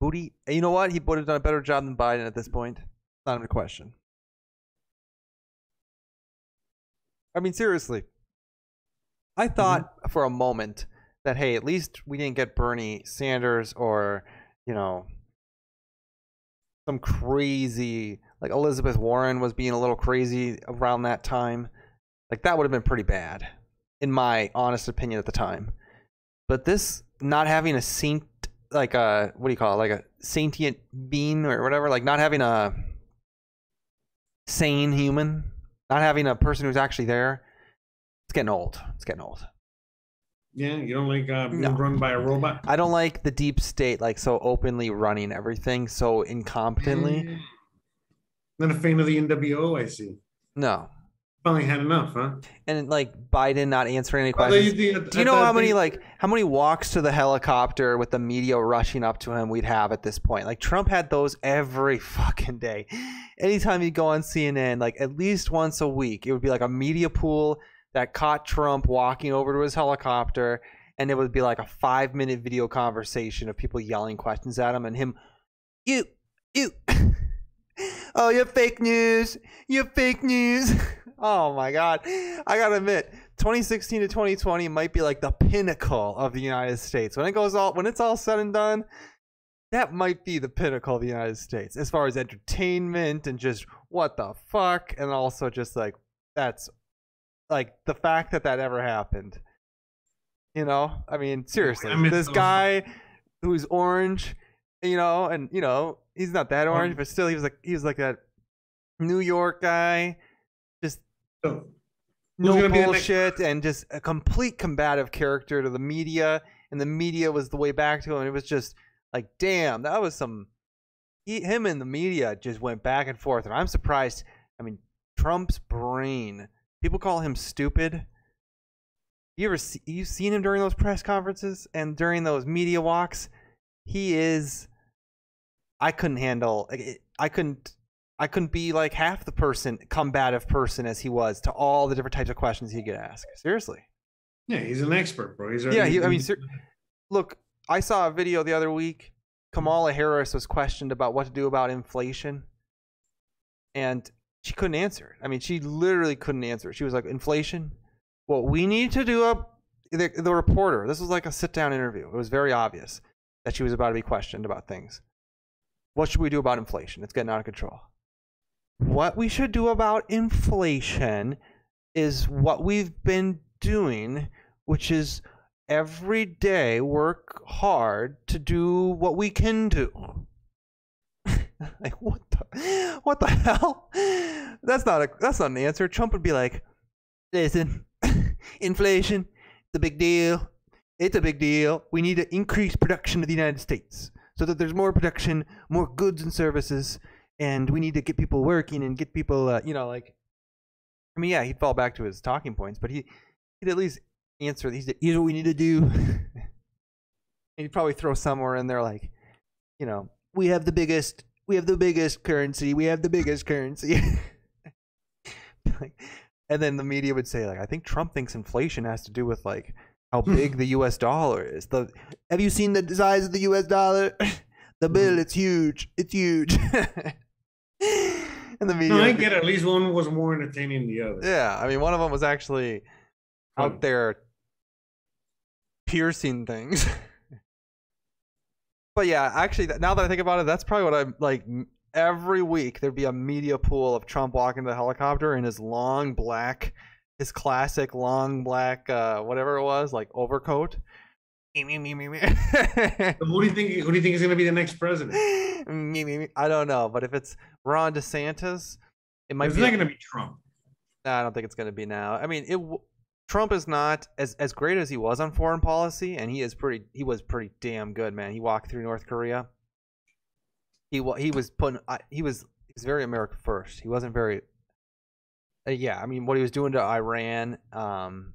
booty. and You know what? He would have done a better job than Biden at this point. Not even a question. I mean, seriously. I thought mm-hmm. for a moment that hey, at least we didn't get Bernie Sanders or you know some crazy like Elizabeth Warren was being a little crazy around that time. Like that would have been pretty bad, in my honest opinion at the time. But this not having a saint like a what do you call it like a sentient being or whatever like not having a sane human not having a person who's actually there it's getting old it's getting old Yeah, you don't like uh, being No. run by a robot? i don't like the deep state like so openly running everything so incompetently Mm. Not a fan of the NWO, I see. no Finally had enough, huh? and like biden not answering any questions you uh, did- Do you know uh, how many they- like how many walks to the helicopter with the media rushing up to him we'd have at this point? Like Trump had those every fucking day. Anytime you go on CNN, like at least once a week, it would be like a media pool that caught Trump walking over to his helicopter, and it would be like a five minute video conversation of people yelling questions at him and him, you, you. Oh, you're fake news. You're fake news. Oh my god. I gotta admit, 2016 to 2020 might be like the pinnacle of the United States. When it goes all when it's all said and done, that might be the pinnacle of the United States as far as entertainment and just what the fuck and also just like that's like the fact that that ever happened You know, I mean, seriously, I miss this guy who's orange, you know, and you know, he's not that orange, Um, but still, he was like he was like that New York guy, just So, no gonna be the next bullshit and just a complete combative character to the media, and the media was the way back to him. It was just like, damn, that was some. He, him and the media just went back and forth, and I'm surprised. I mean, Trump's brain. People call him stupid. You ever see, you seen him during those press conferences and during those media walks? He is. I couldn't handle. Eh, eh, I couldn't. I couldn't be like half the person, combative person as he was to all the different types of questions he could ask. Seriously. yeah, he's an expert, bro. He's a, Yeah, he- I mean, ser- Look, I saw a video the other week. Kamala Harris was questioned about what to do about inflation, and she couldn't answer it. I mean, she literally couldn't answer it. She was like, "Inflation? What we need to do up." The, the reporter. This was like a sit-down interview. It was very obvious that she was about to be questioned about things. What should we do about inflation? It's getting out of control. What we should do about inflation is what we've been doing, which is every day work hard to do what we can do. like what the what the hell? That's not a that's not an answer. Trump would be like, listen, inflation, it's a big deal. It's a big deal. We need to increase production of the United States so that there's more production, more goods and services, and we need to get people working and get people, uh, you know, like. I mean, yeah, he'd fall back to his talking points, but he he'd at least answer. He's here's what we need to do. and he'd probably throw somewhere in there like, you know, we have the biggest, we have the biggest currency, we have the biggest currency. And then the media would say like, I think Trump thinks inflation has to do with like how hmm. big the U.S. dollar is. The have you seen the size of the U.S. dollar? the bill, hmm. it's huge. It's huge. and the media. no, I get it. At least one was more entertaining than the other. yeah, I mean, one of them was actually Funny. out there piercing things. but yeah, actually, now that I think about it, that's probably what I'm like. Every week there'd be a media pool of Trump walking the helicopter in his long black, his classic long black, uh, whatever it was, like overcoat. Me, me, me, me, me. Who do you think? Who do you think is going to be the next president? me, me, me. I don't know, but if it's Ron DeSantis, it might It's be. not going to be Trump. No, I don't think it's going to be now. I mean, it. Trump is not as as great as he was on foreign policy, and he is pretty. He was pretty damn good, man. He walked through North Korea. He he was putting. He was he was very America first. He wasn't very. Uh, yeah, I mean, what he was doing to Iran, um,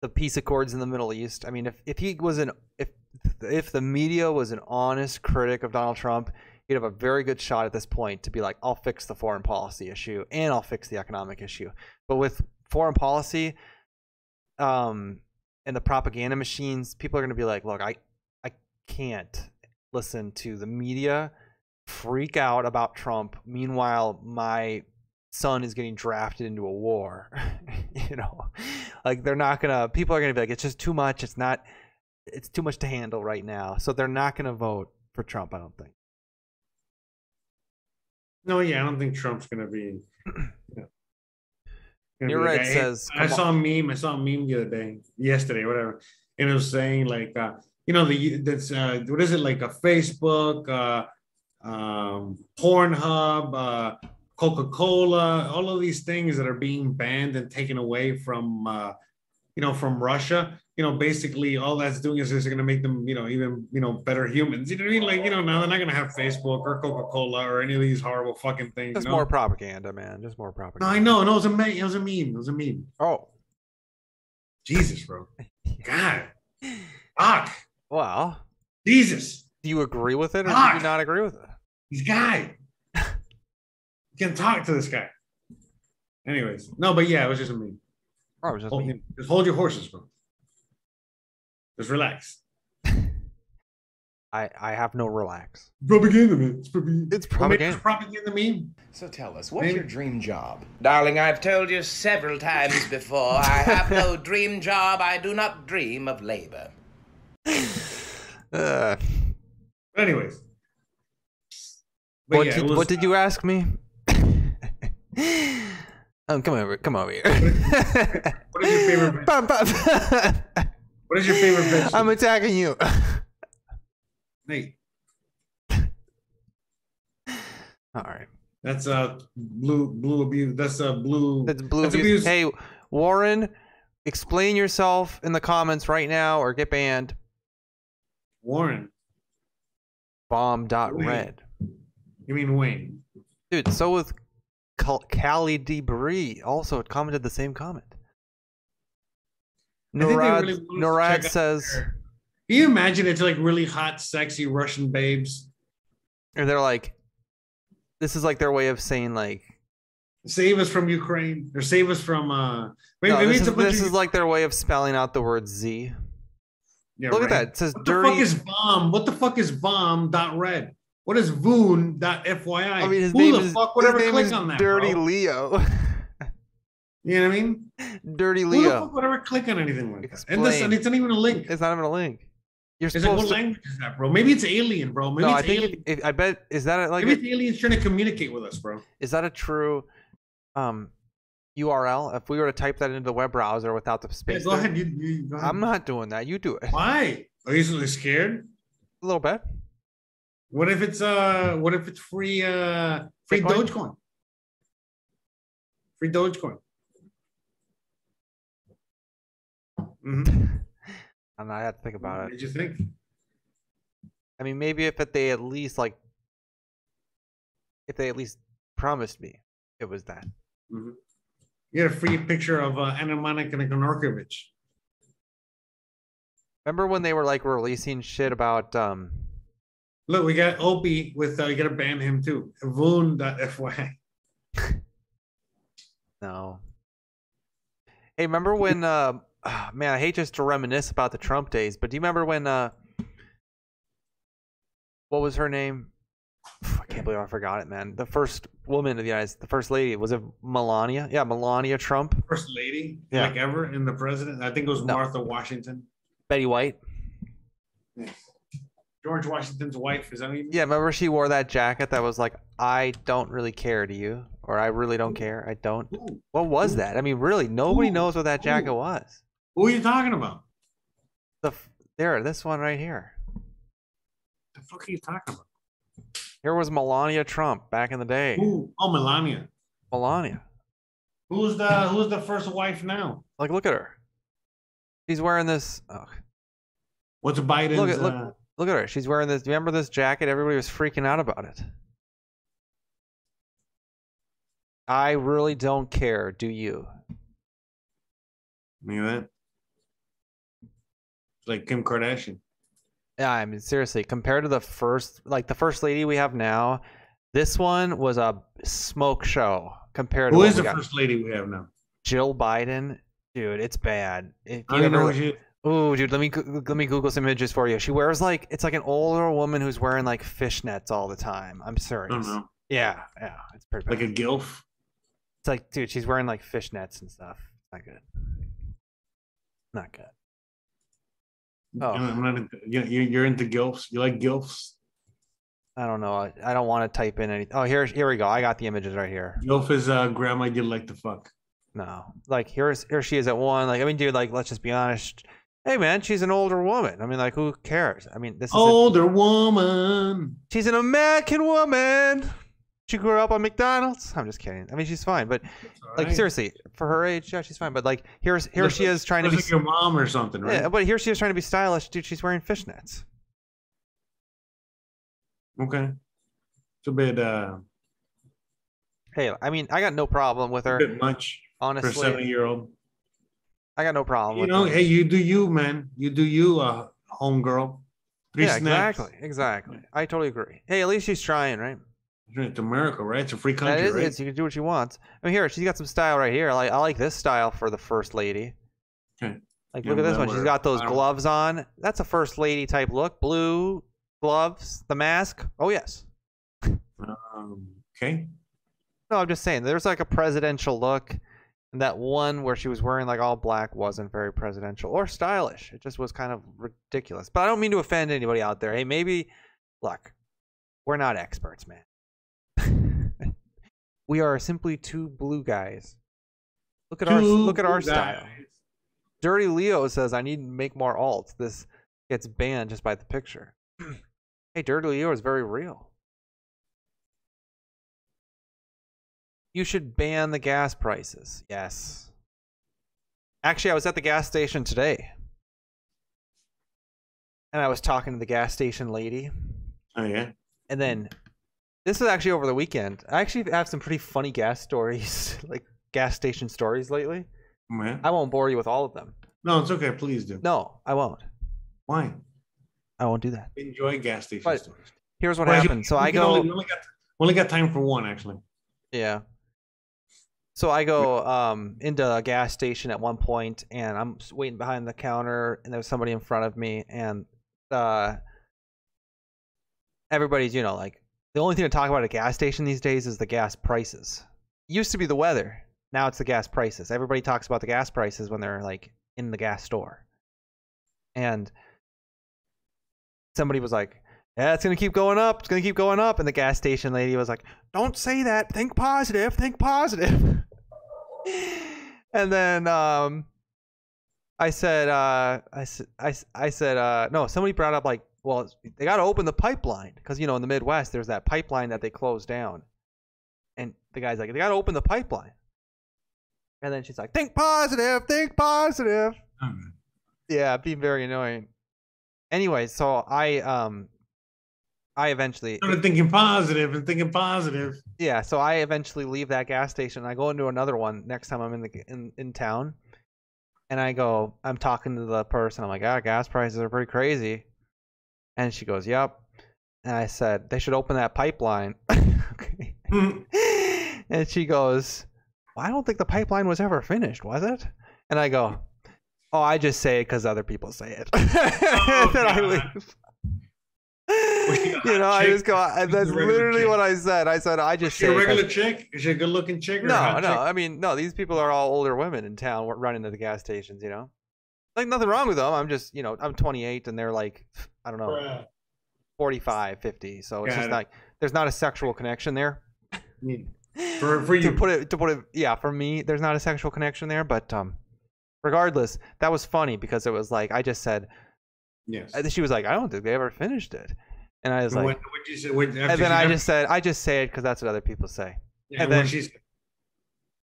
the peace accords in the Middle East. I mean, if if he was an if if the media was an honest critic of Donald Trump, he'd have a very good shot at this point to be like, I'll fix the foreign policy issue and I'll fix the economic issue. But with foreign policy, um, and the propaganda machines, people are going to be like, look, I, I can't listen to the media freak out about Trump. Meanwhile, my son is getting drafted into a war. you know, like they're not gonna. People are gonna be like, it's just too much. It's not. It's too much to handle right now. So they're not gonna vote for Trump. I don't think. No, yeah, I don't think Trump's going to be. Yeah. Gonna You're be the right, says, I saw a meme. I saw a meme the other day, yesterday, whatever, and it was saying like, uh, you know, the that's uh, what is it like a Facebook, uh, um, Pornhub, uh, Coca Cola, all of these things that are being banned and taken away from, uh, you know, from Russia. You know, basically all that's doing is just going to make them, you know, even you know better humans. You know what I mean? Like, you know, now they're not going to have Facebook or Coca Cola or any of these horrible fucking things. Just you know? more propaganda, man. Just more propaganda. No. I know. No, it was a meme. It was a meme. It was a meme. Oh, Jesus, bro. God. Fuck. well. Jesus. Do you agree with it, or do you not agree with it? This guy. You can talk to this guy. Anyways, no, but yeah, it was just a meme. Oh, it was just Hold, me. just hold your horses, bro. Just relax. I I have no relax. Propaganda, man. It's propaganda. It's What made this propaganda. propaganda meme. So tell us, what's Maybe- your dream job? Darling, I've told you several times before, I have no dream job. I do not dream of labor. Uh, anyways. But what yeah, did was, what did you ask me? um, come over, come over here. What is your favorite-. What is your favorite? I'm attacking you. Nate, All right. that's uh blue blue abuse. That's uh blue. That's blue That's abuse. abuse. Hey, Warren, explain yourself in the comments right now or get banned. Warren. Bomb dot red. You mean Wayne? Dude, so with Cali Debris also commented the same comment. Norad, really want us to Norad says, Can you imagine it's like really hot, sexy Russian babes? And they're like, this is like their way of saying like, Save us from Ukraine or save us from uh maybe, no, maybe this, it's is, this of is like their way of spelling out the word Z. Yeah, Look at that. It says What dirty. the fuck is bomb? What the fuck is bomb dot red? What is voon dot FYI? I mean, his Who name the is fuck would ever click on that? Dirty bro? Leo. You know what I mean? Dirty Leo. Who the fuck would ever click on anything like that? And this, and it's not even a link. It's not even a link. You're Is it what to. language is that, bro? Maybe it's alien, bro. Maybe no, I think alien. it, it, I bet is that a, like Maybe a- it's aliens trying to communicate with us, bro. is that a true um URL? If we were to type that into the web browser without the Yeah, space, go there- ahead. You, you, go ahead. I'm not doing that. You do it. Why? Are you so scared? A little bit. What if it's uh? What if it's free? Uh, free Bitcoin? Dogecoin. Free Dogecoin. Mm-hmm. And I had to think What about it. did you think? I mean, maybe if they at least like, if they at least promised me it was that. Mhm. You had a free picture of uh, Anna Monica Norkovich. Remember when they were like releasing shit about um Look, we got Opie with. Uh, you got to ban him too. Voon.fy. no. Hey, remember when uh man, I hate just to reminisce about the Trump days, but do you remember when uh what was her name? I can't believe I forgot it, man. The first woman of the United States, the first lady, was it Melania? Yeah, Melania Trump. First lady, Yeah. like ever in the president. I think it was No. Martha Washington. Betty White. George Washington's wife. Is what? Yeah, remember she wore that jacket that was like, I don't really care to you, or I really don't care. I don't. Who, What was Ooh. that? I mean, really, nobody Ooh. knows what that jacket Ooh. was. who are you talking about? The f- there, this one right here. The fuck are you talking about? Here was Melania Trump back in the day. Who? Oh, Melania. Melania. Who's the Who's the first wife now? Like, look at her. She's wearing this. Oh, What's Biden's? look at look, uh, look at her. She's wearing this. Remember this jacket? Everybody was freaking out about it. I really don't care. Do you? know that? Like Kim Kardashian. Yeah, I mean seriously, compared to the first like the first lady we have now, this one was a smoke show compared to Who is the got. first lady we have now? Jill Biden. Dude, it's bad. If I don't even know ever- who she. Ooh, dude, let me let me Google some images for you. She wears like it's like an older woman who's wearing like fishnets all the time. I'm I serious. don't know. Yeah, yeah, it's pretty bad. Like a gilf. it's like, dude, she's wearing like fishnets and stuff. Not good. Not good. Oh. I'm not into, you, you- you're into gilfs. You like gilfs? I don't know. I, I don't want to type in any. Oh, here, here we go. I got the images right here. Gilf is uh, grandma you like to fuck. No, like here's here she is at one. Like I mean, dude, like let's just be honest. Hey, man, she's an older woman. I mean, like who cares? I mean, this is a, Older woman. she's an American woman. She grew up on McDonald's. I'm just kidding. I mean, she's fine, but like seriously, for her age, yeah, she's fine. But like here's here she is trying to be. like your mom or something, right? Yeah, but here she is trying to be stylish, dude. She's wearing fishnets. Okay. It's a bit uh Hey, I mean, I got no problem with a her. bit much for a Honestly, seven year old. I got no problem You know, hey, you do you, man. You do you, uh homegirl. Three yeah, snaps. exactly, exactly. I totally agree. Hey, at least she's trying, right? It's America, right? It's a free country, is, right? it. You can do what she wants. I mean, here she's got some style right here. I like, I like this style for the first lady. Okay. Like, Yeah, look at this one. She's got those gloves on. That's a first lady type look. Blue gloves, the mask. Oh yes. Um, okay. No, I'm just saying. There's like a presidential look, and that one where she was wearing like all black wasn't very presidential or stylish. It just was kind of ridiculous. But I don't mean to offend anybody out there. Hey, maybe, look, we're not experts, man. we are simply two blue guys. Look at our look at our blue style. Dirty Leo says I need to make more alts. This gets banned just by the picture. hey, Dirty Leo is very real. You should ban the gas prices. Yes. Actually, I was at the gas station today. And I was talking to the gas station lady. Oh yeah. And then this is actually over the weekend. I actually have some pretty funny gas stories, like gas station stories lately. Oh, yeah. I won't bore you with all of them. No, it's okay. Please do. No, I won't. Why? I won't do that. Enjoy gas station But- stories. Here's what Well, you- happened. So you I go. Only, we only got only got time for one actually. Yeah. So I go um into a gas station at one point, and I'm waiting behind the counter, and there's somebody in front of me, and uh, everybody's you know like the only thing to talk about at a gas station these days is the gas prices. Used to be the weather, now it's the gas prices. Everybody talks about the gas prices when they're like in the gas store, and somebody was like, yeah, it's gonna keep going up. It's gonna keep going up. And the gas station lady was like, "Don't say that. Think positive. Think positive." and then um, I said, uh, I, I, I said, uh, no. Somebody brought up like, well, they got to open the pipeline because you know in the Midwest there's that pipeline that they closed down. And the guy's like, they got to open the pipeline. And then she's like, think positive. Think positive. Yeah, being very annoying. Anyway, so I um I eventually Started thinking positive and thinking positive. yeah, so I eventually leave that gas station I go into another one next time I'm in the in, in town. And I go I'm talking to the person. I'm like, "Ah, gas prices are pretty crazy." And she goes, "Yep." And I said, "They should open that pipeline." okay. Hmm. and she goes, well, I don't think the pipeline was ever finished, was it? And I go, Oh, I just say it because other people say it. and then I leave. She you know, I just go. I- She's a That's literally chick. what I said. I said I just She say. a regular chick? Is she a good looking chick or no, no. chick? I mean, no. These people are all older women in town running to the gas stations. You know, like nothing wrong with them. I'm just, you know, I'm 28 and they're like, I don't know, Bruh. 45, 50. So it's Got just it. like there's not a sexual connection there. For- for to you. put it to put it yeah for me there's not a sexual connection there but um regardless that was funny because it was like I just said yes. and she was like I don't think they ever finished it and I was like what, said, what, and then I after- just said I just say it because that's what other people say yeah, and then- she said.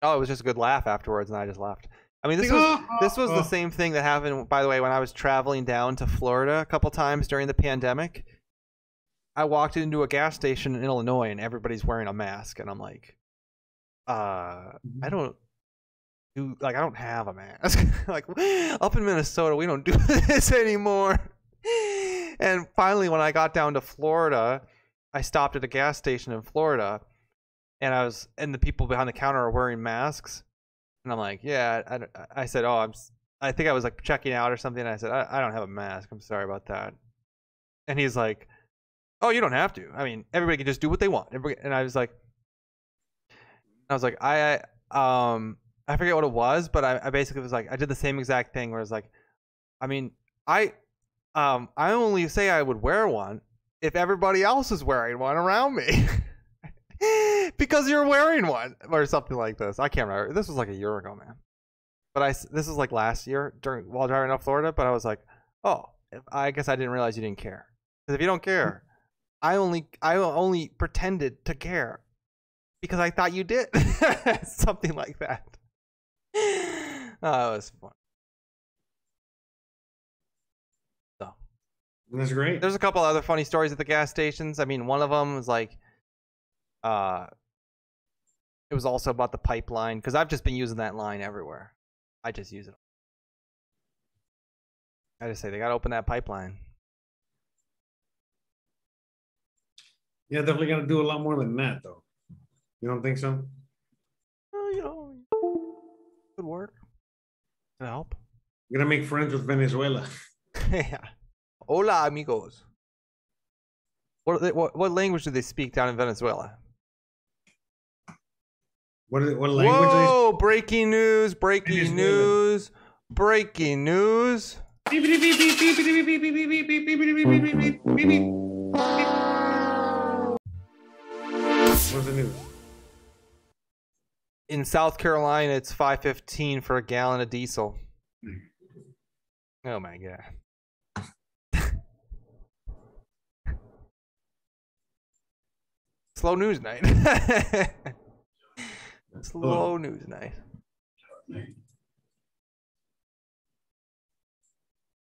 oh it was just a good laugh afterwards and I just laughed. I mean this was "Oh, this was the oh." same thing that happened by the way when I was traveling down to Florida a couple times during the pandemic I walked into a gas station in Illinois and everybody's wearing a mask and I'm like uh I don't do like I don't have a mask. like up in Minnesota, we don't do this anymore. And finally, when I got down to Florida, I stopped at a gas station in Florida, and I was and the people behind the counter are wearing masks, and I'm like, yeah. I, I said, oh, I'm. I think I was like checking out or something. And I said, I, I don't have a mask. I'm sorry about that. And he's like, oh, you don't have to. I mean, everybody can just do what they want. Everybody, and I was like, I was like, I, I um, I forget what it was, but I, I basically was like, I did the same exact thing where it's like, I mean, I, um, I only say I would wear one if everybody else is wearing one around me. because you're wearing one or something like this. I can't remember. This was like a year ago, man. But I this was like last year during while driving up Florida. But I was like, oh, I guess I didn't realize you didn't care. Because if you don't care, I only I only pretended to care because I thought you did something like that. Oh, it was fun. So That's great. there's a couple other funny stories at the gas stations. I mean, one of them was like, uh, it was also about the pipeline because I've just been using that line everywhere. I just use it. I just say they gotta open that pipeline. Yeah, definitely got to do a lot more than that, though. You don't think so? Well, you know, work. Can help. You're gonna make friends with Venezuela. yeah. Hola, amigos. What, what what language do they speak down in Venezuela? What, is- what language? Whoa! Breaking news! Breaking news! Breaking news! What's the news? In South Carolina, it's five fifteen for a gallon of diesel. Oh my god. Slow news night. Slow news night.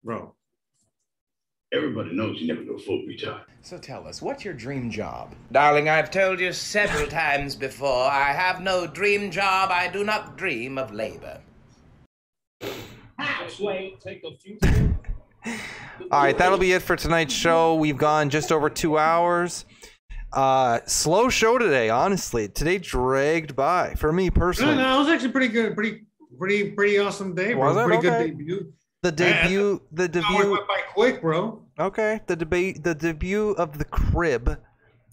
Bro. Everybody knows you never go full retard. So tell us, what's your dream job? Darling, I've told you several times before, I have no dream job. I do not dream of labor. All right, that'll be it for tonight's show. We've gone just over two hours. Uh, slow show today, honestly. Today dragged by for me personally. no, no, it was actually pretty good. Pretty, pretty, pretty awesome day, bro. Was it? Pretty Okay. good debut. The debut, the Hour debut. went by quick, bro. Okay, the debate, the debut of the crib.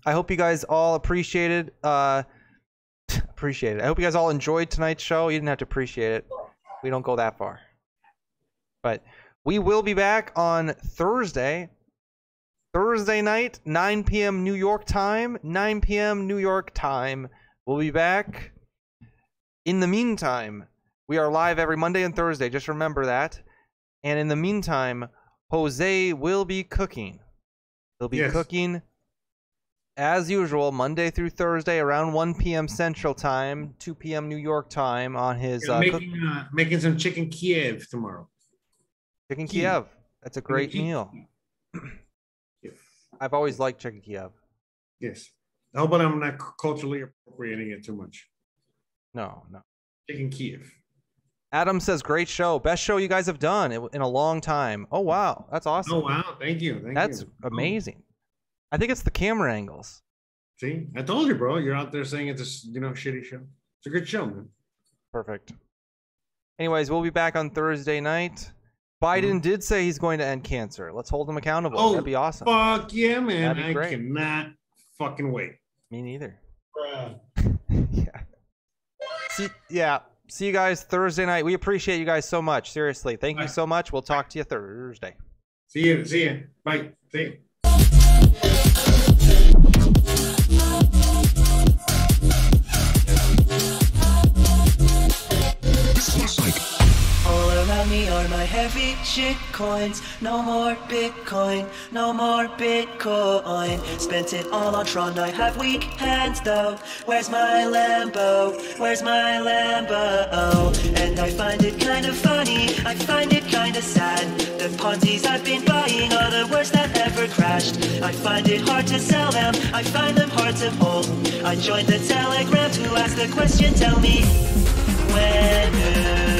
I hope you guys all appreciated. Uh, appreciate it. I hope you guys all enjoyed tonight's show. You didn't have to appreciate it. We don't go that far. But we will be back on Thursday. Thursday night, 9 p.m. New York time. 9 p.m. New York time. We'll be back. In the meantime, we are live every Monday and Thursday. Just remember that. And in the meantime, Jose will be cooking. He'll be Yes. cooking as usual Monday through Thursday around 1 p.m. Central Time, 2 p.m. New York time on his Yeah, uh, making uh, making some chicken Kiev tomorrow. chicken Kiev. Kiev. That's a great Kiev. meal. Yeah. I've always liked chicken Kiev. Yes. I hope I'm not culturally appropriating it too much. No, no. Chicken Kiev. Adam says, "Great show, best show you guys have done in a long time." Oh wow, that's awesome. Oh wow! Thank you. Thank that's you. amazing. I think it's the camera angles. See, I told you, bro. You're out there saying it's a you know shitty show. It's a good show, man. Perfect. Anyways, we'll be back on Thursday night. Biden mm-hmm. did say he's going to end cancer. Let's hold him accountable. Oh, That'd be awesome. Fuck yeah, man! I great. cannot fucking wait. Me neither. Bruh. yeah. See, yeah. See you guys Thursday night. We appreciate you guys so much. Seriously, thank you so much. We'll talk to you Thursday. See you. See you. Bye. See you. Me are my heavy shit coins. No more Bitcoin, no more Bitcoin. Spent it all on Tron, I have weak hands though. Where's my Lambo? Where's my Lambo? And I find it kind of funny, I find it kind of sad. The Ponzi's I've been buying are the worst that ever crashed. I find it hard to sell them, I find them hard to hold. I joined the Telegram to ask the question, tell me when.